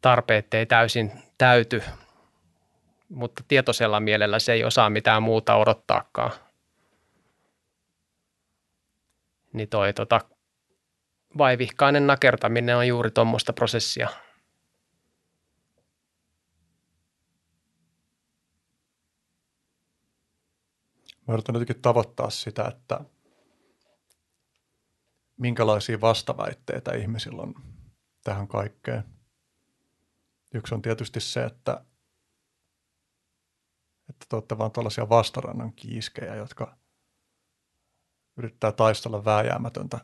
tarpeet ei täysin täyty, mutta tietoisella mielellä se ei osaa mitään muuta odottaakaan. Niin toi tota, vaivihkainen nakertaminen on juuri tuommoista prosessia – Mä yritän jotenkin tavoittaa sitä, että minkälaisia vastaväitteitä ihmisillä on tähän kaikkeen. Yksi on tietysti se, että, että te olette vaan tällaisia vastarannan kiiskejä, jotka yrittää taistella vääjäämätöntä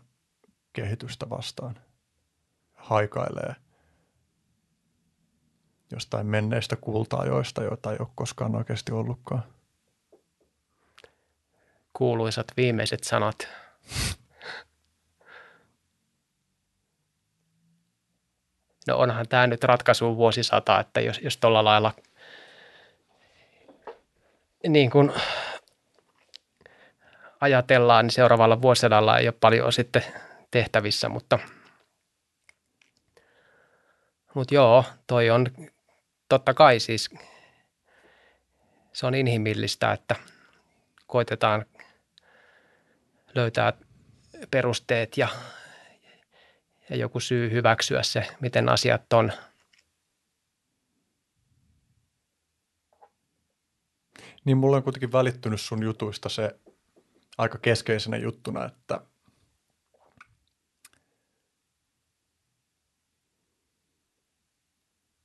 kehitystä vastaan. Haikailee jostain menneistä kultaajoista, joita ei ole koskaan oikeasti ollutkaan kuuluisat viimeiset sanat. No onhan tämä nyt ratkaisu vuosisata, että jos, jos tuolla lailla niin kuin ajatellaan, niin seuraavalla vuosisadalla ei ole paljon sitten tehtävissä, mutta, mutta joo, toi on totta kai siis se on inhimillistä, että koitetaan löytää perusteet ja, ja joku syy hyväksyä se, miten asiat on. Niin mulla on kuitenkin välittynyt sun jutuista se aika keskeisenä juttuna, että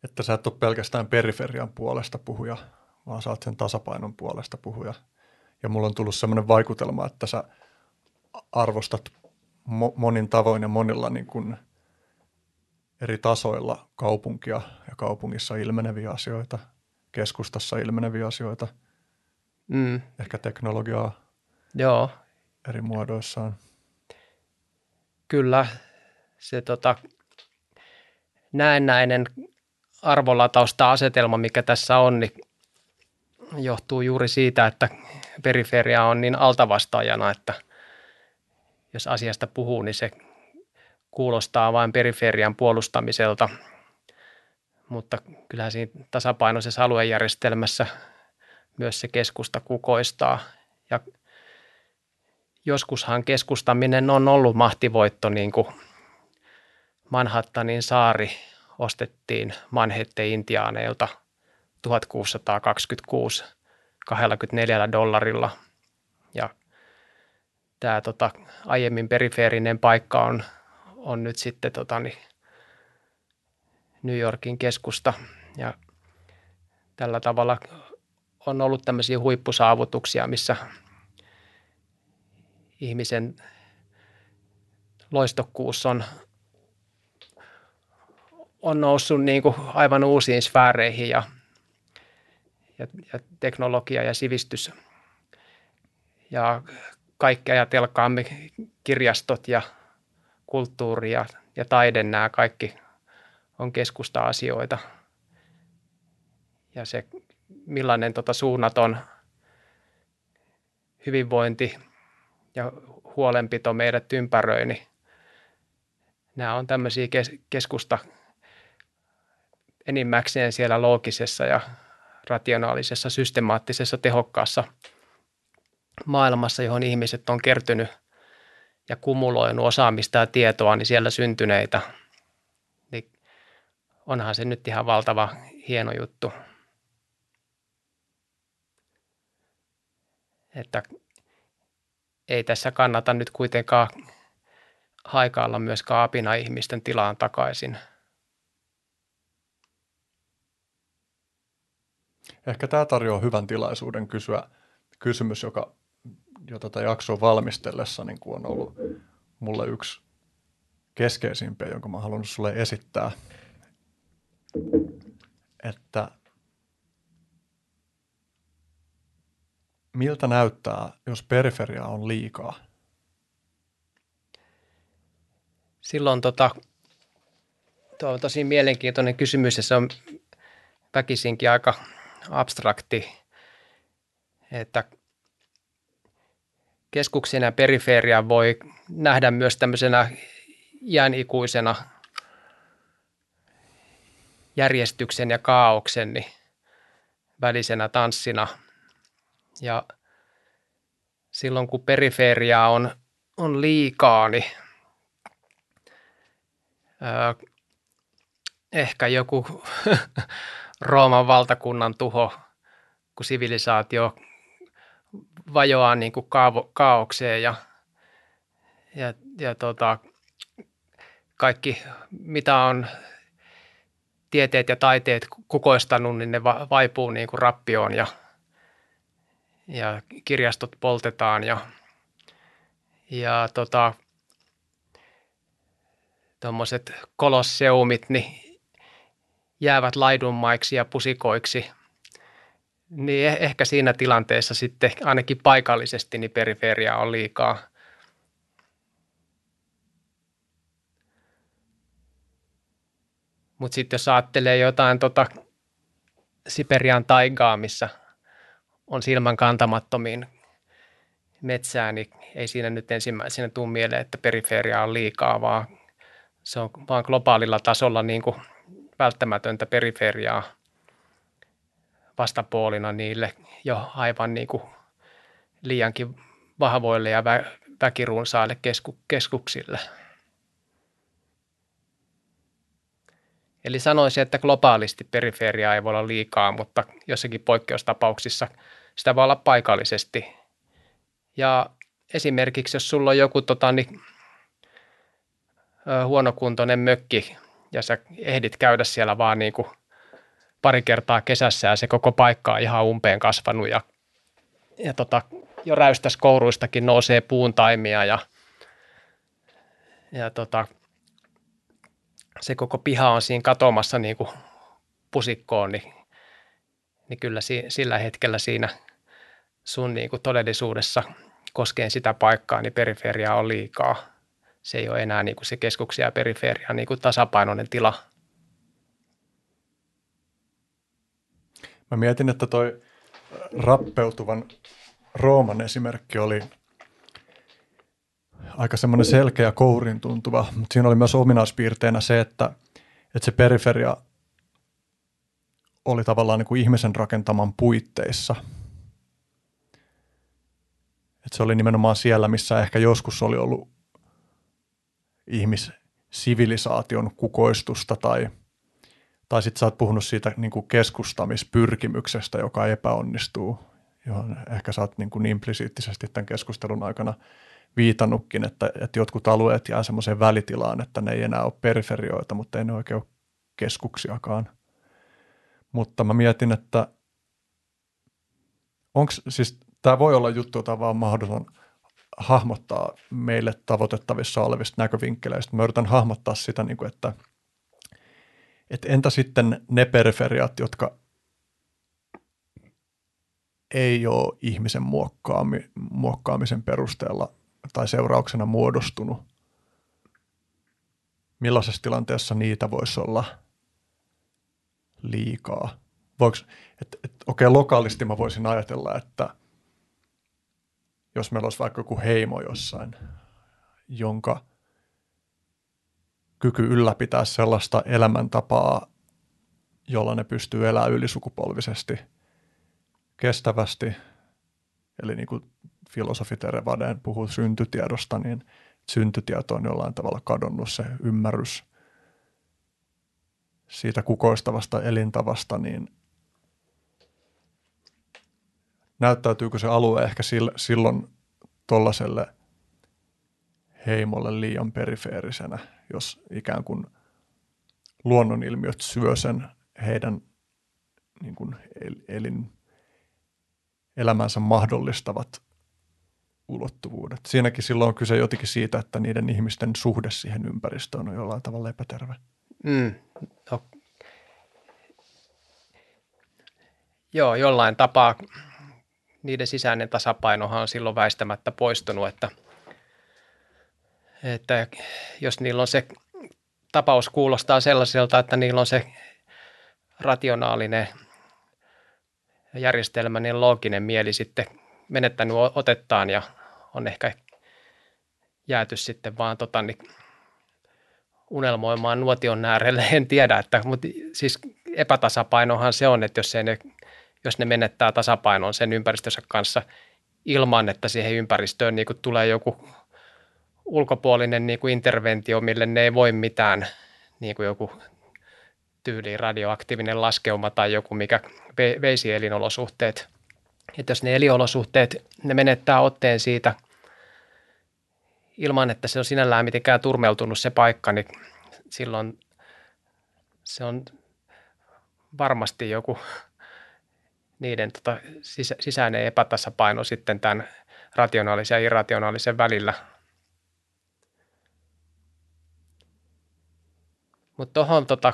että sä et ole pelkästään periferian puolesta puhuja, vaan sä oot sen tasapainon puolesta puhuja. Ja mulla on tullut semmoinen vaikutelma, että sä – arvostat mo- monin tavoin ja monilla niin kuin eri tasoilla kaupunkia ja kaupungissa ilmeneviä asioita, keskustassa ilmeneviä asioita, Mm, ehkä teknologiaa joo, eri muodoissaan. kyllä se tota, näennäinen arvolatausta asetelma, mikä tässä on, niin johtuu juuri siitä, että periferia on niin altavastaajana, että jos asiasta puhuu, niin se kuulostaa vain periferian puolustamiselta. Mutta kyllähän siinä tasapainoisessa aluejärjestelmässä myös se keskusta kukoistaa. Ja joskushan keskustaminen on ollut mahtivoitto, niin kuin Manhattanin saari ostettiin Manhette-intiaaneilta 1626 24 dollarilla. Tämä tota, aiemmin perifeerinen paikka on, on nyt sitten tota, niin New Yorkin keskusta. Ja tällä tavalla on ollut tämmöisiä huippusaavutuksia, missä ihmisen loistokkuus on, on noussut niin kuin aivan uusiin sfääreihin ja, ja, ja teknologia ja sivistys ja kaikki ajatelkaamme kirjastot ja kulttuuri ja, ja taide, nämä kaikki on keskusta-asioita. Ja se, millainen tota suunnaton hyvinvointi ja huolenpito meidät ympäröi, niin nämä on tämmöisiä kes- keskusta enimmäkseen siellä loogisessa ja rationaalisessa, systemaattisessa, tehokkaassa maailmassa, johon ihmiset on kertynyt ja kumuloinut osaamista ja tietoa, niin siellä syntyneitä, niin onhan se nyt ihan valtava hieno juttu. Että ei tässä kannata nyt kuitenkaan haikailla myöskään apina ihmisten tilaan takaisin. Ehkä tämä tarjoaa hyvän tilaisuuden kysyä kysymys, joka jo tätä jaksoa valmistellessa niin kuin on ollut mulle yksi keskeisimpiä, jonka mä haluan sulle esittää. Että miltä näyttää, jos periferia on liikaa? Silloin tota, tuo on tosi mielenkiintoinen kysymys ja se on väkisinkin aika abstrakti, että keskuksen ja periferian voi nähdä myös tämmöisenä jäänikuisena järjestyksen ja kaauksen niin välisenä tanssina. Ja silloin kun periferia on, on liikaa, niin ää, ehkä joku Rooman valtakunnan tuho, kun sivilisaatio vajoaa niin kuin kaavo, kaaukseen ja, ja, ja tota, kaikki, mitä on tieteet ja taiteet kukoistanut, niin ne va, vaipuu niin kuin rappioon ja, ja kirjastot poltetaan ja, ja tota, tuommoiset kolosseumit niin jäävät laidunmaiksi ja pusikoiksi – niin eh- ehkä siinä tilanteessa sitten ainakin paikallisesti niin periferia on liikaa. Mutta sitten jos ajattelee jotain tota Siperian taigaa, missä on silmän kantamattomiin metsää, niin ei siinä nyt ensimmäisenä tule mieleen, että periferia on liikaa, vaan se on vaan globaalilla tasolla niin kuin välttämätöntä periferiaa – vastapuolina niille jo aivan niin kuin liiankin vahvoille ja vä- väkirunsaille kesku- keskuksille. Eli sanoisin, että globaalisti periferiaa ei voi olla liikaa, mutta jossakin poikkeustapauksissa sitä voi olla paikallisesti. Ja esimerkiksi jos sulla on joku tota, niin, huonokuntoinen mökki ja sä ehdit käydä siellä vaan niin kuin pari kertaa kesässä ja se koko paikka on ihan umpeen kasvanut ja, ja tota, jo räystäs kouruistakin nousee puun taimia ja, ja tota, se koko piha on siinä katoamassa niin kuin pusikkoon, niin, niin kyllä si, sillä hetkellä siinä sun niin kuin todellisuudessa koskeen sitä paikkaa, niin periferia on liikaa. Se ei ole enää niin kuin se keskuksia ja periferia niin kuin tasapainoinen tila. Mä mietin, että toi rappeutuvan Rooman esimerkki oli aika semmoinen selkeä kourin tuntuva, mutta siinä oli myös ominaispiirteenä se, että, että se periferia oli tavallaan niin kuin ihmisen rakentaman puitteissa. Että se oli nimenomaan siellä, missä ehkä joskus oli ollut ihmissivilisaation kukoistusta tai, tai sitten sä oot puhunut siitä niin kuin keskustamispyrkimyksestä, joka epäonnistuu, johon ehkä sä oot niin kuin implisiittisesti tämän keskustelun aikana viitannutkin, että, että jotkut alueet jää semmoiseen välitilaan, että ne ei enää ole periferioita, mutta ei ne oikein ole keskuksiakaan. Mutta mä mietin, että onko siis, tämä voi olla juttu, jota vaan mahdoton hahmottaa meille tavoitettavissa olevista näkövinkkeleistä. Mä yritän hahmottaa sitä, niin kuin, että, että entä sitten ne periferiat, jotka ei ole ihmisen muokkaami, muokkaamisen perusteella tai seurauksena muodostunut. Millaisessa tilanteessa niitä voisi olla liikaa? Voiko, et, et, okei, lokaalisti mä voisin ajatella, että jos meillä olisi vaikka joku heimo jossain, jonka kyky ylläpitää sellaista elämäntapaa, jolla ne pystyy elämään ylisukupolvisesti, kestävästi, eli niin kuin filosofi Terevaden puhuu syntytiedosta, niin syntytieto on jollain tavalla kadonnut se ymmärrys siitä kukoistavasta elintavasta, niin näyttäytyykö se alue ehkä silloin tuollaiselle heimolle liian perifeerisenä, jos ikään kuin luonnonilmiöt syö sen heidän niin kuin elin, elämänsä mahdollistavat ulottuvuudet. Siinäkin silloin on kyse jotenkin siitä, että niiden ihmisten suhde siihen ympäristöön on jollain tavalla epäterve. Mm, no. Joo, jollain tapaa niiden sisäinen tasapainohan on silloin väistämättä poistunut, että, että jos niillä on se tapaus kuulostaa sellaiselta, että niillä on se rationaalinen järjestelmäinen looginen mieli sitten menettänyt otettaan ja on ehkä jääty sitten vaan tota, niin unelmoimaan nuotion äärelle. En tiedä, että, mutta siis epätasapainohan se on, että jos, ei ne, jos ne menettää tasapainon sen ympäristönsä kanssa ilman, että siihen ympäristöön niin tulee joku ulkopuolinen niin kuin interventio, mille ne ei voi mitään, niin kuin joku tyyli radioaktiivinen laskeuma tai joku, mikä veisi elinolosuhteet – että jos ne eliolosuhteet, ne menettää otteen siitä ilman, että se on sinällään mitenkään turmeutunut se paikka, niin silloin se on varmasti joku niiden tota, sisäinen epätasapaino sitten tämän rationaalisen ja irrationaalisen välillä. Mutta tuohon tota,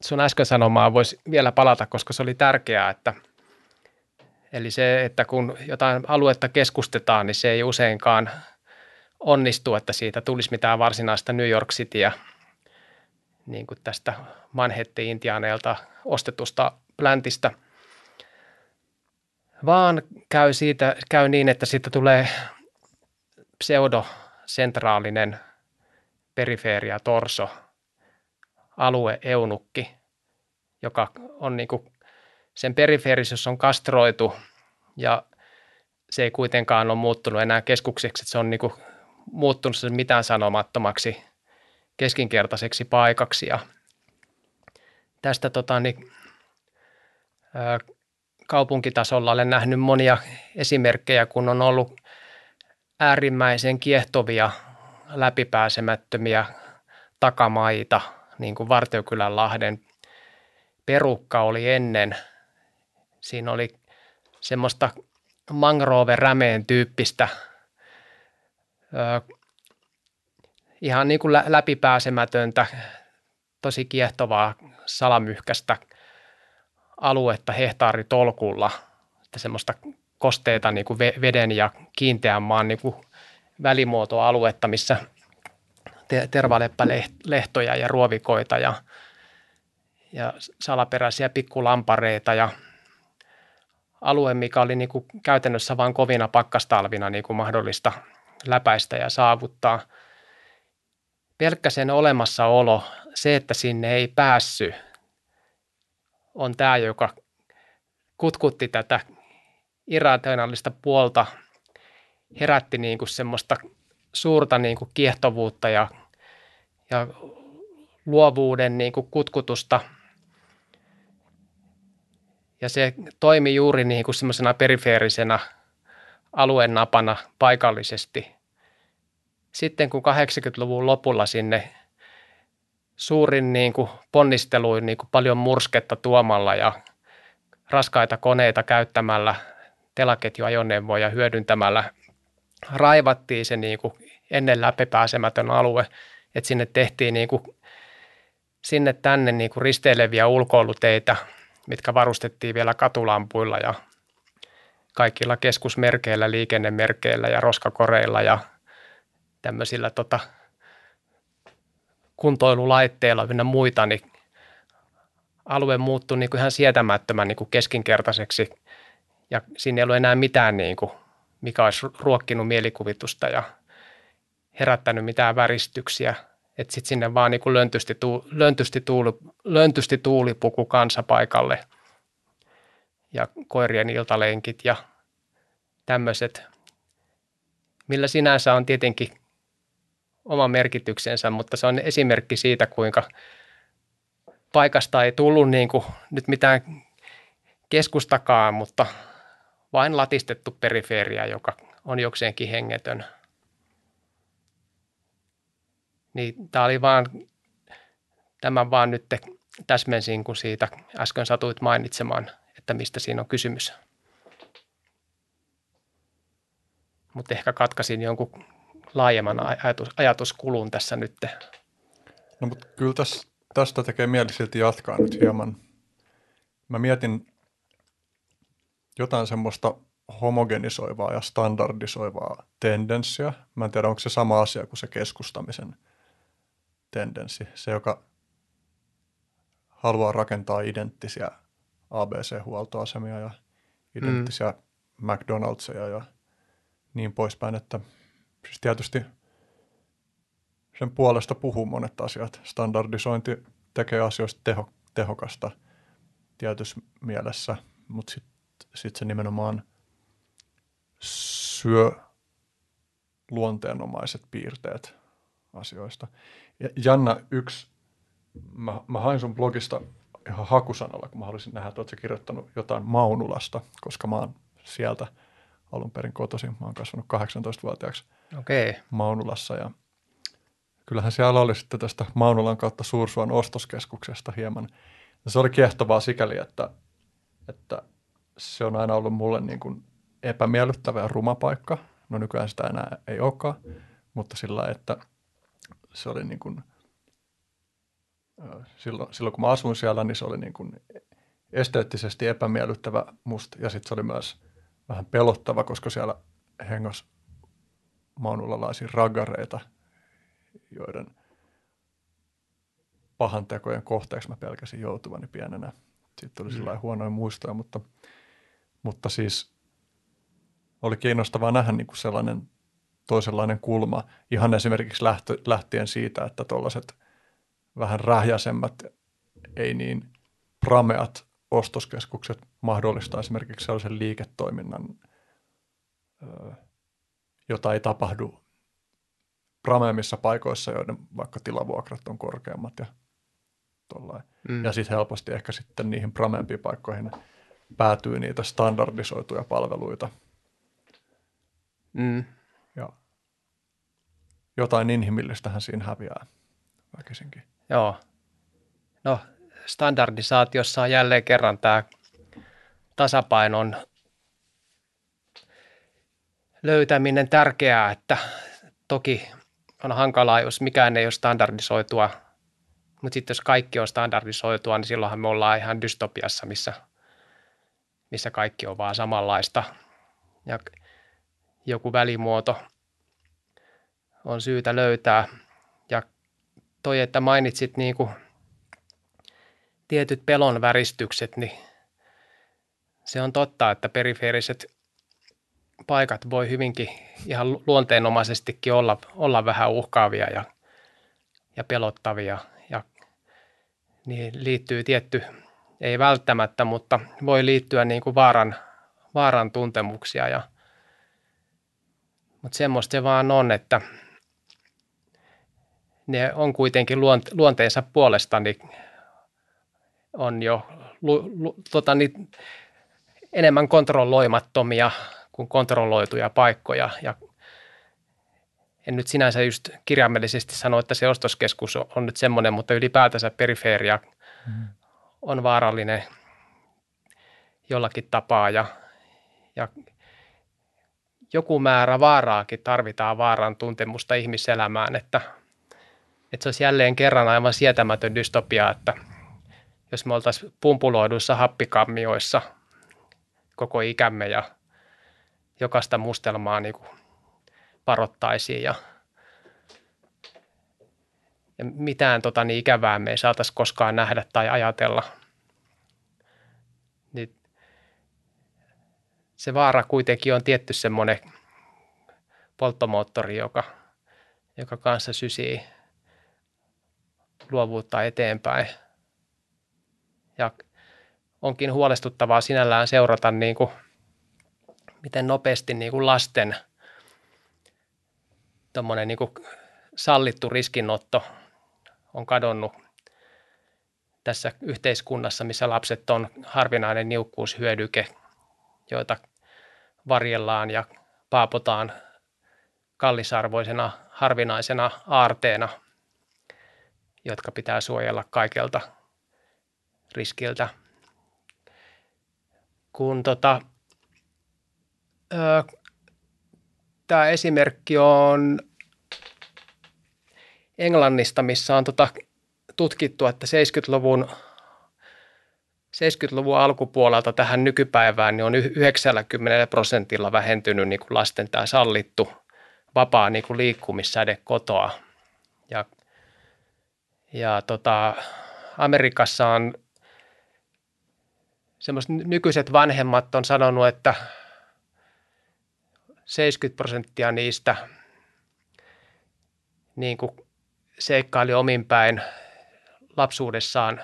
sun äsken sanomaan voisi vielä palata, koska se oli tärkeää, että – Eli se, että kun jotain aluetta keskustetaan, niin se ei useinkaan onnistu, että siitä tulisi mitään varsinaista New York Cityä, niin kuin tästä Manhattan-intiaaneilta ostetusta pläntistä, vaan käy, siitä, käy niin, että siitä tulee pseudosentraalinen perifeeria torso, alue eunukki, joka on niin kuin sen periferisyys on kastroitu ja se ei kuitenkaan ole muuttunut enää keskukseksi, että se on niin kuin muuttunut sen mitään sanomattomaksi keskinkertaiseksi paikaksi. Ja tästä tota, niin, ää, kaupunkitasolla olen nähnyt monia esimerkkejä, kun on ollut äärimmäisen kiehtovia, läpipääsemättömiä takamaita, niin kuin Vartiokylän Lahden perukka oli ennen – Siinä oli semmoista mangrove-rämeen tyyppistä ö, ihan niin kuin läpipääsemätöntä tosi kiehtovaa salamyhkästä aluetta hehtaaritolkulla, että semmoista kosteita niin kuin veden ja kiinteän maan niin kuin välimuotoaluetta, missä tervaleppälehtoja ja ruovikoita ja, ja salaperäisiä pikkulampareita ja alue, mikä oli niin kuin käytännössä vain kovina pakkastalvina niin kuin mahdollista läpäistä ja saavuttaa. Pelkkä sen olemassaolo, se, että sinne ei päässyt, on tämä, joka kutkutti tätä irrationaalista puolta, herätti niin kuin semmoista suurta niin kuin kiehtovuutta ja, ja luovuuden niin kuin kutkutusta. Ja se toimi juuri niin kuin semmoisena perifeerisenä alueen napana paikallisesti. Sitten kun 80-luvun lopulla sinne suurin niin kuin ponnisteluin niin kuin paljon mursketta tuomalla ja raskaita koneita käyttämällä, telaketjuajoneuvoja hyödyntämällä raivattiin se niin kuin ennen läpipääsemätön alue, että sinne tehtiin niin kuin, sinne tänne niin kuin risteileviä ulkoiluteitä, mitkä varustettiin vielä katulampuilla ja kaikilla keskusmerkeillä, liikennemerkeillä ja roskakoreilla ja tämmöisillä tota, kuntoilulaitteilla ynnä muita, niin alue muuttui niin kuin ihan sietämättömän niin kuin keskinkertaiseksi ja siinä ei ollut enää mitään, niin kuin, mikä olisi ruokkinut mielikuvitusta ja herättänyt mitään väristyksiä. Että sitten sinne vaan niin kuin löntysti, tuu, löntysti, tuuli, löntysti tuulipuku kansa paikalle ja koirien iltalenkit ja tämmöiset, millä sinänsä on tietenkin oma merkityksensä, mutta se on esimerkki siitä, kuinka paikasta ei tullut niin kuin nyt mitään keskustakaan, mutta vain latistettu perifeeria, joka on jokseenkin hengetön. Niin tämä oli vaan, tämän vaan nyt täsmensin, kun siitä äsken satuit mainitsemaan, että mistä siinä on kysymys. Mutta ehkä katkasin jonkun laajemman ajatus, ajatuskulun tässä nyt. No mutta kyllä täs, tästä tekee mieli silti jatkaa nyt hieman. Mä mietin jotain semmoista homogenisoivaa ja standardisoivaa tendenssiä. Mä en tiedä, onko se sama asia kuin se keskustamisen tendenssi. Se, joka haluaa rakentaa identtisiä ABC-huoltoasemia ja identtisiä mm. McDonald'seja ja niin poispäin, että siis tietysti sen puolesta puhuu monet asiat. Standardisointi tekee asioista teho, tehokasta tietyssä mielessä, mutta sitten sit se nimenomaan syö luonteenomaiset piirteet asioista. Ja Janna, yksi, mä, mä hain sun blogista ihan hakusanalla, kun mä haluaisin nähdä, että kirjoittanut jotain Maunulasta, koska mä oon sieltä alun perin kotoisin. Mä oon kasvanut 18-vuotiaaksi okay. Maunulassa ja kyllähän siellä oli sitten tästä Maunulan kautta Suursuon ostoskeskuksesta hieman. Ja se oli kiehtovaa sikäli, että, että se on aina ollut mulle niin kuin epämiellyttävä ja ruma paikka. No nykyään sitä enää ei olekaan, mutta sillä että se oli niin kuin, silloin, silloin kun mä asuin siellä, niin se oli niin kuin esteettisesti epämiellyttävä musta ja sitten se oli myös vähän pelottava, koska siellä hengos maunulalaisia raggareita, joiden pahantekojen kohteeksi mä pelkäsin joutuvani pienenä. Siitä tuli mm. sellainen huonoja muistoja, mutta, mutta siis oli kiinnostavaa nähdä niin kuin sellainen toisenlainen kulma. Ihan esimerkiksi lähtö, lähtien siitä, että tuollaiset vähän rähjäisemmät, ei niin prameat ostoskeskukset mahdollistaa esimerkiksi sellaisen liiketoiminnan, jota ei tapahdu prameemmissa paikoissa, joiden vaikka tilavuokrat on korkeammat ja Mm. Ja sitten helposti ehkä sitten niihin prameempiin paikkoihin päätyy niitä standardisoituja palveluita. Mm. Jotain inhimillistähän siinä häviää väkisinkin. Joo. No standardisaatiossa on jälleen kerran tämä tasapainon löytäminen tärkeää, että toki on hankalaa, jos mikään ei ole standardisoitua Mutta sitten jos kaikki on standardisoitua, niin silloinhan me ollaan ihan dystopiassa, missä, missä kaikki on vaan samanlaista. Ja joku välimuoto on syytä löytää. Ja toi, että mainitsit niin kuin tietyt pelon väristykset, niin se on totta, että perifeeriset paikat voi hyvinkin ihan luonteenomaisestikin olla, olla vähän uhkaavia ja, ja pelottavia. Ja niin liittyy tietty, ei välttämättä, mutta voi liittyä niin kuin vaaran, vaaran tuntemuksia. Ja, mutta semmoista se vaan on, että ne on kuitenkin luonteensa puolesta niin on jo lu, lu, tota, niin, enemmän kontrolloimattomia kuin kontrolloituja paikkoja. Ja en nyt sinänsä just kirjaimellisesti sano, että se ostoskeskus on nyt semmoinen, mutta ylipäätänsä perifeeria mm. on vaarallinen jollakin tapaa ja, ja joku määrä vaaraakin tarvitaan vaaran tuntemusta ihmiselämään, että, että se olisi jälleen kerran aivan sietämätön dystopia, että jos me oltaisiin pumpuloiduissa happikammioissa koko ikämme ja jokaista mustelmaa niin kuin varottaisiin ja, ja mitään tota, niin ikävää me ei saataisi koskaan nähdä tai ajatella. Niin se vaara kuitenkin on tietty semmoinen polttomoottori, joka, joka kanssa sysii luovuutta eteenpäin. Ja onkin huolestuttavaa sinällään seurata niin kuin – miten nopeasti niin kuin lasten niin kuin sallittu riskinotto on kadonnut tässä yhteiskunnassa, missä lapset on harvinainen niukkuushyödyke, joita varjellaan ja paapotaan kallisarvoisena, harvinaisena aarteena, jotka pitää suojella kaikelta riskiltä. Kun tota, tämä esimerkki on Englannista, missä on tota tutkittu, että 70-luvun 70-luvun alkupuolelta tähän nykypäivään niin on 90 prosentilla vähentynyt niin kuin lasten tämä sallittu vapaa niin kuin liikkumissäde kotoa. Ja, ja tota, Amerikassa on semmoiset nykyiset vanhemmat on sanonut, että 70 prosenttia niistä niin kuin seikkaili omin päin lapsuudessaan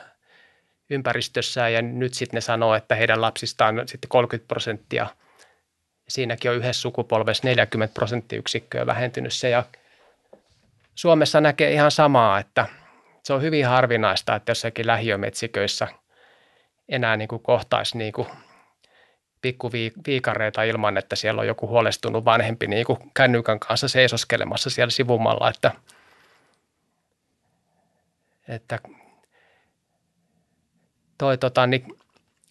ympäristössään ja nyt sitten ne sanoo, että heidän lapsistaan sitten 30 prosenttia. Siinäkin on yhdessä sukupolvessa 40 prosenttiyksikköä vähentynyt se ja Suomessa näkee ihan samaa, että se on hyvin harvinaista, että jossakin lähiömetsiköissä enää niin kuin kohtaisi niin kuin pikkuviikareita ilman, että siellä on joku huolestunut vanhempi niin kuin kännykän kanssa seisoskelemassa siellä sivumalla, että, että toi tota, niin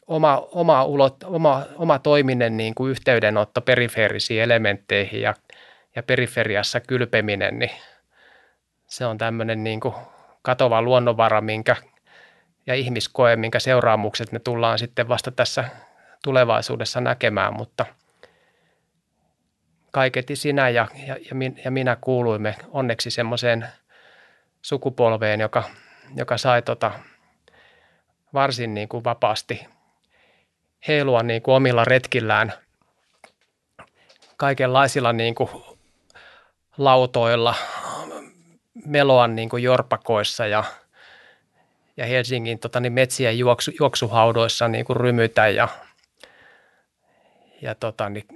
oma, oma, ulot, oma, oma toiminen niin kuin yhteydenotto perifeerisiin elementteihin ja, ja periferiassa kylpeminen, niin se on tämmöinen niin kuin katova luonnonvara, minkä ja ihmiskoe, minkä seuraamukset me tullaan sitten vasta tässä tulevaisuudessa näkemään, mutta kaiketi sinä ja, ja, ja minä kuuluimme onneksi semmoiseen sukupolveen, joka, joka sai tota varsin niin kuin vapaasti heilua niin kuin omilla retkillään kaikenlaisilla niin kuin lautoilla, meloa niin kuin jorpakoissa ja, ja Helsingin tota, niin metsien juoksu, juoksuhaudoissa niin kuin rymytä ja ja tota, niin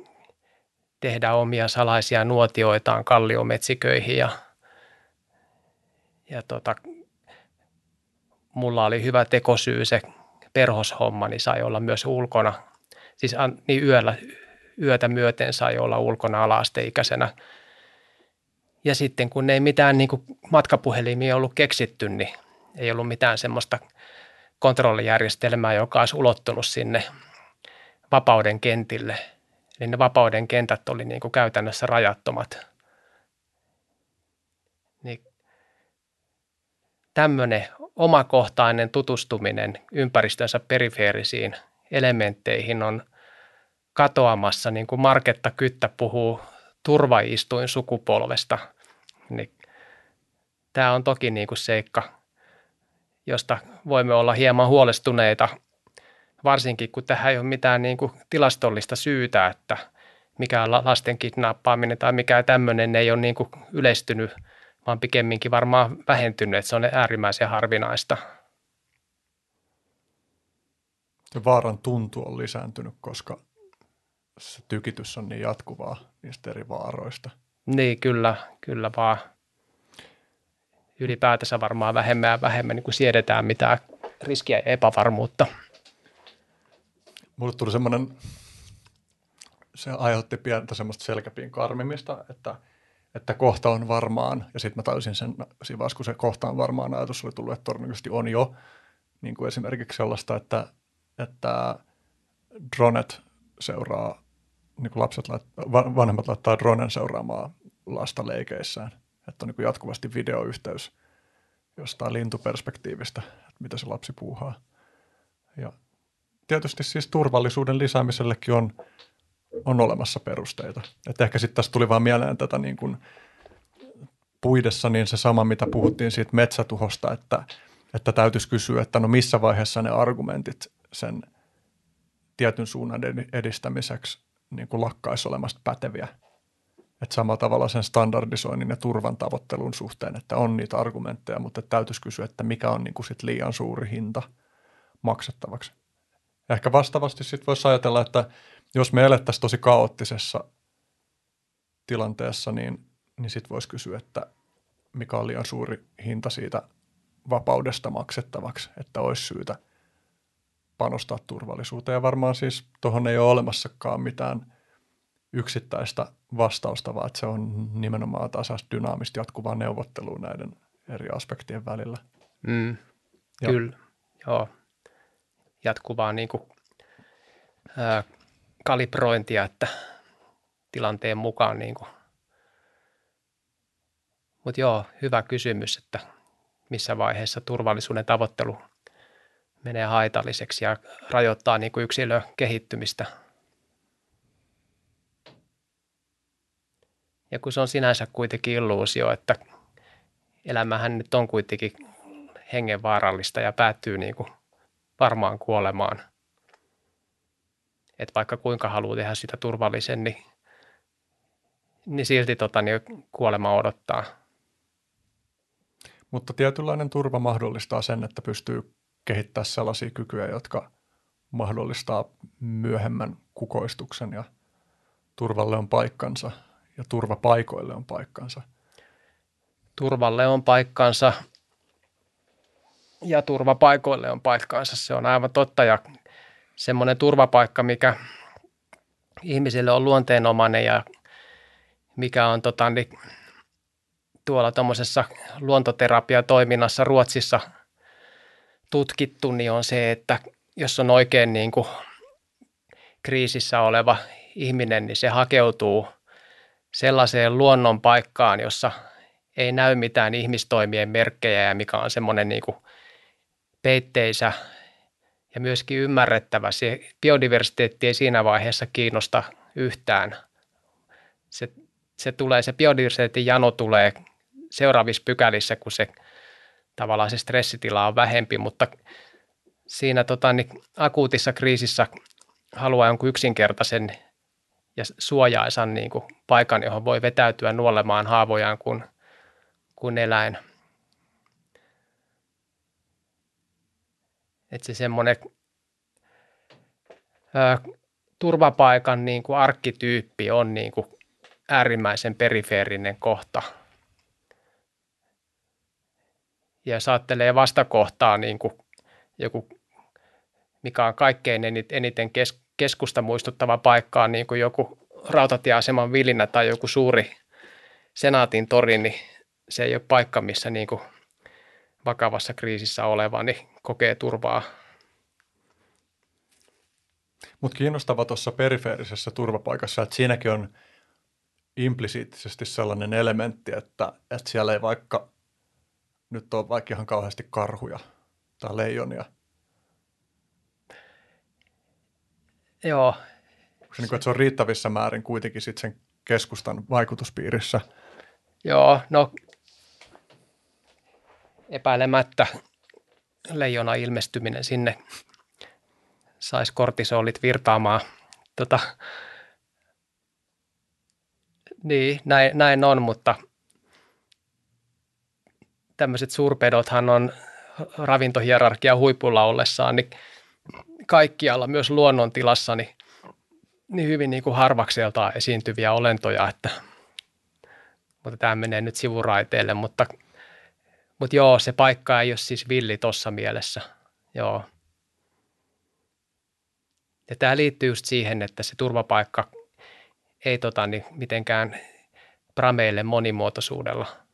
tehdä omia salaisia nuotioitaan kalliometsiköihin ja, ja tota, mulla oli hyvä tekosyy se perhoshomma, niin sai olla myös ulkona. Siis niin yöllä, yötä myöten sai olla ulkona alaasteikäisenä. Ja sitten kun ei mitään niin kuin matkapuhelimia ollut keksitty, niin ei ollut mitään semmoista kontrollijärjestelmää, joka olisi ulottunut sinne vapauden kentille. Eli ne vapauden kentät oli niin kuin käytännössä rajattomat. Niin tämmöinen omakohtainen tutustuminen ympäristönsä perifeerisiin elementteihin on katoamassa, niin kuin Marketta Kyttä puhuu turvaistuin sukupolvesta, niin tämä on toki niin kuin seikka, josta voimme olla hieman huolestuneita, varsinkin kun tähän ei ole mitään niin kuin tilastollista syytä, että mikä lasten kidnappaaminen tai mikä tämmöinen ei ole niin kuin yleistynyt, vaan pikemminkin varmaan vähentynyt, että se on äärimmäisen harvinaista. Se vaaran tuntu on lisääntynyt, koska se tykitys on niin jatkuvaa niistä eri vaaroista. Niin, kyllä, kyllä vaan. Ylipäätänsä varmaan vähemmän ja vähemmän niin kuin siedetään mitään riskiä ja epävarmuutta. Mulle tuli semmoinen, se aiheutti pientä semmoista selkäpiin karmimista, että, että kohta on varmaan, ja sitten mä tajusin sen siinä vaiheessa, kun se kohta on varmaan ajatus oli tullut, että todennäköisesti on jo, niin kuin esimerkiksi sellaista, että, että dronet seuraa niin kuin lapset, vanhemmat laittaa dronen seuraamaan lasta leikeissään. Että on niin kuin jatkuvasti videoyhteys jostain lintuperspektiivistä, että mitä se lapsi puuhaa. Ja tietysti siis turvallisuuden lisäämisellekin on, on olemassa perusteita. Että ehkä sitten tässä tuli vaan mieleen tätä niin kuin puidessa niin se sama, mitä puhuttiin siitä metsätuhosta, että, että täytyisi kysyä, että no missä vaiheessa ne argumentit sen tietyn suunnan edistämiseksi niin kuin lakkaisi olemasta päteviä. Että samalla tavalla sen standardisoinnin ja turvan tavoittelun suhteen, että on niitä argumentteja, mutta täytyisi kysyä, että mikä on niin kuin sit liian suuri hinta maksettavaksi. Ja ehkä vastaavasti sitten voisi ajatella, että jos me elettäisiin tosi kaoottisessa tilanteessa, niin, niin sitten voisi kysyä, että mikä on liian suuri hinta siitä vapaudesta maksettavaksi, että olisi syytä – panostaa turvallisuuteen. Ja varmaan siis tuohon ei ole olemassakaan mitään yksittäistä vastausta, vaan että se on nimenomaan taas dynaamista jatkuvaa neuvottelua näiden eri aspektien välillä. Mm, kyllä, joo. Jatkuvaa niin kuin, ää, kalibrointia, että tilanteen mukaan. Niin Mutta joo, hyvä kysymys, että missä vaiheessa turvallisuuden tavoittelu menee haitalliseksi ja rajoittaa niin kuin yksilön kehittymistä. Ja kun se on sinänsä kuitenkin illuusio, että elämähän nyt on kuitenkin hengenvaarallista ja päättyy niin kuin varmaan kuolemaan. Että vaikka kuinka haluaa tehdä sitä turvallisen, niin, niin silti tota, niin kuolema odottaa. Mutta tietynlainen turva mahdollistaa sen, että pystyy kehittää sellaisia kykyjä, jotka mahdollistaa myöhemmän kukoistuksen ja turvalle on paikkansa ja turvapaikoille on paikkansa. Turvalle on paikkansa ja turvapaikoille on paikkansa. Se on aivan totta ja semmoinen turvapaikka, mikä ihmisille on luonteenomainen ja mikä on tota, niin, tuolla tuommoisessa luontoterapiatoiminnassa Ruotsissa – tutkittu, niin on se, että jos on oikein niin kuin kriisissä oleva ihminen, niin se hakeutuu sellaiseen luonnon paikkaan, jossa ei näy mitään ihmistoimien merkkejä ja mikä on semmoinen niin kuin peitteisä ja myöskin ymmärrettävä. Se biodiversiteetti ei siinä vaiheessa kiinnosta yhtään. Se, se tulee, se biodiversiteetin jano tulee seuraavissa pykälissä, kun se tavallaan se stressitila on vähempi, mutta siinä tota, niin akuutissa kriisissä haluaa jonkun yksinkertaisen ja suojaisan niin kuin paikan, johon voi vetäytyä nuolemaan haavojaan kuin, kuin eläin. Että se semmoinen turvapaikan niin kuin arkkityyppi on niin kuin äärimmäisen perifeerinen kohta – ja saattelee vastakohtaa niin kuin joku, mikä on kaikkein eniten kes, keskusta muistuttava paikka niin kuin joku rautatieaseman vilinä tai joku suuri senaatin tori, niin se ei ole paikka, missä niin kuin vakavassa kriisissä oleva niin kokee turvaa. Mutta kiinnostava tuossa perifeerisessä turvapaikassa, että siinäkin on implisiittisesti sellainen elementti, että, että siellä ei vaikka nyt ole vaikka ihan kauheasti karhuja tai leijonia. Joo, Onko se, niin kuin, että se on riittävissä määrin kuitenkin sit sen keskustan vaikutuspiirissä? joo, no epäilemättä leijona ilmestyminen sinne saisi kortisolit virtaamaan. Tota, niin, näin, näin on, mutta tämmöiset suurpedothan on ravintohierarkia huipulla ollessaan, niin kaikkialla myös luonnontilassa niin, niin hyvin niin kuin harvakseltaan esiintyviä olentoja, että, mutta tämä menee nyt sivuraiteelle, mutta, mutta joo, se paikka ei ole siis villi tuossa mielessä, joo. Ja tämä liittyy just siihen, että se turvapaikka ei tota, niin mitenkään prameille monimuotoisuudella.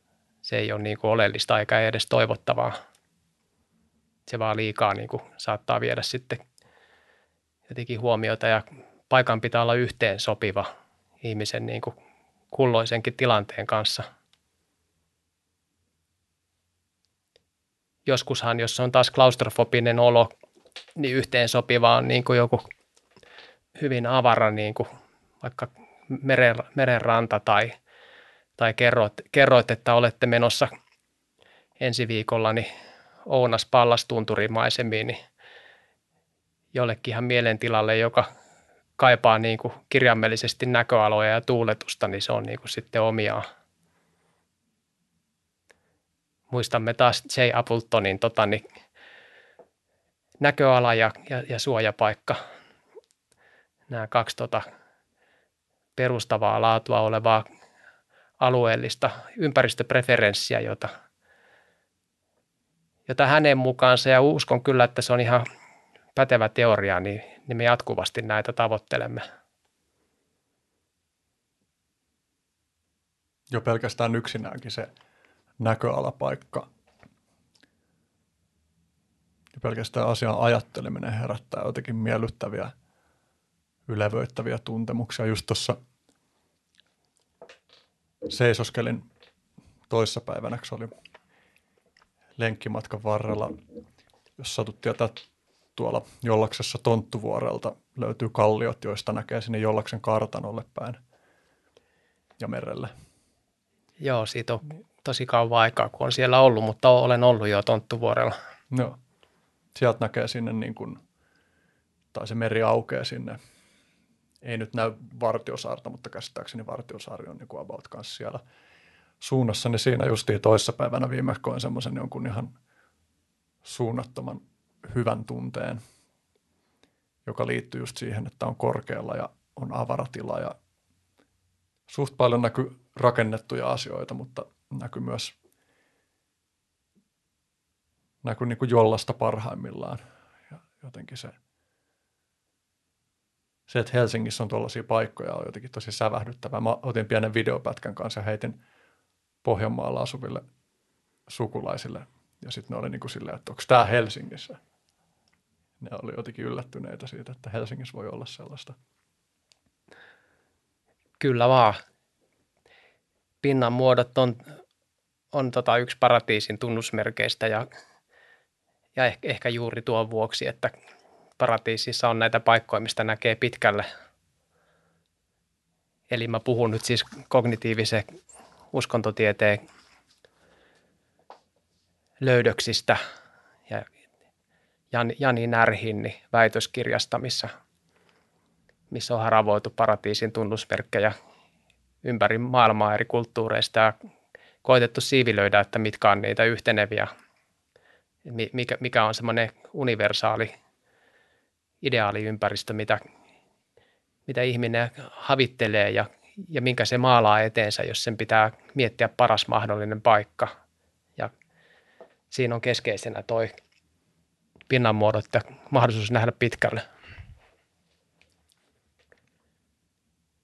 Se ei ole niin kuin oleellista eikä edes toivottavaa. Se vaan liikaa niin kuin saattaa viedä sitten jotenkin huomiota ja paikan pitää olla yhteen sopiva ihmisen niin kuin kulloisenkin tilanteen kanssa. Joskushan, jos on taas klaustrofobinen olo, niin yhteen sopiva on niin kuin joku hyvin avara, niin kuin vaikka meren, merenranta tai, tai kerroit, kerroit, että olette menossa ensi viikolla niin Ounas Pallastunturimaisemmin, niin jollekin ihan mielentilalle, joka kaipaa niin kuin kirjaimellisesti näköaloja ja tuuletusta, niin se on niin kuin sitten omiaan. Muistamme taas J. Appletonin tota, niin näköala ja, ja, ja suojapaikka. Nämä kaksi tota, perustavaa laatua olevaa alueellista ympäristöpreferenssiä, jota, jota hänen mukaansa, ja uskon kyllä, että se on ihan pätevä teoria, niin, niin me jatkuvasti näitä tavoittelemme. Jo pelkästään yksinäänkin se näköalapaikka. Ja pelkästään asian ajatteleminen herättää jotenkin miellyttäviä, ylevöittäviä tuntemuksia. Just tuossa seisoskelin toissapäivänä, kun se oli lenkkimatkan varrella, jos satuttiin että tuolla Jollaksessa Tonttuvuorelta löytyy kalliot, joista näkee sinne Jollaksen kartanolle päin ja merelle. Joo, siitä on tosi kauan aikaa, kun on siellä ollut, mutta olen ollut jo Tonttuvuorella. Joo. Sieltä näkee sinne niin kuin, tai se meri aukeaa sinne. Ei nyt näy Vartiosaarta, mutta käsittääkseni Vartiosaari on niin about kanssa siellä suunnassa. Niin siinä justiin toissapäivänä viime koin semmoisen jonkun ihan suunnattoman hyvän tunteen, joka liittyy just siihen, että on korkealla ja on avaratila ja suht paljon näkyy rakennettuja asioita, mutta näkyy myös näkyy niin kuin jollasta parhaimmillaan. Ja jotenkin se, se, että Helsingissä on tuollaisia paikkoja, on jotenkin tosi sävähdyttävää. Mä otin pienen videopätkän kanssa ja heitin Pohjanmaalla asuville sukulaisille. Ja sitten ne oli niin kuin silleen, että onko tämä Helsingissä? Ne oli jotenkin yllättyneitä siitä, että Helsingissä voi olla sellaista. Kyllä vaan. Pinnan muodot on, on tota yksi paratiisin tunnusmerkeistä ja, ja ehkä, ehkä juuri tuon vuoksi, että paratiisissa on näitä paikkoja, mistä näkee pitkälle. Eli mä puhun nyt siis kognitiivisen uskontotieteen löydöksistä ja Jan, Jani Närhinni väitöskirjasta, missä, missä on haravoitu paratiisin tunnusmerkkejä ympäri maailmaa eri kulttuureista ja koitettu siivilöidä, että mitkä on niitä yhteneviä, mikä, mikä on semmoinen universaali ideaaliympäristö, mitä, mitä ihminen havittelee ja, ja minkä se maalaa eteensä, jos sen pitää miettiä paras mahdollinen paikka. Ja siinä on keskeisenä toi pinnanmuodot ja mahdollisuus nähdä pitkälle.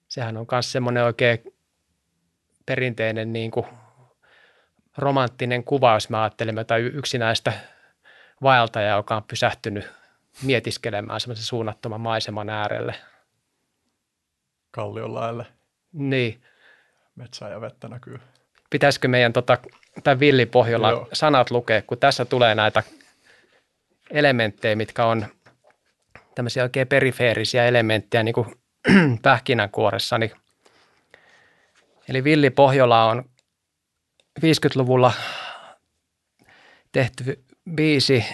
Sehän on myös semmoinen oikein perinteinen niin kuin romanttinen kuva, jos mä ajattelen tai yksinäistä vaeltajaa, joka on pysähtynyt mietiskelemään semmoisen suunnattoman maiseman äärelle. Kallion laelle. Niin. Metsää ja vettä näkyy. pitäisikö meidän tota, tämän Villi Pohjola Joo. sanat lukea, kun tässä tulee näitä elementtejä, mitkä on tämmöisiä oikein perifeerisiä elementtejä niin kuin pähkinänkuoressa. Niin. Eli Villi Pohjola on 50-luvulla tehty biisi,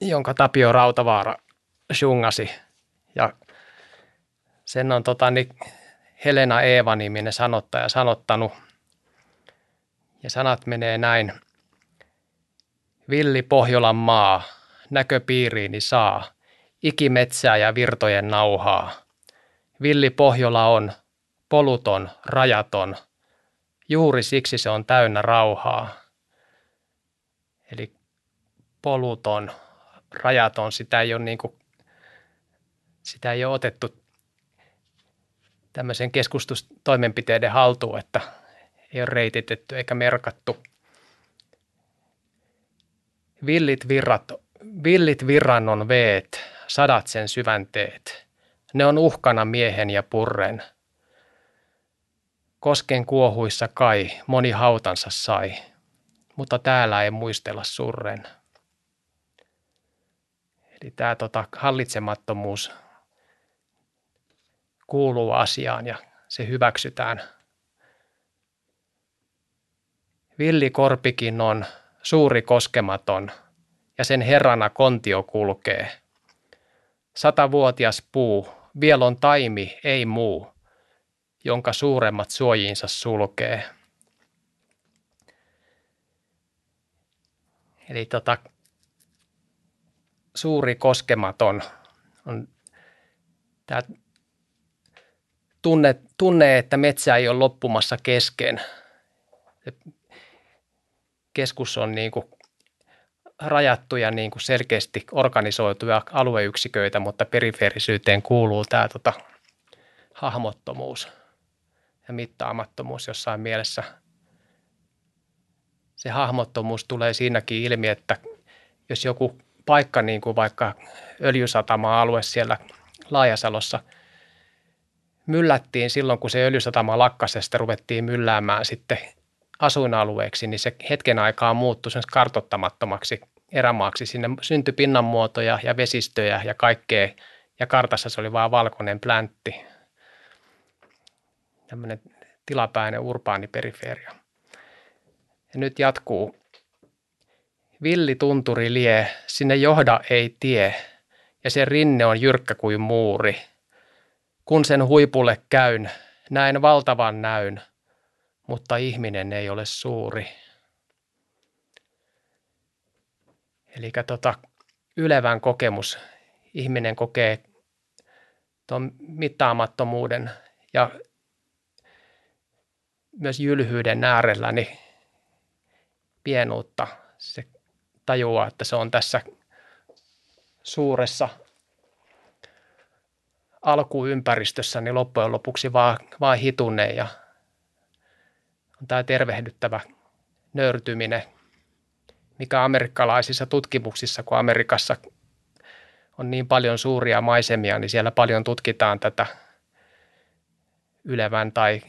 jonka Tapio Rautavaara shungasi. Ja sen on tota, niin Helena Eeva-niminen sanottaja sanottanut. Ja sanat menee näin. Villi Pohjolan maa, näköpiiriini saa, ikimetsää ja virtojen nauhaa. Villi Pohjola on poluton, rajaton, juuri siksi se on täynnä rauhaa. Eli poluton, rajaton, sitä ei ole, niin kuin, sitä ei ole otettu tämmöisen keskustustoimenpiteiden haltuun, että ei ole reititetty eikä merkattu. Villit, virrat, villit virrannon veet, sadat sen syvänteet. Ne on uhkana miehen ja purren. Kosken kuohuissa kai moni hautansa sai, mutta täällä ei muistella surren. Eli tämä tota, hallitsemattomuus kuuluu asiaan ja se hyväksytään. Villi korpikin on suuri koskematon ja sen herrana kontio kulkee. Satavuotias puu, vielä on taimi, ei muu, jonka suuremmat suojiinsa sulkee. Eli tota, suuri koskematon on tämä tunne, tunne, että metsä ei ole loppumassa kesken. Keskus on niin kuin rajattuja niin kuin selkeästi organisoituja alueyksiköitä, mutta perifeerisyyteen kuuluu tämä tota, hahmottomuus ja mittaamattomuus jossain mielessä. Se hahmottomuus tulee siinäkin ilmi, että jos joku paikka, niin kuin vaikka öljysatama-alue siellä Laajasalossa – myllättiin silloin, kun se öljysatama lakkasi ja sitten ruvettiin mylläämään sitten asuinalueeksi, niin se hetken aikaa muuttui sen kartottamattomaksi erämaaksi. Sinne syntyi pinnanmuotoja ja vesistöjä ja kaikkea, ja kartassa se oli vain valkoinen pläntti. Tämmöinen tilapäinen urbaani periferia. Ja nyt jatkuu. Villi tunturi lie, sinne johda ei tie, ja se rinne on jyrkkä kuin muuri – kun sen huipulle käyn, näen valtavan näyn, mutta ihminen ei ole suuri. Eli tota, ylevän kokemus. Ihminen kokee tuon mittaamattomuuden ja myös jylhyyden äärellä niin pienuutta. Se tajuaa, että se on tässä suuressa alkuympäristössä niin loppujen lopuksi vaan, vaan hituneen ja on tämä tervehdyttävä nöyrtyminen, mikä amerikkalaisissa tutkimuksissa, kun Amerikassa on niin paljon suuria maisemia, niin siellä paljon tutkitaan tätä ylevän tai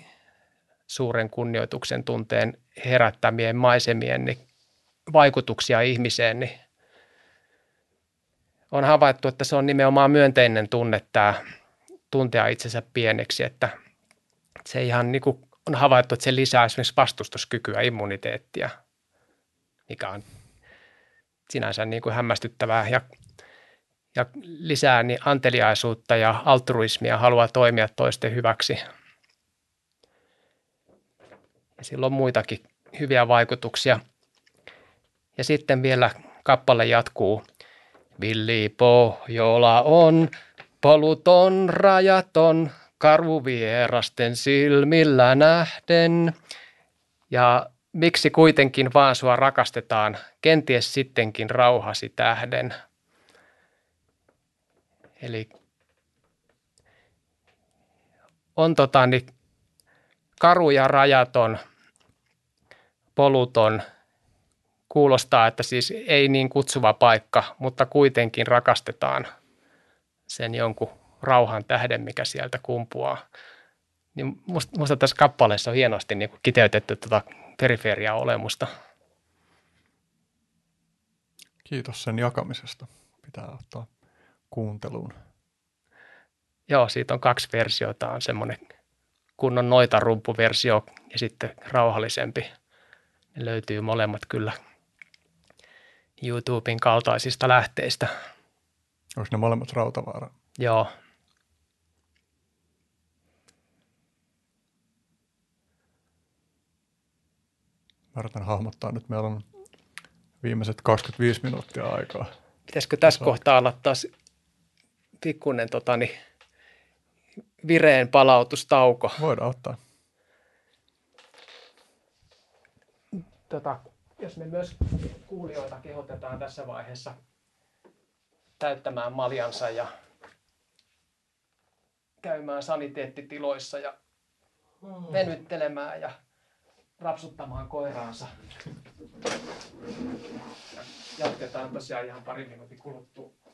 suuren kunnioituksen tunteen herättämien maisemien niin vaikutuksia ihmiseen, niin on havaittu, että se on nimenomaan myönteinen tunne tämä tuntea itsensä pieneksi, että se ihan niin kuin on havaittu, että se lisää esimerkiksi vastustuskykyä, immuniteettia, mikä on sinänsä niin kuin hämmästyttävää ja, ja lisää niin anteliaisuutta ja altruismia, haluaa toimia toisten hyväksi. Ja sillä on muitakin hyviä vaikutuksia. Ja sitten vielä kappale jatkuu. Villi Pohjola on Poluton rajaton, karvuvierasten silmillä nähden. Ja miksi kuitenkin vaan sua rakastetaan, kenties sittenkin rauhasi tähden. Eli on tota, niin karu ja rajaton, poluton, kuulostaa, että siis ei niin kutsuva paikka, mutta kuitenkin rakastetaan – sen jonkun rauhan tähden, mikä sieltä kumpuaa. Niin musta, musta tässä kappaleessa on hienosti niin kiteytetty tuota periferia-olemusta. Kiitos sen jakamisesta. Pitää ottaa kuunteluun. Joo, siitä on kaksi versiota. On semmoinen kunnon noita rumpuversio ja sitten rauhallisempi. Ne löytyy molemmat kyllä YouTuben kaltaisista lähteistä. Onko ne molemmat Rautavaara? Joo. Mä yritän hahmottaa nyt. Meillä on viimeiset 25 minuuttia aikaa. Pitäisikö tässä kohtaa olla taas pikkuinen totani, vireen palautustauko? Voidaan ottaa. Tota, jos me myös kuulijoita kehotetaan tässä vaiheessa täyttämään maljansa ja käymään saniteettitiloissa ja venyttelemään ja rapsuttamaan koiraansa. Jatketaan tosiaan ihan pari minuutin kuluttua.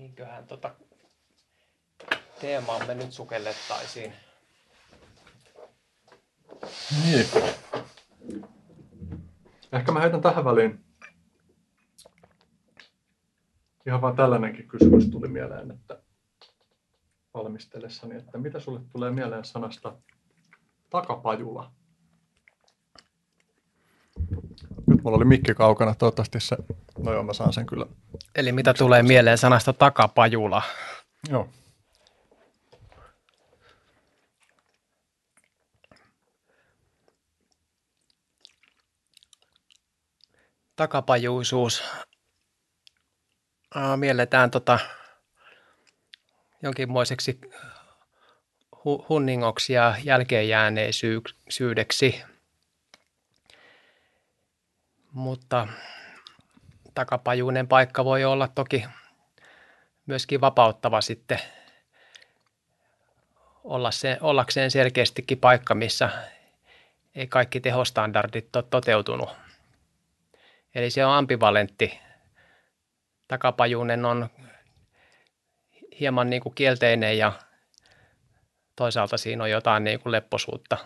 Niinköhän tota teemaamme nyt sukellettaisiin. Niin. Ehkä mä heitän tähän väliin. Ihan vaan tällainenkin kysymys tuli mieleen, että valmistellessani, että mitä sulle tulee mieleen sanasta takapajula? Nyt mulla oli mikki kaukana, toivottavasti se, no joo mä saan sen kyllä. Eli mitä tulee mieleen sanasta takapajula? Joo. Takapajuisuus. Mielletään tota jonkinmoiseksi hu- hunningoksi ja jälkeenjääneisyydeksi. Mutta takapajuinen paikka voi olla toki myöskin vapauttava sitten olla se, ollakseen selkeästikin paikka, missä ei kaikki tehostandardit ole toteutunut. Eli se on ambivalentti. Takapajuinen on hieman niin kuin kielteinen ja toisaalta siinä on jotain niin kuin lepposuutta.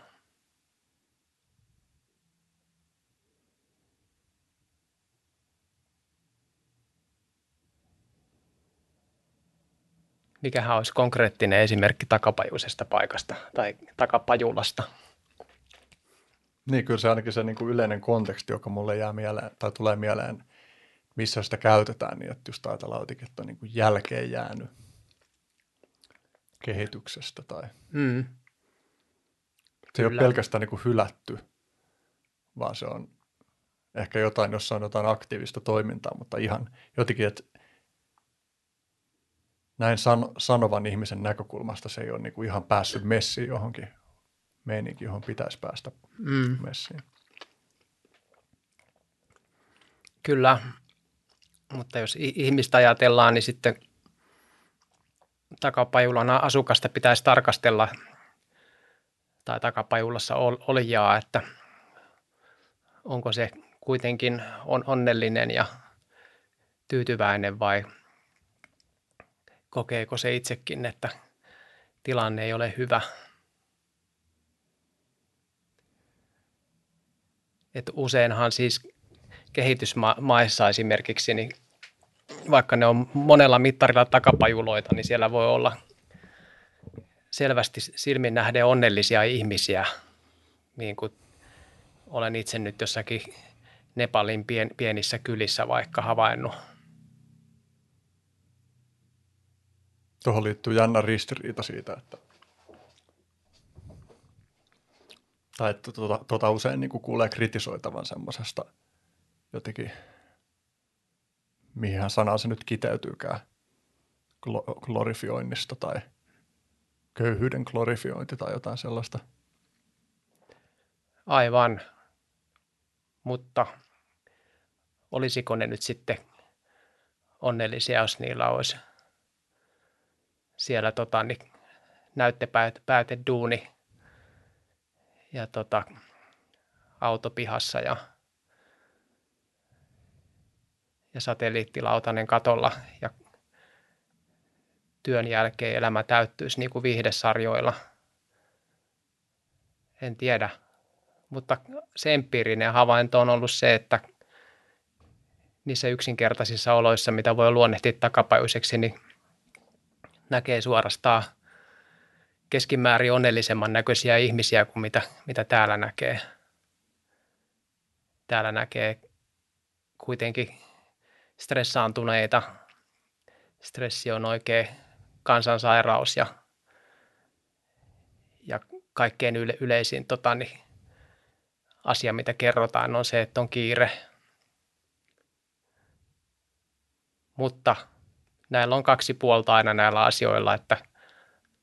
Mikähän olisi konkreettinen esimerkki takapajuisesta paikasta tai takapajulasta? Niin, kyllä se ainakin se niin kuin yleinen konteksti, joka mulle jää mieleen, tai tulee mieleen, missä sitä käytetään, niin että just ajatellaan jotenkin, että on niin kuin jälkeen jäänyt kehityksestä tai Mm. se ei ole pelkästään niin kuin hylätty, vaan se on ehkä jotain, jossa on jotain aktiivista toimintaa, mutta ihan jotenkin, että näin san- sanovan ihmisen näkökulmasta se ei ole niin kuin ihan päässyt messiin johonkin meininkin, johon pitäisi päästä Mm. messiin. Kyllä, mutta jos ihmistä ajatellaan, niin sitten takapajulan asukasta pitäisi tarkastella tai takapajulassa olijaa, että onko se kuitenkin on onnellinen ja tyytyväinen vai kokeeko se itsekin, että tilanne ei ole hyvä. Et useinhan siis kehitysmaissa esimerkiksi, niin vaikka ne on monella mittarilla takapajuloita, niin siellä voi olla selvästi silmin nähden onnellisia ihmisiä, niin kuin olen itse nyt jossakin Nepalin pien, pienissä kylissä vaikka havainnut. Tuohon liittyy jännä ristiriita siitä, että tai että tuota, tuota usein niin kuin kuulee kritisoitavan semmoisesta jotenkin, mihin sanaa se nyt kiteytyykään, glorifioinnista tai köyhyyden glorifiointi tai jotain sellaista. Aivan, mutta olisiko ne nyt sitten onnellisia, jos niillä olisi siellä tota, niin näyttepääte duuni ja tota, autopihassa ja, ja satelliittilautanen katolla ja työn jälkeen elämä täyttyisi niin kuin viihdesarjoilla. En tiedä, mutta se empiirinen havainto on ollut se, että niissä yksinkertaisissa oloissa, mitä voi luonnehtia takapajuiseksi, niin näkee suorastaan keskimäärin onnellisemman näköisiä ihmisiä kuin mitä, mitä täällä näkee. Täällä näkee kuitenkin stressaantuneita. Stressi on oikein kansansairaus ja, ja kaikkein yle, yleisin tota, niin, asia, mitä kerrotaan, on se, että on kiire. Mutta näillä on kaksi puolta aina näillä asioilla, että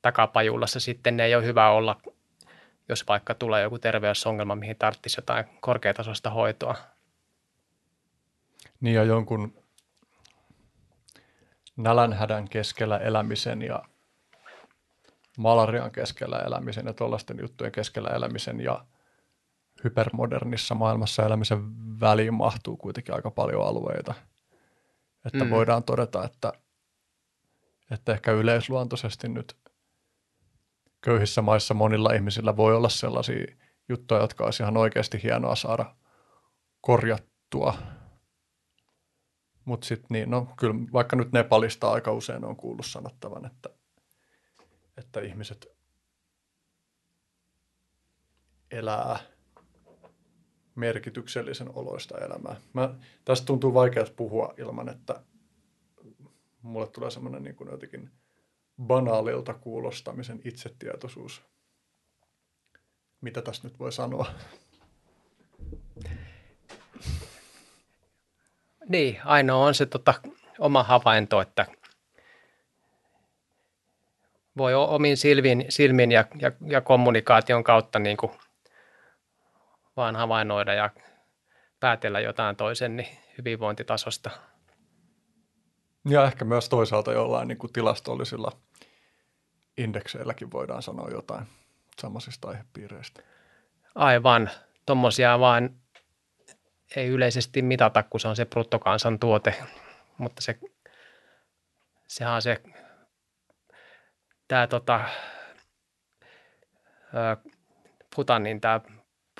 takapajulassa sitten ne ei ole hyvä olla, jos vaikka tulee joku terveysongelma, mihin tarvitsisi jotain korkeatasoista hoitoa. Niin ja jonkun nälänhädän keskellä elämisen ja malarian keskellä elämisen ja tuollaisten juttujen keskellä elämisen ja hypermodernissa maailmassa elämisen väliin mahtuu kuitenkin aika paljon alueita. Että mm. voidaan todeta, että, että ehkä yleisluontoisesti nyt köyhissä maissa monilla ihmisillä voi olla sellaisia juttuja, jotka olisi ihan oikeasti hienoa saada korjattua. Mutta sitten niin, no kyllä vaikka nyt Nepalista aika usein on kuullut sanottavan, että, että ihmiset elää merkityksellisen oloista elämää. Mä, tästä tuntuu vaikealta puhua ilman, että mulle tulee semmoinen niin jotenkin banaalilta kuulostamisen itsetietoisuus. Mitä tästä nyt voi sanoa? Niin, ainoa on se tota, oma havainto, että voi omin silmin, silmin ja, ja, ja kommunikaation kautta niin kuin vaan havainnoida ja päätellä jotain toisen niin hyvinvointitasosta. Ja ehkä myös toisaalta jollain niin kuin tilastollisilla indekseilläkin voidaan sanoa jotain samaisista aihepiireistä. Aivan. Tuommoisia vaan ei yleisesti mitata, kun se on se bruttokansantuote, mutta se, sehän on se, tämä tota, puhutaan niin tämä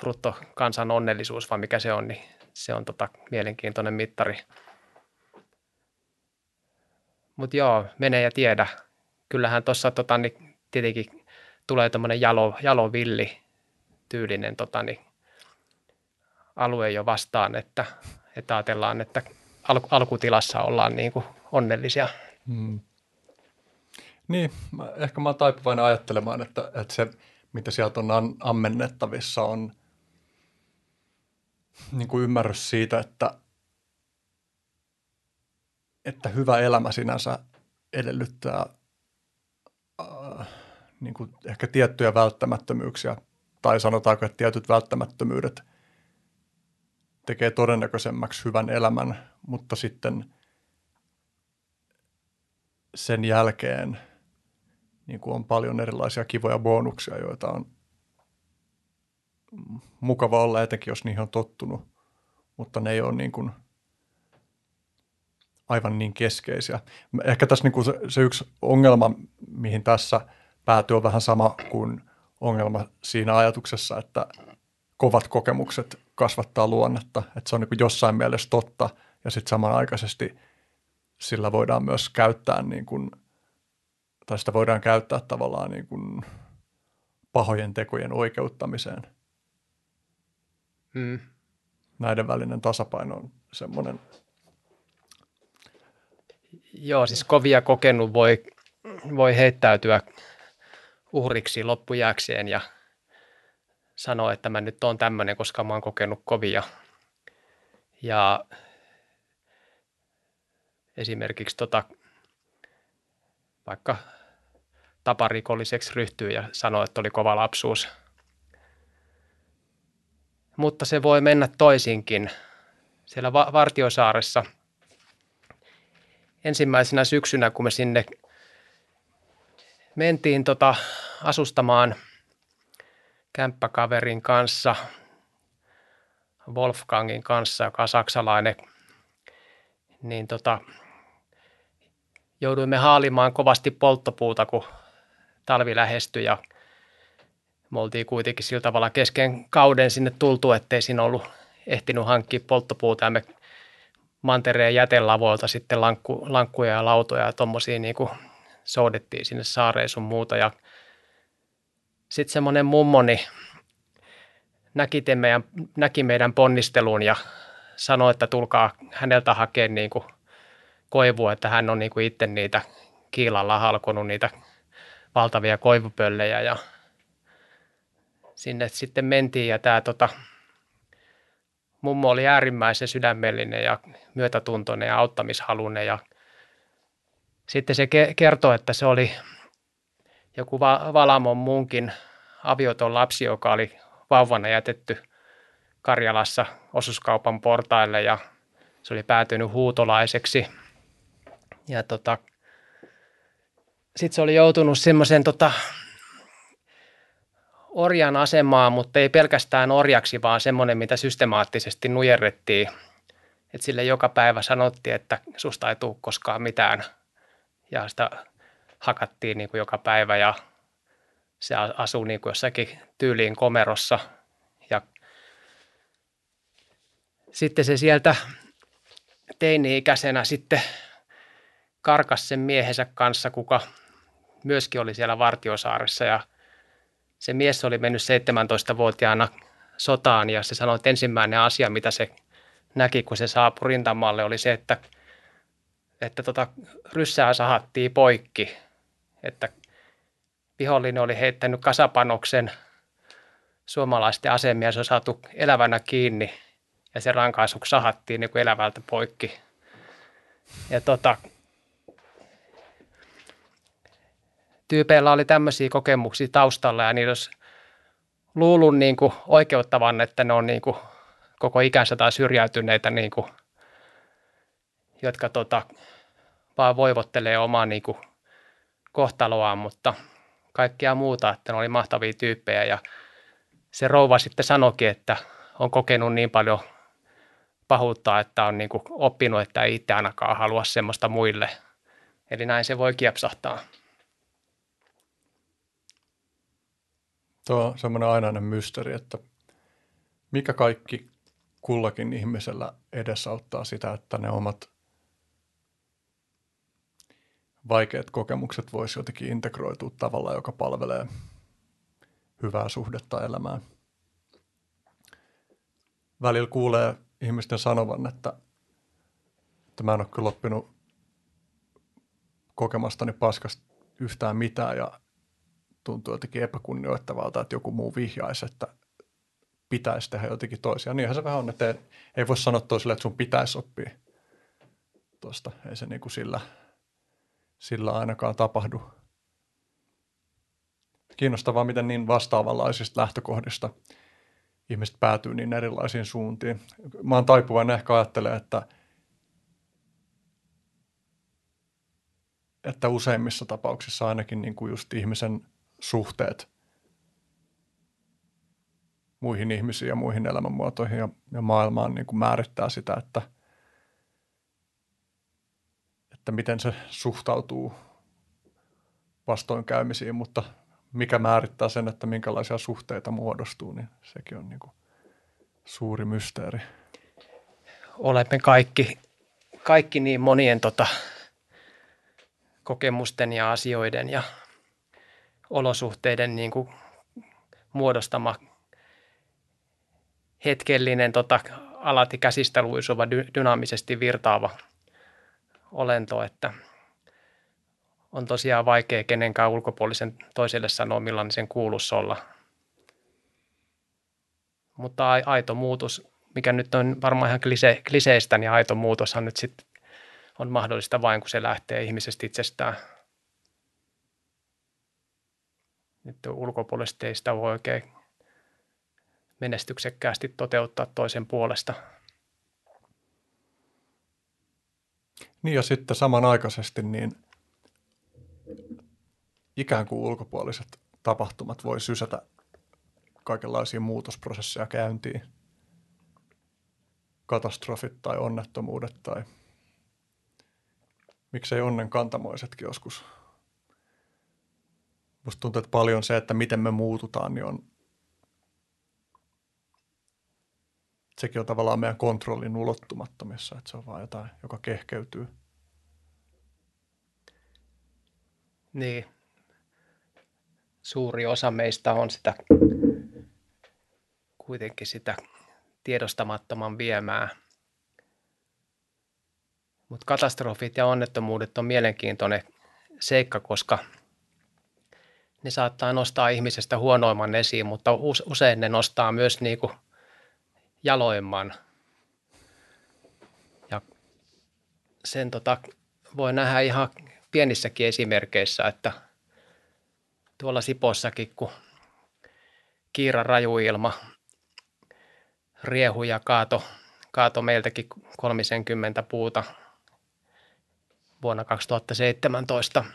bruttokansan onnellisuus, vai mikä se on, niin se on tota mielenkiintoinen mittari. Mutta joo, mene ja tiedä. Kyllähän tuossa tota, niin tietenkin tulee tämmöinen jalo, jalovilli tyylinen tota, niin, alue jo vastaan, että, että ajatellaan, että al, alkutilassa ollaan niin kuin onnellisia. Hmm. Niin, mä, ehkä mä oon taipuvainen ajattelemaan, että, että se, mitä sieltä on ammennettavissa, on – niin kuin ymmärrys siitä, että, että hyvä elämä sinänsä edellyttää äh, niin kuin ehkä tiettyjä välttämättömyyksiä, tai sanotaanko, että tietyt välttämättömyydet tekee todennäköisemmäksi hyvän elämän, mutta sitten sen jälkeen niin kuin on paljon erilaisia kivoja bonuksia, joita on mukava olla, etenkin jos niihin on tottunut, mutta ne ei ole niin kuin aivan niin keskeisiä. Ehkä tässä niin kuin se, se yksi ongelma, mihin tässä päätyy, on vähän sama kuin ongelma siinä ajatuksessa, että kovat kokemukset kasvattaa luonnetta, että se on niin kuin jossain mielessä totta ja sitten samanaikaisesti sillä voidaan myös käyttää niin kuin, tai sitä voidaan käyttää tavallaan niin kuin pahojen tekojen oikeuttamiseen. Mm. Näiden välinen tasapaino on semmoinen. Joo, siis kovia kokenut voi, voi heittäytyä uhriksi loppujääkseen ja sanoa, että mä nyt on tämmöinen, koska mä oon kokenut kovia. Ja esimerkiksi tota, vaikka taparikolliseksi ryhtyy ja sanoo, että oli kova lapsuus. Mutta se voi mennä toisinkin. Siellä Va- Vartiosaaressa ensimmäisenä syksynä, kun me sinne mentiin tota asustamaan kämppäkaverin kanssa, Wolfgangin kanssa, joka on saksalainen, niin tota, jouduimme haalimaan kovasti polttopuuta, kun talvi lähestyi ja me oltiin kuitenkin sillä tavalla kesken kauden sinne tultu, ettei siinä ollut ehtinyt hankkia polttopuuta ja me mantereen jätelavoilta sitten lankku, lankkuja ja lautoja ja tuommoisia niin soudettiin sinne saareen sun muuta. Ja sitten semmoinen mummoni näki meidän, näki meidän ponnistelun ja sanoi, että tulkaa häneltä hakemaan niin koivua, että hän on niin kuin itse niitä kiilalla halkonut niitä valtavia koivupöllejä. Ja sinne sitten mentiin ja tämä tota, mummo oli äärimmäisen sydämellinen ja myötätuntoinen ja auttamishalunen ja sitten se kertoi, että se oli joku Valamon munkin avioton lapsi, joka oli vauvana jätetty Karjalassa osuuskaupan portaille ja se oli päätynyt huutolaiseksi. Ja tota, sitten se oli joutunut semmoisen tota, orjan asemaan, mutta ei pelkästään orjaksi, vaan semmoinen, mitä systemaattisesti nujerrettiin. Että sille joka päivä sanottiin, että susta ei tule koskaan mitään. Ja sitä hakattiin niin kuin joka päivä ja se asuu niin kuin jossakin tyyliin komerossa. Ja sitten se sieltä teini-ikäisenä sitten karkas sen miehensä kanssa, kuka myöskin oli siellä Vartiosaaressa ja se mies oli mennyt 17-vuotiaana sotaan ja se sanoi, että ensimmäinen asia, mitä se näki, kun se saapui rintamalle, oli se, että, että tota, ryssää sahattiin poikki, että vihollinen oli heittänyt kasapanoksen suomalaisten asemia, se on saatu elävänä kiinni ja se rankaisuksi sahattiin niin kuin elävältä poikki. Ja tota, tyypeillä oli tämmöisiä kokemuksia taustalla ja niillä olisi luullut niin kuin oikeuttavan, että ne on niin kuin koko ikänsä tai syrjäytyneitä, niin kuin, jotka tota, vaan voivottelee omaa niin kuin kohtaloaan, mutta kaikkea muuta, että ne oli mahtavia tyyppejä ja se rouva sitten sanoikin, että on kokenut niin paljon pahuutta, että on niin kuin oppinut, että ei itse ainakaan halua semmoista muille. Eli näin se voi kiepsahtaa. Tuo on semmoinen ainainen mysteeri, että mikä kaikki kullakin ihmisellä edesauttaa sitä, että ne omat vaikeat kokemukset voisi jotenkin integroitua tavalla, joka palvelee hyvää suhdetta elämään. Välillä kuulee ihmisten sanovan, että, että mä en ole kyllä oppinut kokemastani paskasta yhtään mitään ja tuntuu jotenkin epäkunnioittavalta, että joku muu vihjaisi, että pitäisi tehdä jotenkin toisia. Niinhän se vähän on, että ei voi sanoa toiselle, että sun pitäisi oppia tuosta. Ei se niin kuin sillä, sillä ainakaan tapahdu. Kiinnostavaa, miten niin vastaavanlaisista lähtökohdista ihmiset päätyy niin erilaisiin suuntiin. Mä oon taipuvainen ehkä ajattelemaan, että, että useimmissa tapauksissa ainakin niin kuin just ihmisen suhteet muihin ihmisiin ja muihin elämänmuotoihin ja, ja maailmaan niin kuin määrittää sitä, että, että miten se suhtautuu vastoinkäymisiin, mutta mikä määrittää sen, että minkälaisia suhteita muodostuu, niin sekin on niin kuin suuri mysteeri. Olemme kaikki, kaikki niin monien tota, kokemusten ja asioiden ja olosuhteiden niin kuin muodostama hetkellinen, tota, alati käsistä luisuva, dy- dynaamisesti virtaava olento, että on tosiaan vaikea kenenkään ulkopuolisen toiselle sanoa, millainen sen kuuluisi olla. Mutta aito muutos, mikä nyt on varmaan ihan klise, kliseistä, niin aito muutoshan nyt sitten on mahdollista vain, kun se lähtee ihmisestä itsestään. Nyt ulkopuolisesti ei sitä voi oikein menestyksekkäästi toteuttaa toisen puolesta. Niin ja sitten samanaikaisesti niin ikään kuin ulkopuoliset tapahtumat voi sysätä kaikenlaisia muutosprosesseja käyntiin. Katastrofit tai onnettomuudet tai miksei onnen kantamoisetkin joskus. Musta tuntuu, että paljon se, että miten me muututaan, niin on sekin on tavallaan meidän kontrollin ulottumattomissa, että se on vaan jotain, joka kehkeytyy. Niin. Suuri osa meistä on sitä kuitenkin sitä tiedostamattoman viemää. Mutta katastrofit ja onnettomuudet on mielenkiintoinen seikka, koska ne saattaa nostaa ihmisestä huonoimman esiin, mutta usein ne nostaa myös niinku jaloimman. Ja sen tota, voi nähdä ihan pienissäkin esimerkkeissä, että tuolla Sipossakin, kun kiira rajuilma riehu ja kaato, kaato meiltäkin 30 puuta vuonna 2017.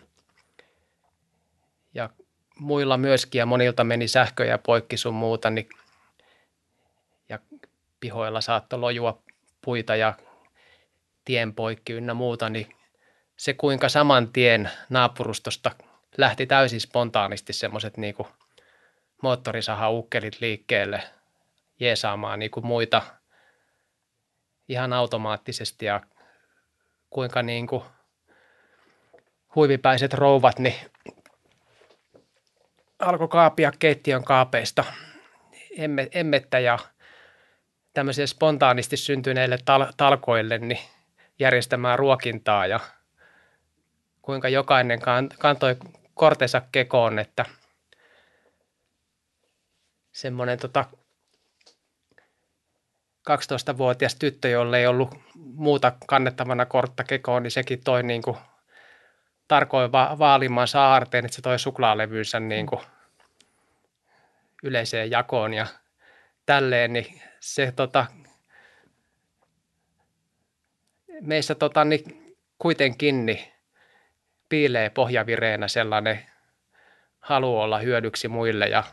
Ja muilla myöskin ja monilta meni sähköjä poikki sun muuta, niin ja pihoilla saattoi lojua puita ja tien poikki ynnä muuta, niin se kuinka saman tien naapurustosta lähti täysin spontaanisti semmoiset niinku moottorisaha-ukkelit liikkeelle jeesaamaan niinku muita ihan automaattisesti ja kuinka niinku huivipäiset rouvat niin alkoi kaapia keittiön kaapeista. Emmettä ja tämmöisille spontaanisti syntyneille tal- talkoille niin järjestämään ruokintaa ja kuinka jokainen kantoi kortensa kekoon, että semmoinen tota 12-vuotias tyttö, jolle ei ollut muuta kannettavana kortta kekoon, niin sekin toi niin kuin tarkoin va- vaalimaan aarteen, että se toi suklaalevynsä niin kuin yleiseen jakoon ja tälleen, niin se tota, meissä tota, niin kuitenkin niin piilee pohjavireenä sellainen halu olla hyödyksi muille ja,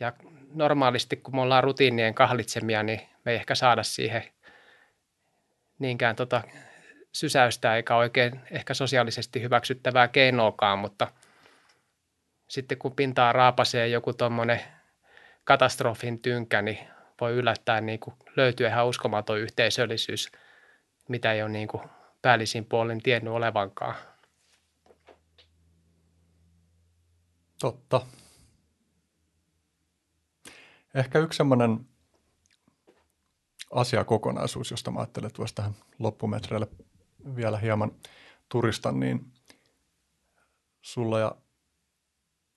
ja normaalisti kun me ollaan rutiinien kahlitsemia, niin me ei ehkä saada siihen niinkään tota sysäystä eikä oikein ehkä sosiaalisesti hyväksyttävää keinoakaan, mutta sitten kun pintaa raapasee joku tuommoinen katastrofin tynkä, niin voi yllättäen niin kuin löytyä ihan uskomaton yhteisöllisyys, mitä ei ole niin kuin päällisin puolin tiennyt olevankaan. Totta. Ehkä yksi sellainen asiakokonaisuus, josta mä ajattelen, että voisi tähän loppumetreille vielä hieman turistan, niin sulla ja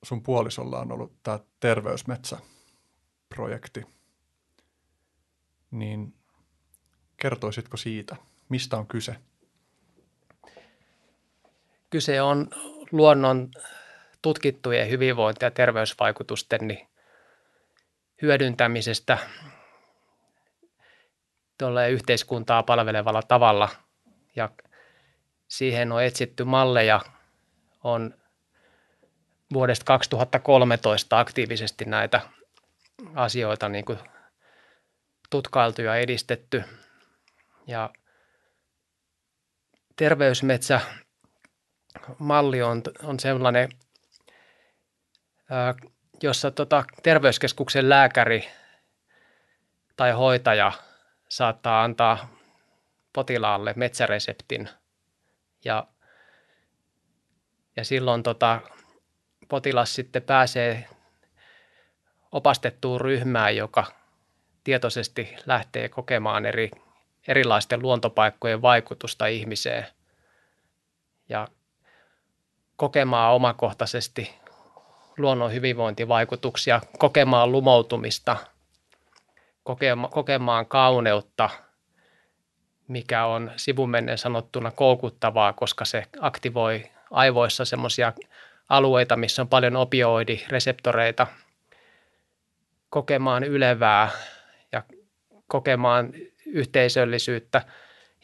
sun puolisolla on ollut tämä terveysmetsä-projekti. Niin kertoisitko siitä, mistä on kyse? Kyse on luonnon tutkittujen hyvinvointi- ja terveysvaikutusten niin hyödyntämisestä tuolle yhteiskuntaa palvelevalla tavalla. Ja siihen on etsitty malleja, on vuodesta 2013 aktiivisesti näitä asioita niin kuin tutkailtu ja edistetty. Ja terveysmetsä malli on, on sellainen, jossa tota, terveyskeskuksen lääkäri tai hoitaja saattaa antaa potilaalle metsäreseptin. Ja, ja silloin tota, potilas sitten pääsee opastettuun ryhmään, joka tietoisesti lähtee kokemaan eri, erilaisten luontopaikkojen vaikutusta ihmiseen ja kokemaan omakohtaisesti luonnon hyvinvointivaikutuksia, kokemaan lumoutumista, kokema, kokemaan kauneutta, mikä on sivumennen sanottuna koukuttavaa, koska se aktivoi aivoissa semmoisia alueita, missä on paljon opioidireseptoreita, kokemaan ylevää ja kokemaan yhteisöllisyyttä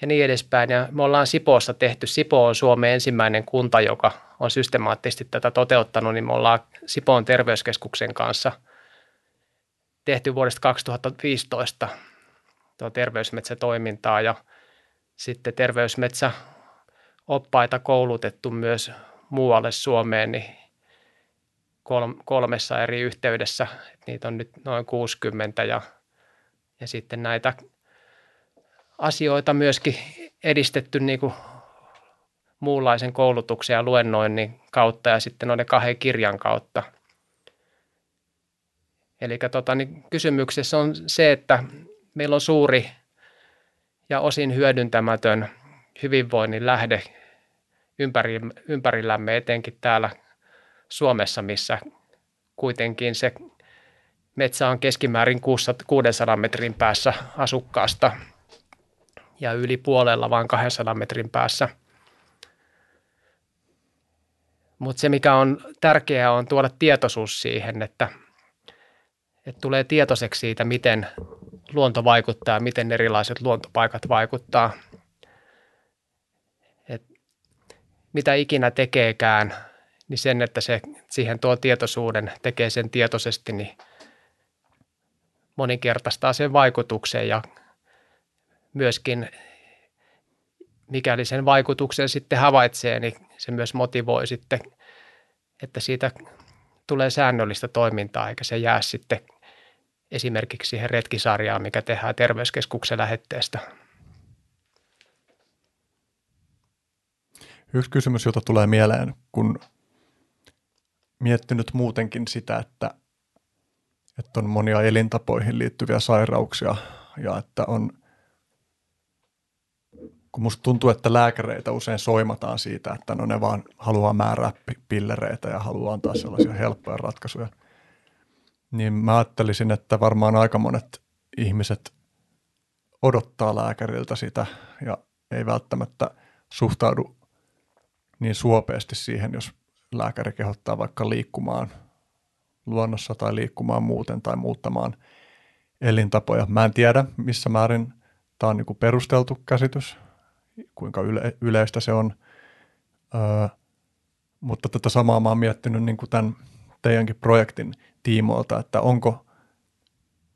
ja niin edespäin. Ja me ollaan Sipoossa tehty, Sipo on Suomen ensimmäinen kunta, joka on systemaattisesti tätä toteuttanut, niin me ollaan Sipoon terveyskeskuksen kanssa tehty vuodesta 2015 tuo terveysmetsätoimintaa ja sitten terveysmetsä oppaita koulutettu myös muualle Suomeen niin kolmessa eri yhteydessä. Niitä on nyt noin 60 ja, ja sitten näitä asioita myöskin edistetty niin kuin muunlaisen koulutuksen ja luennoinnin kautta ja sitten noiden kahden kirjan kautta. Eli tota, niin kysymyksessä on se, että meillä on suuri ja osin hyödyntämätön hyvinvoinnin lähde ympäri, ympärillämme, etenkin täällä Suomessa, missä kuitenkin se metsä on keskimäärin 600 metrin päässä asukkaasta ja yli puolella vain 200 metrin päässä. Mutta se, mikä on tärkeää, on tuoda tietoisuus siihen, että, että tulee tietoiseksi siitä, miten luonto vaikuttaa, miten erilaiset luontopaikat vaikuttaa. Et mitä ikinä tekeekään, niin sen, että se siihen tuo tietoisuuden, tekee sen tietoisesti, niin moninkertaistaa sen vaikutuksen ja myöskin mikäli sen vaikutuksen sitten havaitsee, niin se myös motivoi sitten, että siitä tulee säännöllistä toimintaa, eikä se jää sitten esimerkiksi siihen retkisarjaan, mikä tehdään terveyskeskuksen lähetteestä. Yksi kysymys, jota tulee mieleen, kun miettinyt muutenkin sitä, että, että on monia elintapoihin liittyviä sairauksia ja että on, kun musta tuntuu, että lääkäreitä usein soimataan siitä, että no ne vaan haluaa määrää pillereitä ja haluaa antaa sellaisia helppoja ratkaisuja, niin mä ajattelisin, että varmaan aika monet ihmiset odottaa lääkäriltä sitä ja ei välttämättä suhtaudu niin suopeasti siihen, jos lääkäri kehottaa vaikka liikkumaan luonnossa tai liikkumaan muuten tai muuttamaan elintapoja. Mä en tiedä, missä määrin tämä on niin perusteltu käsitys, kuinka yle, yleistä se on, öö, mutta tätä samaa mä oon miettinyt niin kuin tämän teidänkin projektin tiimoilta, että onko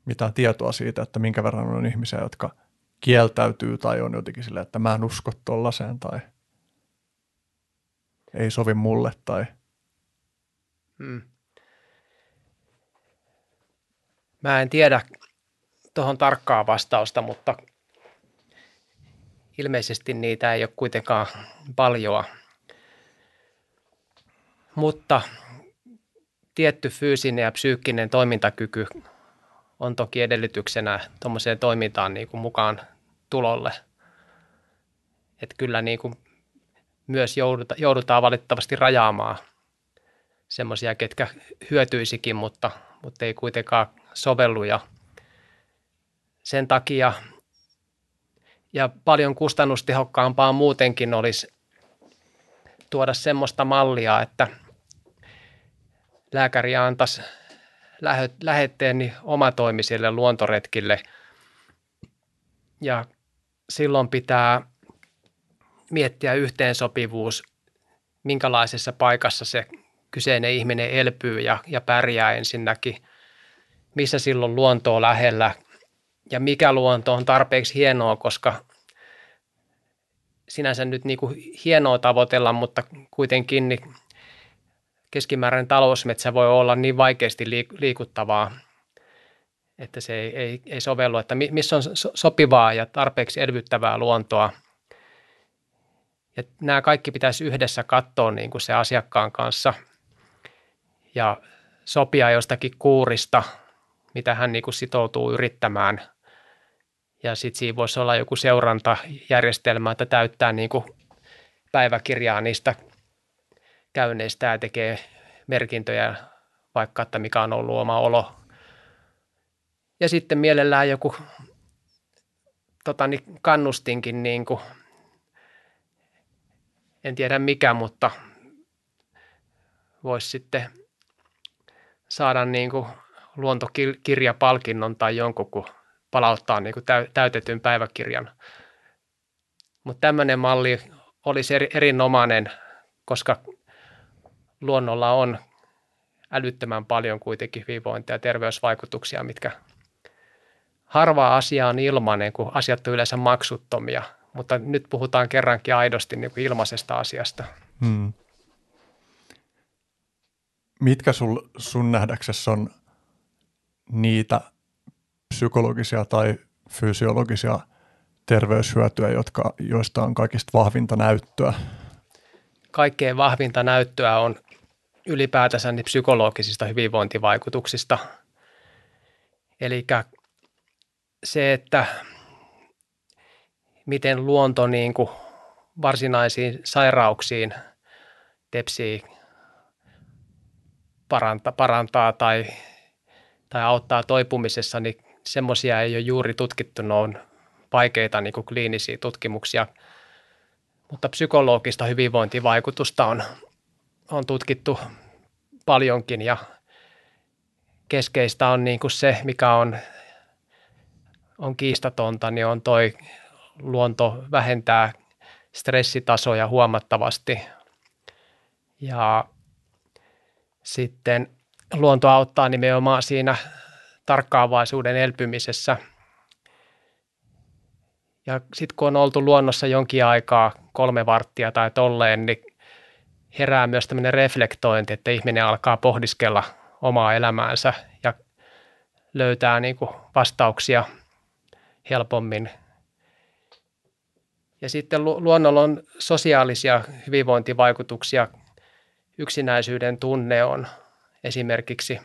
mitään tietoa siitä, että minkä verran on ihmisiä, jotka kieltäytyy tai on jotenkin silleen, että mä en usko tollaiseen tai – ei sovi mulle tai... Hmm. Mä en tiedä tuohon tarkkaa vastausta, mutta ilmeisesti niitä ei ole kuitenkaan paljoa. Mutta tietty fyysinen ja psyykkinen toimintakyky on toki edellytyksenä tuommoiseen toimintaan niin kuin mukaan tulolle. Että kyllä niin kuin myös jouduta, joudutaan valitettavasti rajaamaan semmoisia, ketkä hyötyisikin, mutta, mutta ei kuitenkaan sovellu. Ja sen takia ja paljon kustannustehokkaampaa muutenkin olisi tuoda semmoista mallia, että lääkäri antaisi lähetteeni omatoimisille luontoretkille. Ja silloin pitää miettiä yhteensopivuus, minkälaisessa paikassa se kyseinen ihminen elpyy ja, ja pärjää ensinnäkin, missä silloin luonto on lähellä ja mikä luonto on tarpeeksi hienoa, koska sinänsä nyt niin kuin hienoa tavoitella, mutta kuitenkin niin keskimääräinen talousmetsä voi olla niin vaikeasti liikuttavaa, että se ei, ei, ei sovellu, että missä on sopivaa ja tarpeeksi elvyttävää luontoa. Ja nämä kaikki pitäisi yhdessä katsoa niin kuin se asiakkaan kanssa ja sopia jostakin kuurista, mitä hän niin kuin sitoutuu yrittämään. Ja sitten siinä voisi olla joku seurantajärjestelmä, että täyttää niin kuin päiväkirjaa niistä käynneistä ja tekee merkintöjä vaikka, että mikä on ollut oma olo. Ja sitten mielellään joku tota, niin kannustinkin, niin kuin, en tiedä mikä, mutta voisi sitten saada niin kuin luontokirjapalkinnon tai jonkun, kun palauttaa niin kuin täytetyn päiväkirjan. Mutta tämmöinen malli olisi erinomainen, koska luonnolla on älyttömän paljon kuitenkin hyvinvointia ja terveysvaikutuksia, mitkä harva asia on ilmainen, kun asiat on yleensä maksuttomia, mutta nyt puhutaan kerrankin aidosti niin kuin ilmaisesta asiasta. Hmm. Mitkä sul, sun nähdäksessä on niitä psykologisia tai fysiologisia terveyshyötyjä, jotka, joista on kaikista vahvinta näyttöä? Kaikkein vahvinta näyttöä on ylipäätänsä niin psykologisista hyvinvointivaikutuksista. Eli se, että miten luonto niin kuin varsinaisiin sairauksiin tepsii parantaa, parantaa tai, tai auttaa toipumisessa, niin semmoisia ei ole juuri tutkittu, ne on vaikeita niin kuin kliinisiä tutkimuksia, mutta psykologista hyvinvointivaikutusta on on tutkittu paljonkin ja keskeistä on niin kuin se, mikä on, on kiistatonta, niin on toi luonto vähentää stressitasoja huomattavasti ja sitten luonto auttaa nimenomaan siinä tarkkaavaisuuden elpymisessä. Ja sitten kun on oltu luonnossa jonkin aikaa, kolme varttia tai tolleen, niin herää myös tämmöinen reflektointi, että ihminen alkaa pohdiskella omaa elämäänsä ja löytää niin kuin vastauksia helpommin. Ja sitten luonnolla on sosiaalisia hyvinvointivaikutuksia. Yksinäisyyden tunne on esimerkiksi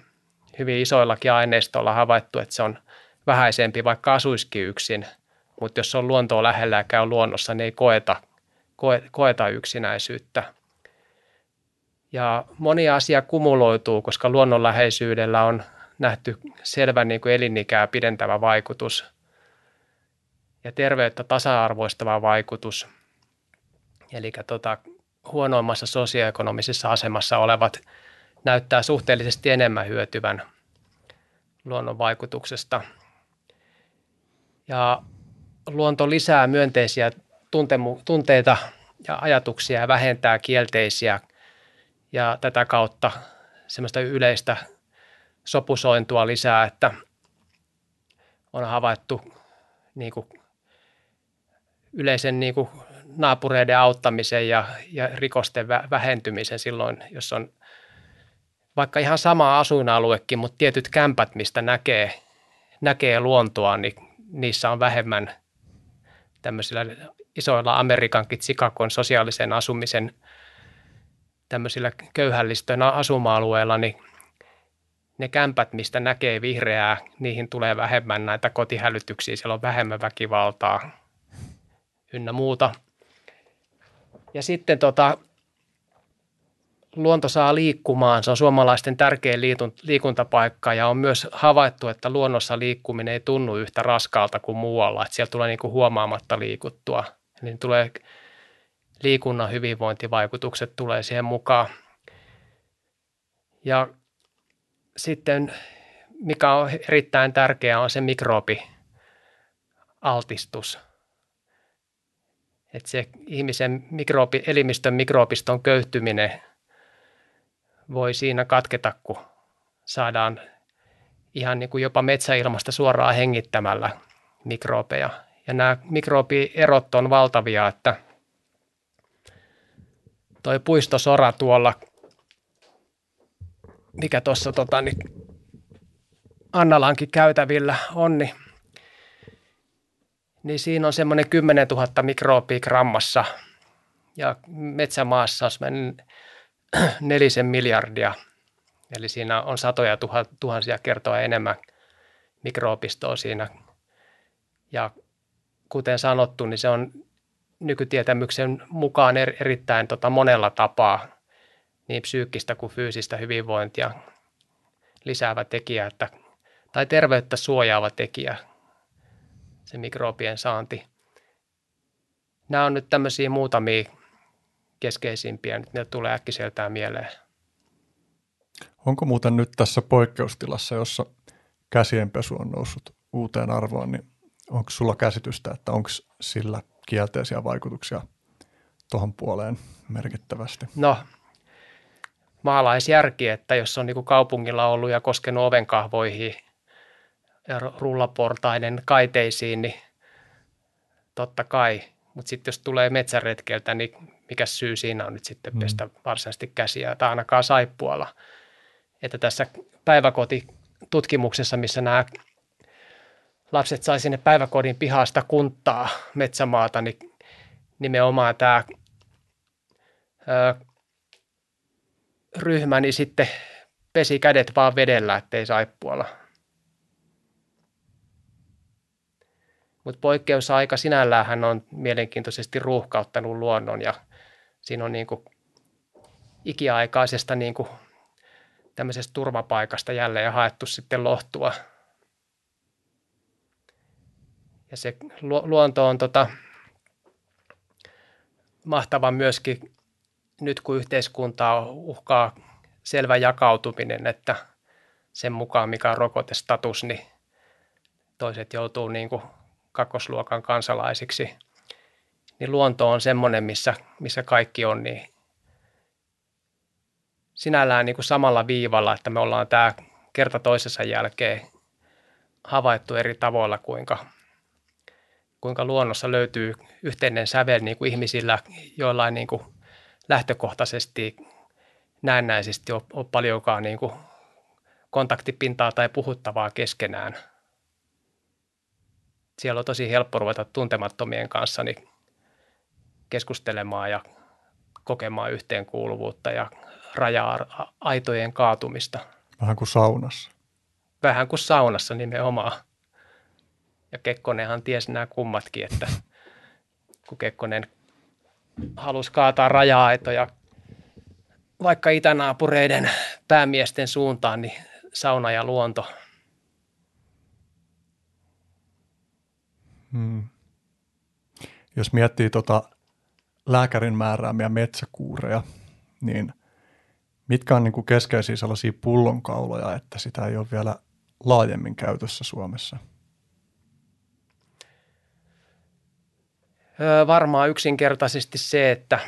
hyvin isoillakin aineistoilla havaittu, että se on vähäisempi, vaikka asuisikin yksin. Mutta jos on luontoa lähellä ja käy luonnossa, niin ei koeta, koeta yksinäisyyttä. Ja moni asia kumuloituu, koska luonnonläheisyydellä on nähty selvä niin kuin elinikää pidentävä vaikutus ja terveyttä tasa-arvoistava vaikutus. Eli tota, huonoimmassa sosioekonomisessa asemassa olevat näyttää suhteellisesti enemmän hyötyvän luonnon vaikutuksesta. Ja luonto lisää myönteisiä tunteita ja ajatuksia ja vähentää kielteisiä – ja tätä kautta semmoista yleistä sopusointua lisää, että on havaittu niin kuin yleisen niin kuin naapureiden auttamisen ja, ja rikosten vähentymisen silloin, jos on vaikka ihan sama asuinaluekin, mutta tietyt kämpät, mistä näkee, näkee luontoa, niin niissä on vähemmän tämmöisillä isoilla Amerikankin Chicagon sosiaalisen asumisen tämmöisillä köyhällistön asuma-alueilla, niin ne kämpät, mistä näkee vihreää, niihin tulee vähemmän näitä kotihälytyksiä, siellä on vähemmän väkivaltaa ynnä muuta. Ja sitten tota, luonto saa liikkumaan, se on suomalaisten tärkein liikuntapaikka ja on myös havaittu, että luonnossa liikkuminen ei tunnu yhtä raskaalta kuin muualla, että siellä tulee niin kuin huomaamatta liikuttua. Eli tulee liikunnan hyvinvointivaikutukset tulee siihen mukaan. Ja sitten mikä on erittäin tärkeää, on se mikrobialtistus. Että se ihmisen mikrobi, elimistön mikrobiston köyhtyminen voi siinä katketa, kun saadaan ihan niin kuin jopa metsäilmasta suoraan hengittämällä mikrobeja. Ja nämä mikrobierot on valtavia, että toi puistosora tuolla, mikä tuossa tota, niin Annalankin käytävillä on, niin, niin siinä on semmoinen 10 000 mikrobia grammassa ja metsämaassa on nelisen miljardia. Eli siinä on satoja tuhansia kertoa enemmän mikroopistoa siinä. Ja kuten sanottu, niin se on nykytietämyksen mukaan erittäin tota monella tapaa niin psyykkistä kuin fyysistä hyvinvointia lisäävä tekijä, että, tai terveyttä suojaava tekijä, se mikroobien saanti. Nämä on nyt tämmöisiä muutamia keskeisimpiä, nyt ne tulee äkkiseltään mieleen. Onko muuten nyt tässä poikkeustilassa, jossa käsienpesu on noussut uuteen arvoon, niin onko sulla käsitystä, että onko sillä kielteisiä vaikutuksia tuohon puoleen merkittävästi? No, maalaisjärki, että jos on niin kuin kaupungilla ollut ja koskenut ovenkahvoihin ja rullaportaiden kaiteisiin, niin totta kai. Mutta sitten jos tulee metsäretkeltä, niin mikä syy siinä on nyt sitten mm. pestä varsinaisesti käsiä tai ainakaan saippualla. Että tässä päiväkotitutkimuksessa, missä nämä lapset sai sinne päiväkodin pihasta kuntaa metsämaata, niin nimenomaan tämä ö, ryhmä niin sitten pesi kädet vaan vedellä, ettei saippualla. Mutta poikkeusaika sinällään on mielenkiintoisesti ruuhkauttanut luonnon ja siinä on niin kuin ikiaikaisesta niin kuin tämmöisestä turvapaikasta jälleen haettu sitten lohtua. Ja se luonto on tota, mahtava myöskin nyt kun yhteiskuntaa uhkaa selvä jakautuminen, että sen mukaan mikä on rokotestatus, niin toiset joutuu niin kuin kakkosluokan kansalaisiksi, niin luonto on semmoinen, missä, missä kaikki on niin sinällään niin kuin samalla viivalla, että me ollaan tämä kerta toisessa jälkeen havaittu eri tavoilla, kuinka, kuinka luonnossa löytyy yhteinen sävel niin kuin ihmisillä joillain niin kuin lähtökohtaisesti näennäisesti ole, ole paljonkaan niin kuin kontaktipintaa tai puhuttavaa keskenään. Siellä on tosi helppo ruveta tuntemattomien kanssa niin keskustelemaan ja kokemaan yhteenkuuluvuutta ja raja-aitojen kaatumista. Vähän kuin saunassa. Vähän kuin saunassa nimenomaan. Ja Kekkonenhan tiesi nämä kummatkin, että kun Kekkonen halusi kaataa raja-aitoja vaikka itänaapureiden päämiesten suuntaan, niin sauna ja luonto. Hmm. Jos miettii tota lääkärin määräämiä metsäkuureja, niin mitkä on niin kuin keskeisiä sellaisia pullonkauloja, että sitä ei ole vielä laajemmin käytössä Suomessa? Varmaan yksinkertaisesti se, että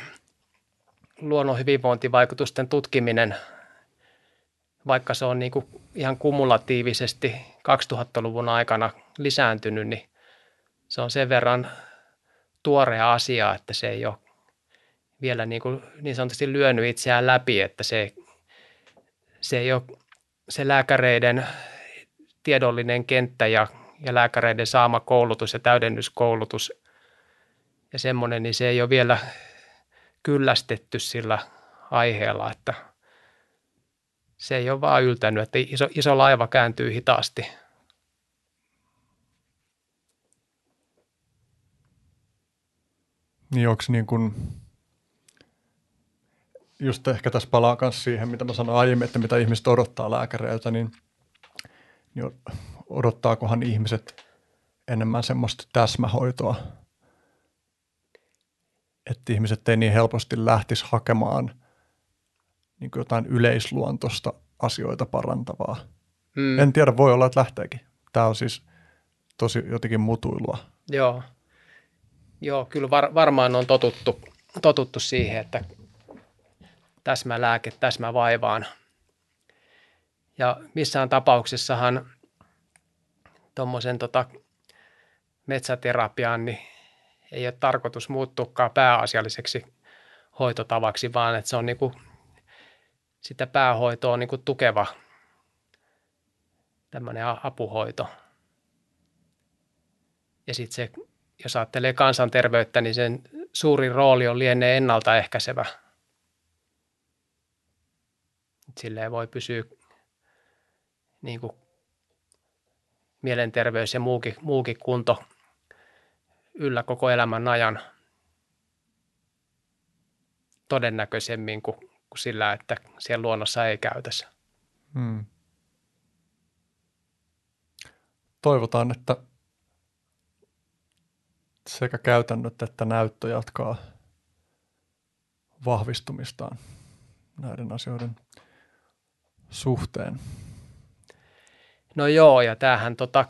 luonnon hyvinvointivaikutusten tutkiminen, vaikka se on niin kuin ihan kumulatiivisesti 2000-luvun aikana lisääntynyt, niin se on sen verran tuorea asia, että se ei ole vielä niin, kuin niin sanotusti lyönyt itseään läpi, että se, se ei ole se lääkäreiden tiedollinen kenttä ja, ja lääkäreiden saama koulutus ja täydennyskoulutus ja semmoinen, niin se ei ole vielä kyllästetty sillä aiheella, että se ei ole vaan yltänyt, että iso, iso laiva kääntyy hitaasti. Niin onko niin kuin, just ehkä tässä palaa myös siihen, mitä mä sanoin aiemmin, että mitä ihmiset odottaa lääkäreiltä, niin, niin odottaakohan ihmiset enemmän semmoista täsmähoitoa – että ihmiset ei niin helposti lähtisi hakemaan niin kuin jotain yleisluontoista asioita parantavaa Mm. En tiedä, voi olla, että lähteekin. Tämä on siis tosi jotenkin mutuilua. Joo, Joo kyllä var, varmaan on totuttu, totuttu siihen, että täsmälääke, vaivaan. Ja missään tapauksessahan tuommoisen tota, metsäterapian niin ei ole tarkoitus muuttuukaan pääasialliseksi hoitotavaksi, vaan että se on niinku, sitä päähoitoa niinku tukeva tämmöinen apuhoito. Ja sitten se, jos ajattelee kansanterveyttä, niin sen suurin rooli on lienee ennaltaehkäisevä. Silleen voi pysyä niin kuin mielenterveys ja muukin, muukin kunto yllä koko elämän ajan todennäköisemmin kuin, kuin sillä, että siellä luonnossa ei käytössä. Hmm. Toivotaan, että sekä käytännöt että näyttö jatkaa vahvistumistaan näiden asioiden suhteen. No joo, ja tämähän tota,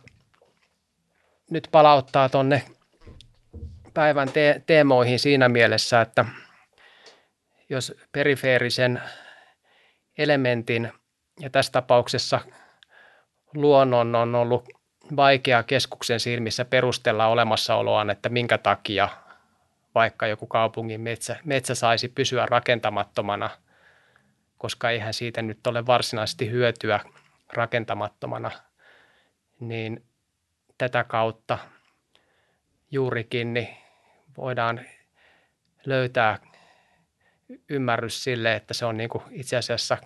nyt palauttaa tuonne päivän te- teemoihin siinä mielessä, että jos perifeerisen elementin ja tässä tapauksessa luonnon on ollut vaikea keskuksen silmissä perustella olemassaoloaan, että minkä takia vaikka joku kaupungin metsä, metsä saisi pysyä rakentamattomana, koska eihän siitä nyt ole varsinaisesti hyötyä rakentamattomana, niin tätä kautta juurikin niin voidaan löytää ymmärrys sille, että se on niin kuin itse asiassa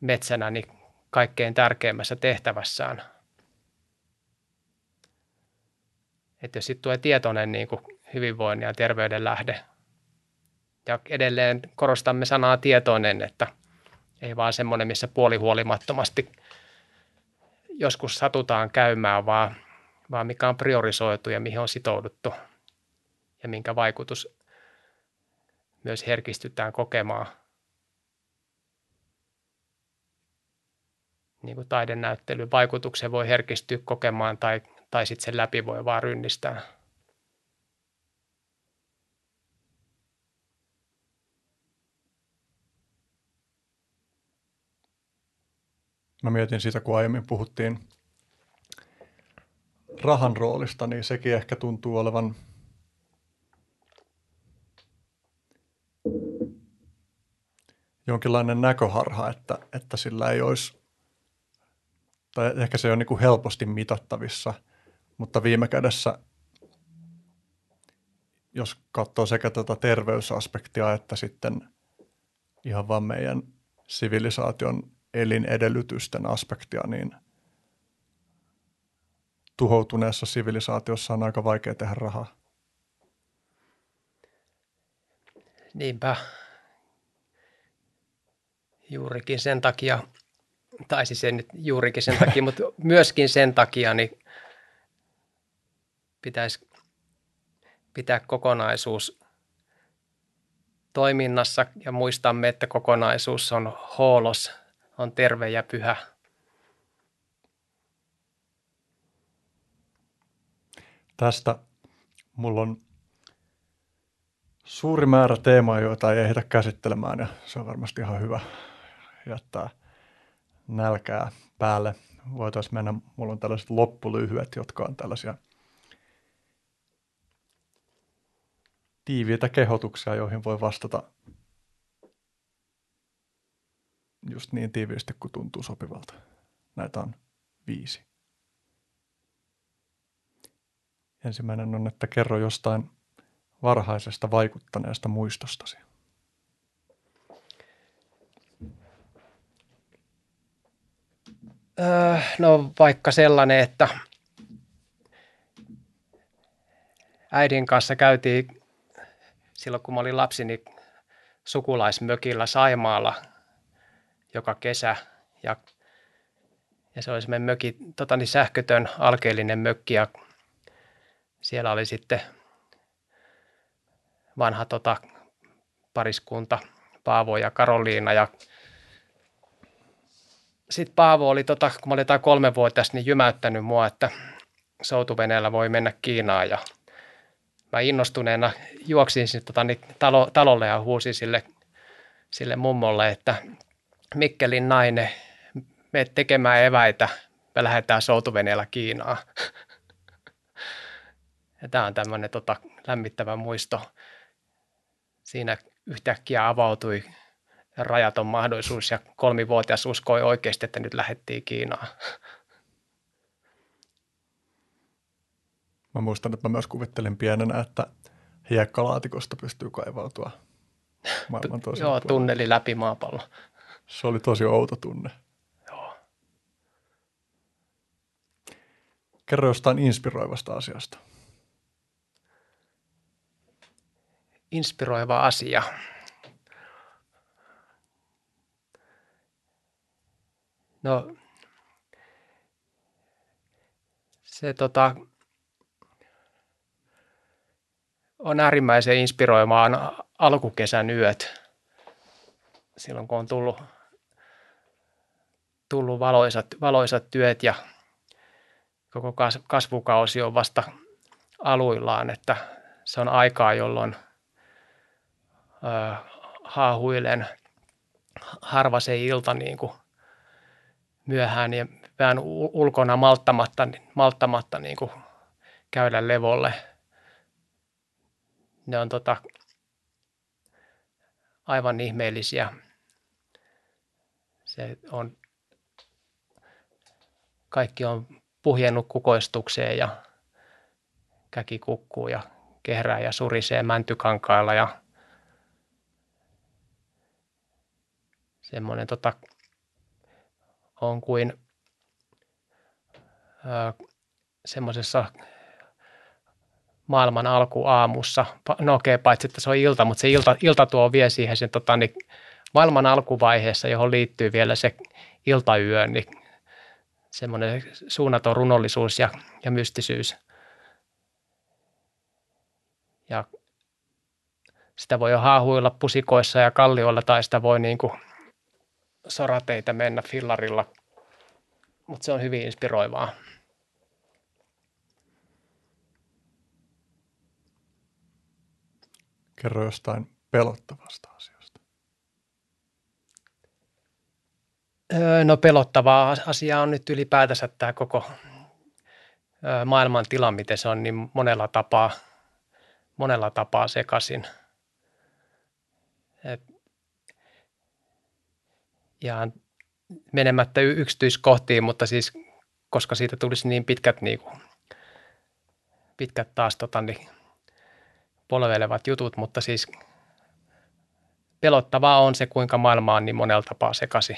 metsänä niin kaikkein tärkeimmässä tehtävässään. Että jos sitten tulee tietoinen niin kuin hyvinvoinnin ja terveyden lähde, ja edelleen korostamme sanaa tietoinen, että ei vaan semmoinen, missä puolihuolimattomasti joskus satutaan käymään, vaan, vaan mikä on priorisoitu ja mihin on sitouduttu ja minkä vaikutus myös herkistytään kokemaan. Niin kuin taidenäyttelyn vaikutuksen voi herkistyä kokemaan tai, tai sitten sen läpi voi vaan rynnistää. Mä mietin sitä, kun aiemmin puhuttiin rahan roolista, niin sekin ehkä tuntuu olevan jonkinlainen näköharha, että, että sillä ei olisi, tai ehkä se on niin kuin helposti mitattavissa, mutta viime kädessä, jos katsoo sekä tätä terveysaspektia että sitten ihan vaan meidän sivilisaation elinedellytysten aspektia, niin tuhoutuneessa sivilisaatiossa on aika vaikea tehdä rahaa. Niinpä juurikin sen takia, tai siis en nyt juurikin sen takia, mutta myöskin sen takia, niin pitäisi pitää kokonaisuus toiminnassa ja muistamme, että kokonaisuus on hoolos, on terve ja pyhä. Tästä mulla on suuri määrä teemaa, joita ei ehditä käsittelemään ja se on varmasti ihan hyvä jättää nälkää päälle. Voitaisiin mennä, mulla on tällaiset loppulyhyet, jotka on tällaisia tiiviitä kehotuksia, joihin voi vastata just niin tiiviisti kuin tuntuu sopivalta. Näitä on viisi. Ensimmäinen on, että kerro jostain varhaisesta vaikuttaneesta muistostasi. Öö, no vaikka sellainen, että äidin kanssa käytiin silloin, kun mä olin lapsi, niin sukulaismökillä Saimaalla joka kesä. Ja, ja se oli semmoinen möki, tota niin sähkötön alkeellinen mökki ja siellä oli sitten vanha tota, pariskunta Paavo ja Karoliina ja sitten Paavo oli, tota, kun mä olin jotain kolmevuotias, niin jymäyttänyt mua, että soutuveneellä voi mennä Kiinaan ja mä innostuneena juoksin sitten tota, niin talo, talolle ja huusin sille, sille mummolle, että Mikkelin nainen, me tekemään eväitä, me lähdetään soutuveneellä Kiinaan. Ja tämä on tämmöinen tota, lämmittävä muisto. Siinä yhtäkkiä avautui rajaton mahdollisuus ja kolmivuotias uskoi oikeasti, että nyt lähdettiin Kiinaan. Mä muistan, että mä myös kuvittelin pienenä, että hiekkalaatikosta pystyy kaivautua maailman tosi Joo, tunneli läpi maapallo. Se oli tosi outo tunne. Joo. Kerro jostain inspiroivasta asiasta. Inspiroiva asia. No, se tota, on äärimmäisen inspiroimaan alkukesän yöt. Silloin kun on tullut, tullut valoisat, valoisat työt ja koko kasvukausi on vasta aluillaan, että se on aikaa, jolloin ö, haahuilen harva se ilta niin kuin myöhään ja vähän ulkona malttamatta, malttamatta niin kuin käydä levolle. Ne on tota, aivan ihmeellisiä. Se on, kaikki on puhjennut kukoistukseen ja käki kukkuu ja kehrää ja surisee mäntykankailla ja semmoinen tota, on kuin semmoisessa maailman alkuaamussa. No okei, okay, paitsi että se on ilta, mutta se ilta, ilta tuo vie siihen sen tota, niin maailman alkuvaiheessa, johon liittyy vielä se iltayö, niin semmoinen suunnaton runollisuus ja, ja mystisyys. Ja sitä voi jo haahuilla pusikoissa ja kallioilla tai sitä voi niin kuin sorateitä mennä fillarilla, mutta se on hyvin inspiroivaa. Kerro jostain pelottavasta asiasta. No pelottavaa asiaa on nyt ylipäätänsä tämä koko maailman tila, miten se on niin monella tapaa, monella tapaa sekaisin. Et ja menemättä yksityiskohtiin, mutta siis koska siitä tulisi niin pitkät, niin kuin, pitkät taas tota, niin, polvelevat jutut, mutta siis pelottavaa on se, kuinka maailma on niin monella tapaa sekasi.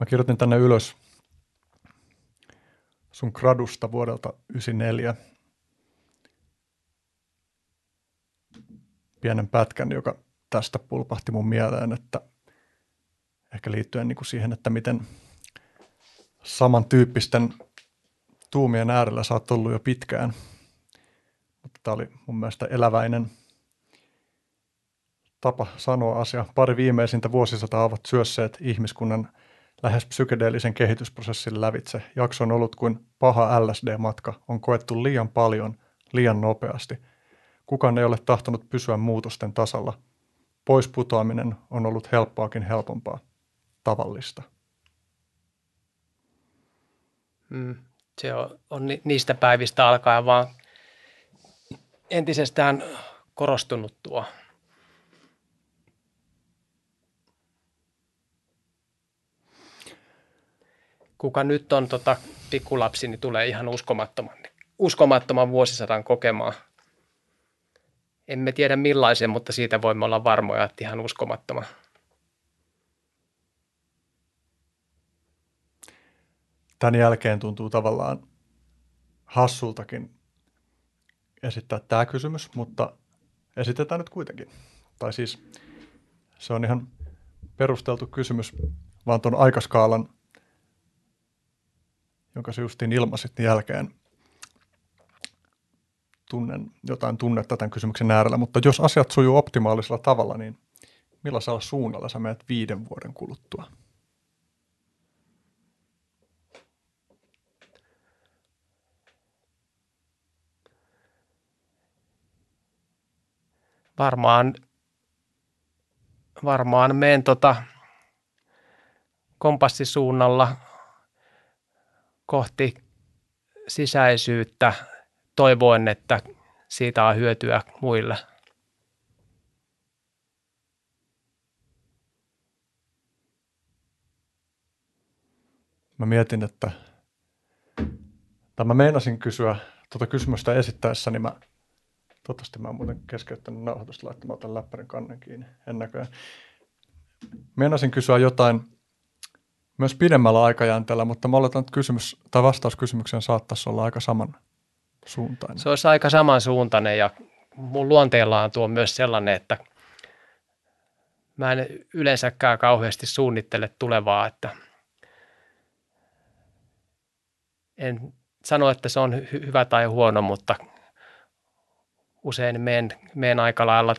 Mä kirjoitin tänne ylös sun gradusta vuodelta 1994. Pienen pätkän, joka tästä pulpahti mun mieleen, että ehkä liittyen niin kuin siihen, että miten samantyyppisten tuumien äärellä sä oot ollut jo pitkään. Mutta tämä oli mun mielestä eläväinen tapa sanoa asia. Pari viimeisintä vuosisataa ovat syösseet ihmiskunnan lähes psykedeellisen kehitysprosessin lävitse. Jakso on ollut kuin paha LSD-matka. On koettu liian paljon, liian nopeasti. Kukaan ei ole tahtonut pysyä muutosten tasalla. Pois putoaminen on ollut helppoakin helpompaa. Tavallista. Mm se on, on niistä päivistä alkaen vaan entisestään korostunut tuo. Kuka nyt on tota, pikkulapsi, niin tulee ihan uskomattoman, uskomattoman vuosisadan kokemaan. Emme tiedä millaisen, mutta siitä voimme olla varmoja, että ihan uskomattoman. tämän jälkeen tuntuu tavallaan hassultakin esittää tämä kysymys, mutta esitetään nyt kuitenkin. Tai siis se on ihan perusteltu kysymys, vaan tuon aikaskaalan, jonka se justiin ilmasit jälkeen. Tunnen jotain tunnetta tämän kysymyksen äärellä, mutta jos asiat sujuu optimaalisella tavalla, niin millaisella suunnalla sä menet viiden vuoden kuluttua? Varmaan, varmaan menen tota kompassisuunnalla kohti sisäisyyttä toivoen, että siitä on hyötyä muille. Mä mietin, että tai mä meinasin kysyä tuota kysymystä esittäessä, niin mä toivottavasti mä oon muuten keskeyttänyt nauhoitusta laittamaan tämän läppärin kannen kiinni, en näköjään. Meinasin kysyä jotain myös pidemmällä aikajänteellä, mutta mä oletan, että kysymys tai vastaus kysymykseen saattaisi olla aika saman suuntainen. Se olisi aika samansuuntainen ja mun luonteellaan tuo myös sellainen, että mä en yleensäkään kauheasti suunnittele tulevaa, että en sano, että se on hy- hyvä tai huono, mutta usein menen, menen aika lailla,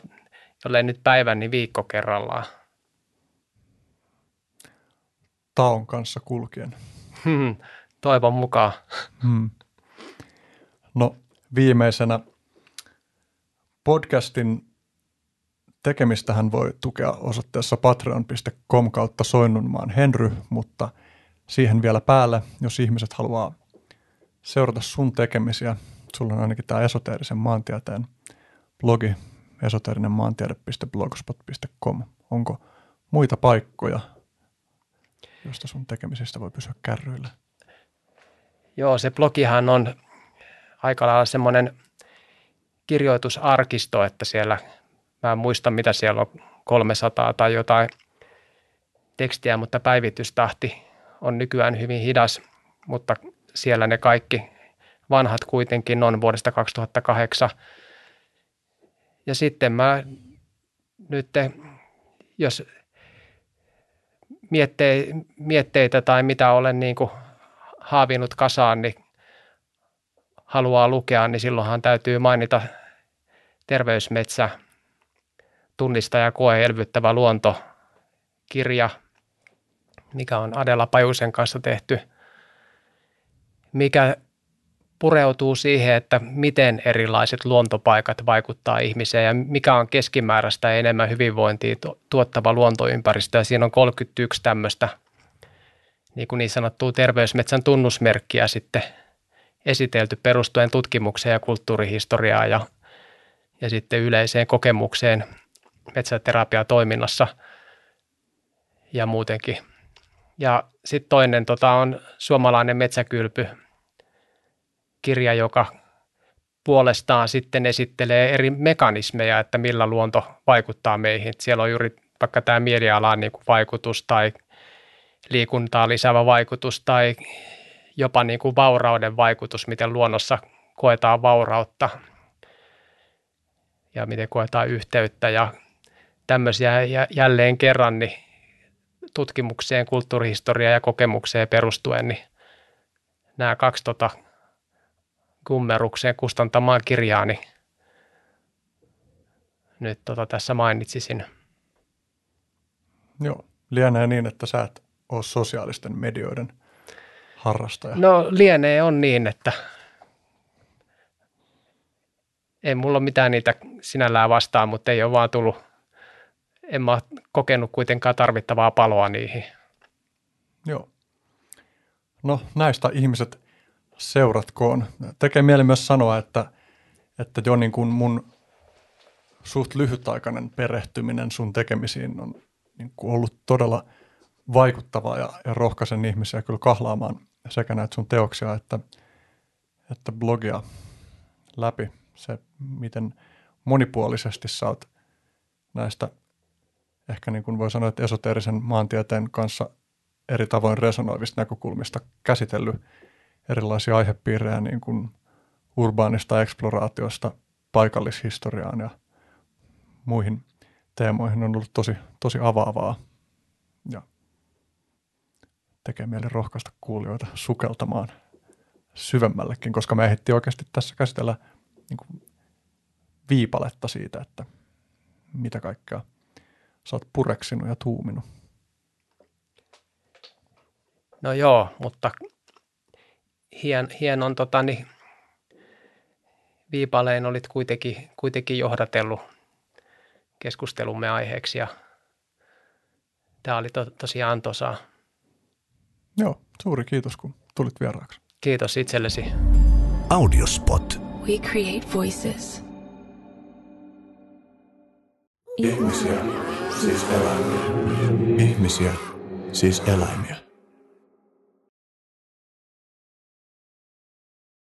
jollei nyt päivän, niin viikko kerrallaan. Taon kanssa kulkien. Hmm, toivon mukaan. Hmm. No viimeisenä podcastin tekemistähän voi tukea osoitteessa patreon.com kautta Soinnunmaan Henry, mutta siihen vielä päälle, jos ihmiset haluaa seurata sun tekemisiä, sulla on ainakin tämä esoteerisen maantieteen blogi esoteerinenmaantiede.blogspot.com. Onko muita paikkoja, josta sun tekemisistä voi pysyä kärryillä? Joo, se blogihan on aika lailla semmoinen kirjoitusarkisto, että siellä, mä en muista mitä siellä on, 300 tai jotain tekstiä, mutta päivitystahti on nykyään hyvin hidas, mutta siellä ne kaikki vanhat kuitenkin on vuodesta 2008. Ja sitten mä nyt, jos mietteitä tai mitä olen niin kuin haavinut kasaan, niin haluaa lukea, niin silloinhan täytyy mainita terveysmetsä, tunnistaja koe elvyttävä luonto, kirja, mikä on Adela Pajusen kanssa tehty, mikä pureutuu siihen, että miten erilaiset luontopaikat vaikuttaa ihmiseen ja mikä on keskimääräistä enemmän hyvinvointia tuottava luontoympäristö. Ja siinä on 31 tämmöistä niin, kuin niin sanottua terveysmetsän tunnusmerkkiä sitten esitelty perustuen tutkimukseen ja kulttuurihistoriaan ja, ja sitten yleiseen kokemukseen metsäterapiatoiminnassa ja muutenkin. Ja sitten toinen tota, on suomalainen metsäkylpy, kirja, joka puolestaan sitten esittelee eri mekanismeja, että millä luonto vaikuttaa meihin. Siellä on juuri vaikka tämä mielialan niin vaikutus tai liikuntaa lisäävä vaikutus tai jopa niin kuin vaurauden vaikutus, miten luonnossa koetaan vaurautta ja miten koetaan yhteyttä ja tämmöisiä ja jälleen kerran niin tutkimukseen, kulttuurihistoriaan ja kokemukseen perustuen, niin nämä kaksi tota kummerukseen kustantamaan kirjaa, niin nyt tota tässä mainitsisin. Joo, lienee niin, että sä et ole sosiaalisten medioiden harrastaja. No lienee on niin, että ei mulla ole mitään niitä sinällään vastaan, mutta ei ole vaan tullut, en mä kokenut kuitenkaan tarvittavaa paloa niihin. Joo. No näistä ihmiset seuratkoon. Tekee mieli myös sanoa, että, että jo niin kuin mun suht lyhytaikainen perehtyminen sun tekemisiin on niin kuin ollut todella vaikuttavaa ja, ja rohkaisen ihmisiä kyllä kahlaamaan sekä näitä sun teoksia että, että blogia läpi. Se, miten monipuolisesti sä oot näistä ehkä niin kuin voi sanoa, että esoteerisen maantieteen kanssa eri tavoin resonoivista näkökulmista käsitellyt erilaisia aihepiirejä niin kuin urbaanista eksploraatiosta paikallishistoriaan ja muihin teemoihin on ollut tosi, tosi avaavaa ja tekee mieli rohkaista kuulijoita sukeltamaan syvemmällekin, koska me ehdittiin oikeasti tässä käsitellä niin kuin viipaletta siitä, että mitä kaikkea sä oot pureksinut ja tuuminut. No joo, mutta hien, hienon tota, niin, viipaleen olit kuitenkin, kuitenkin johdatellut keskustelumme aiheeksi ja tämä oli to, tosiaan antoisaa. Joo, suuri kiitos kun tulit vieraaksi. Kiitos itsellesi. Audiospot. We create voices. Ihmisiä, siis eläimiä. Ihmisiä, siis eläimiä.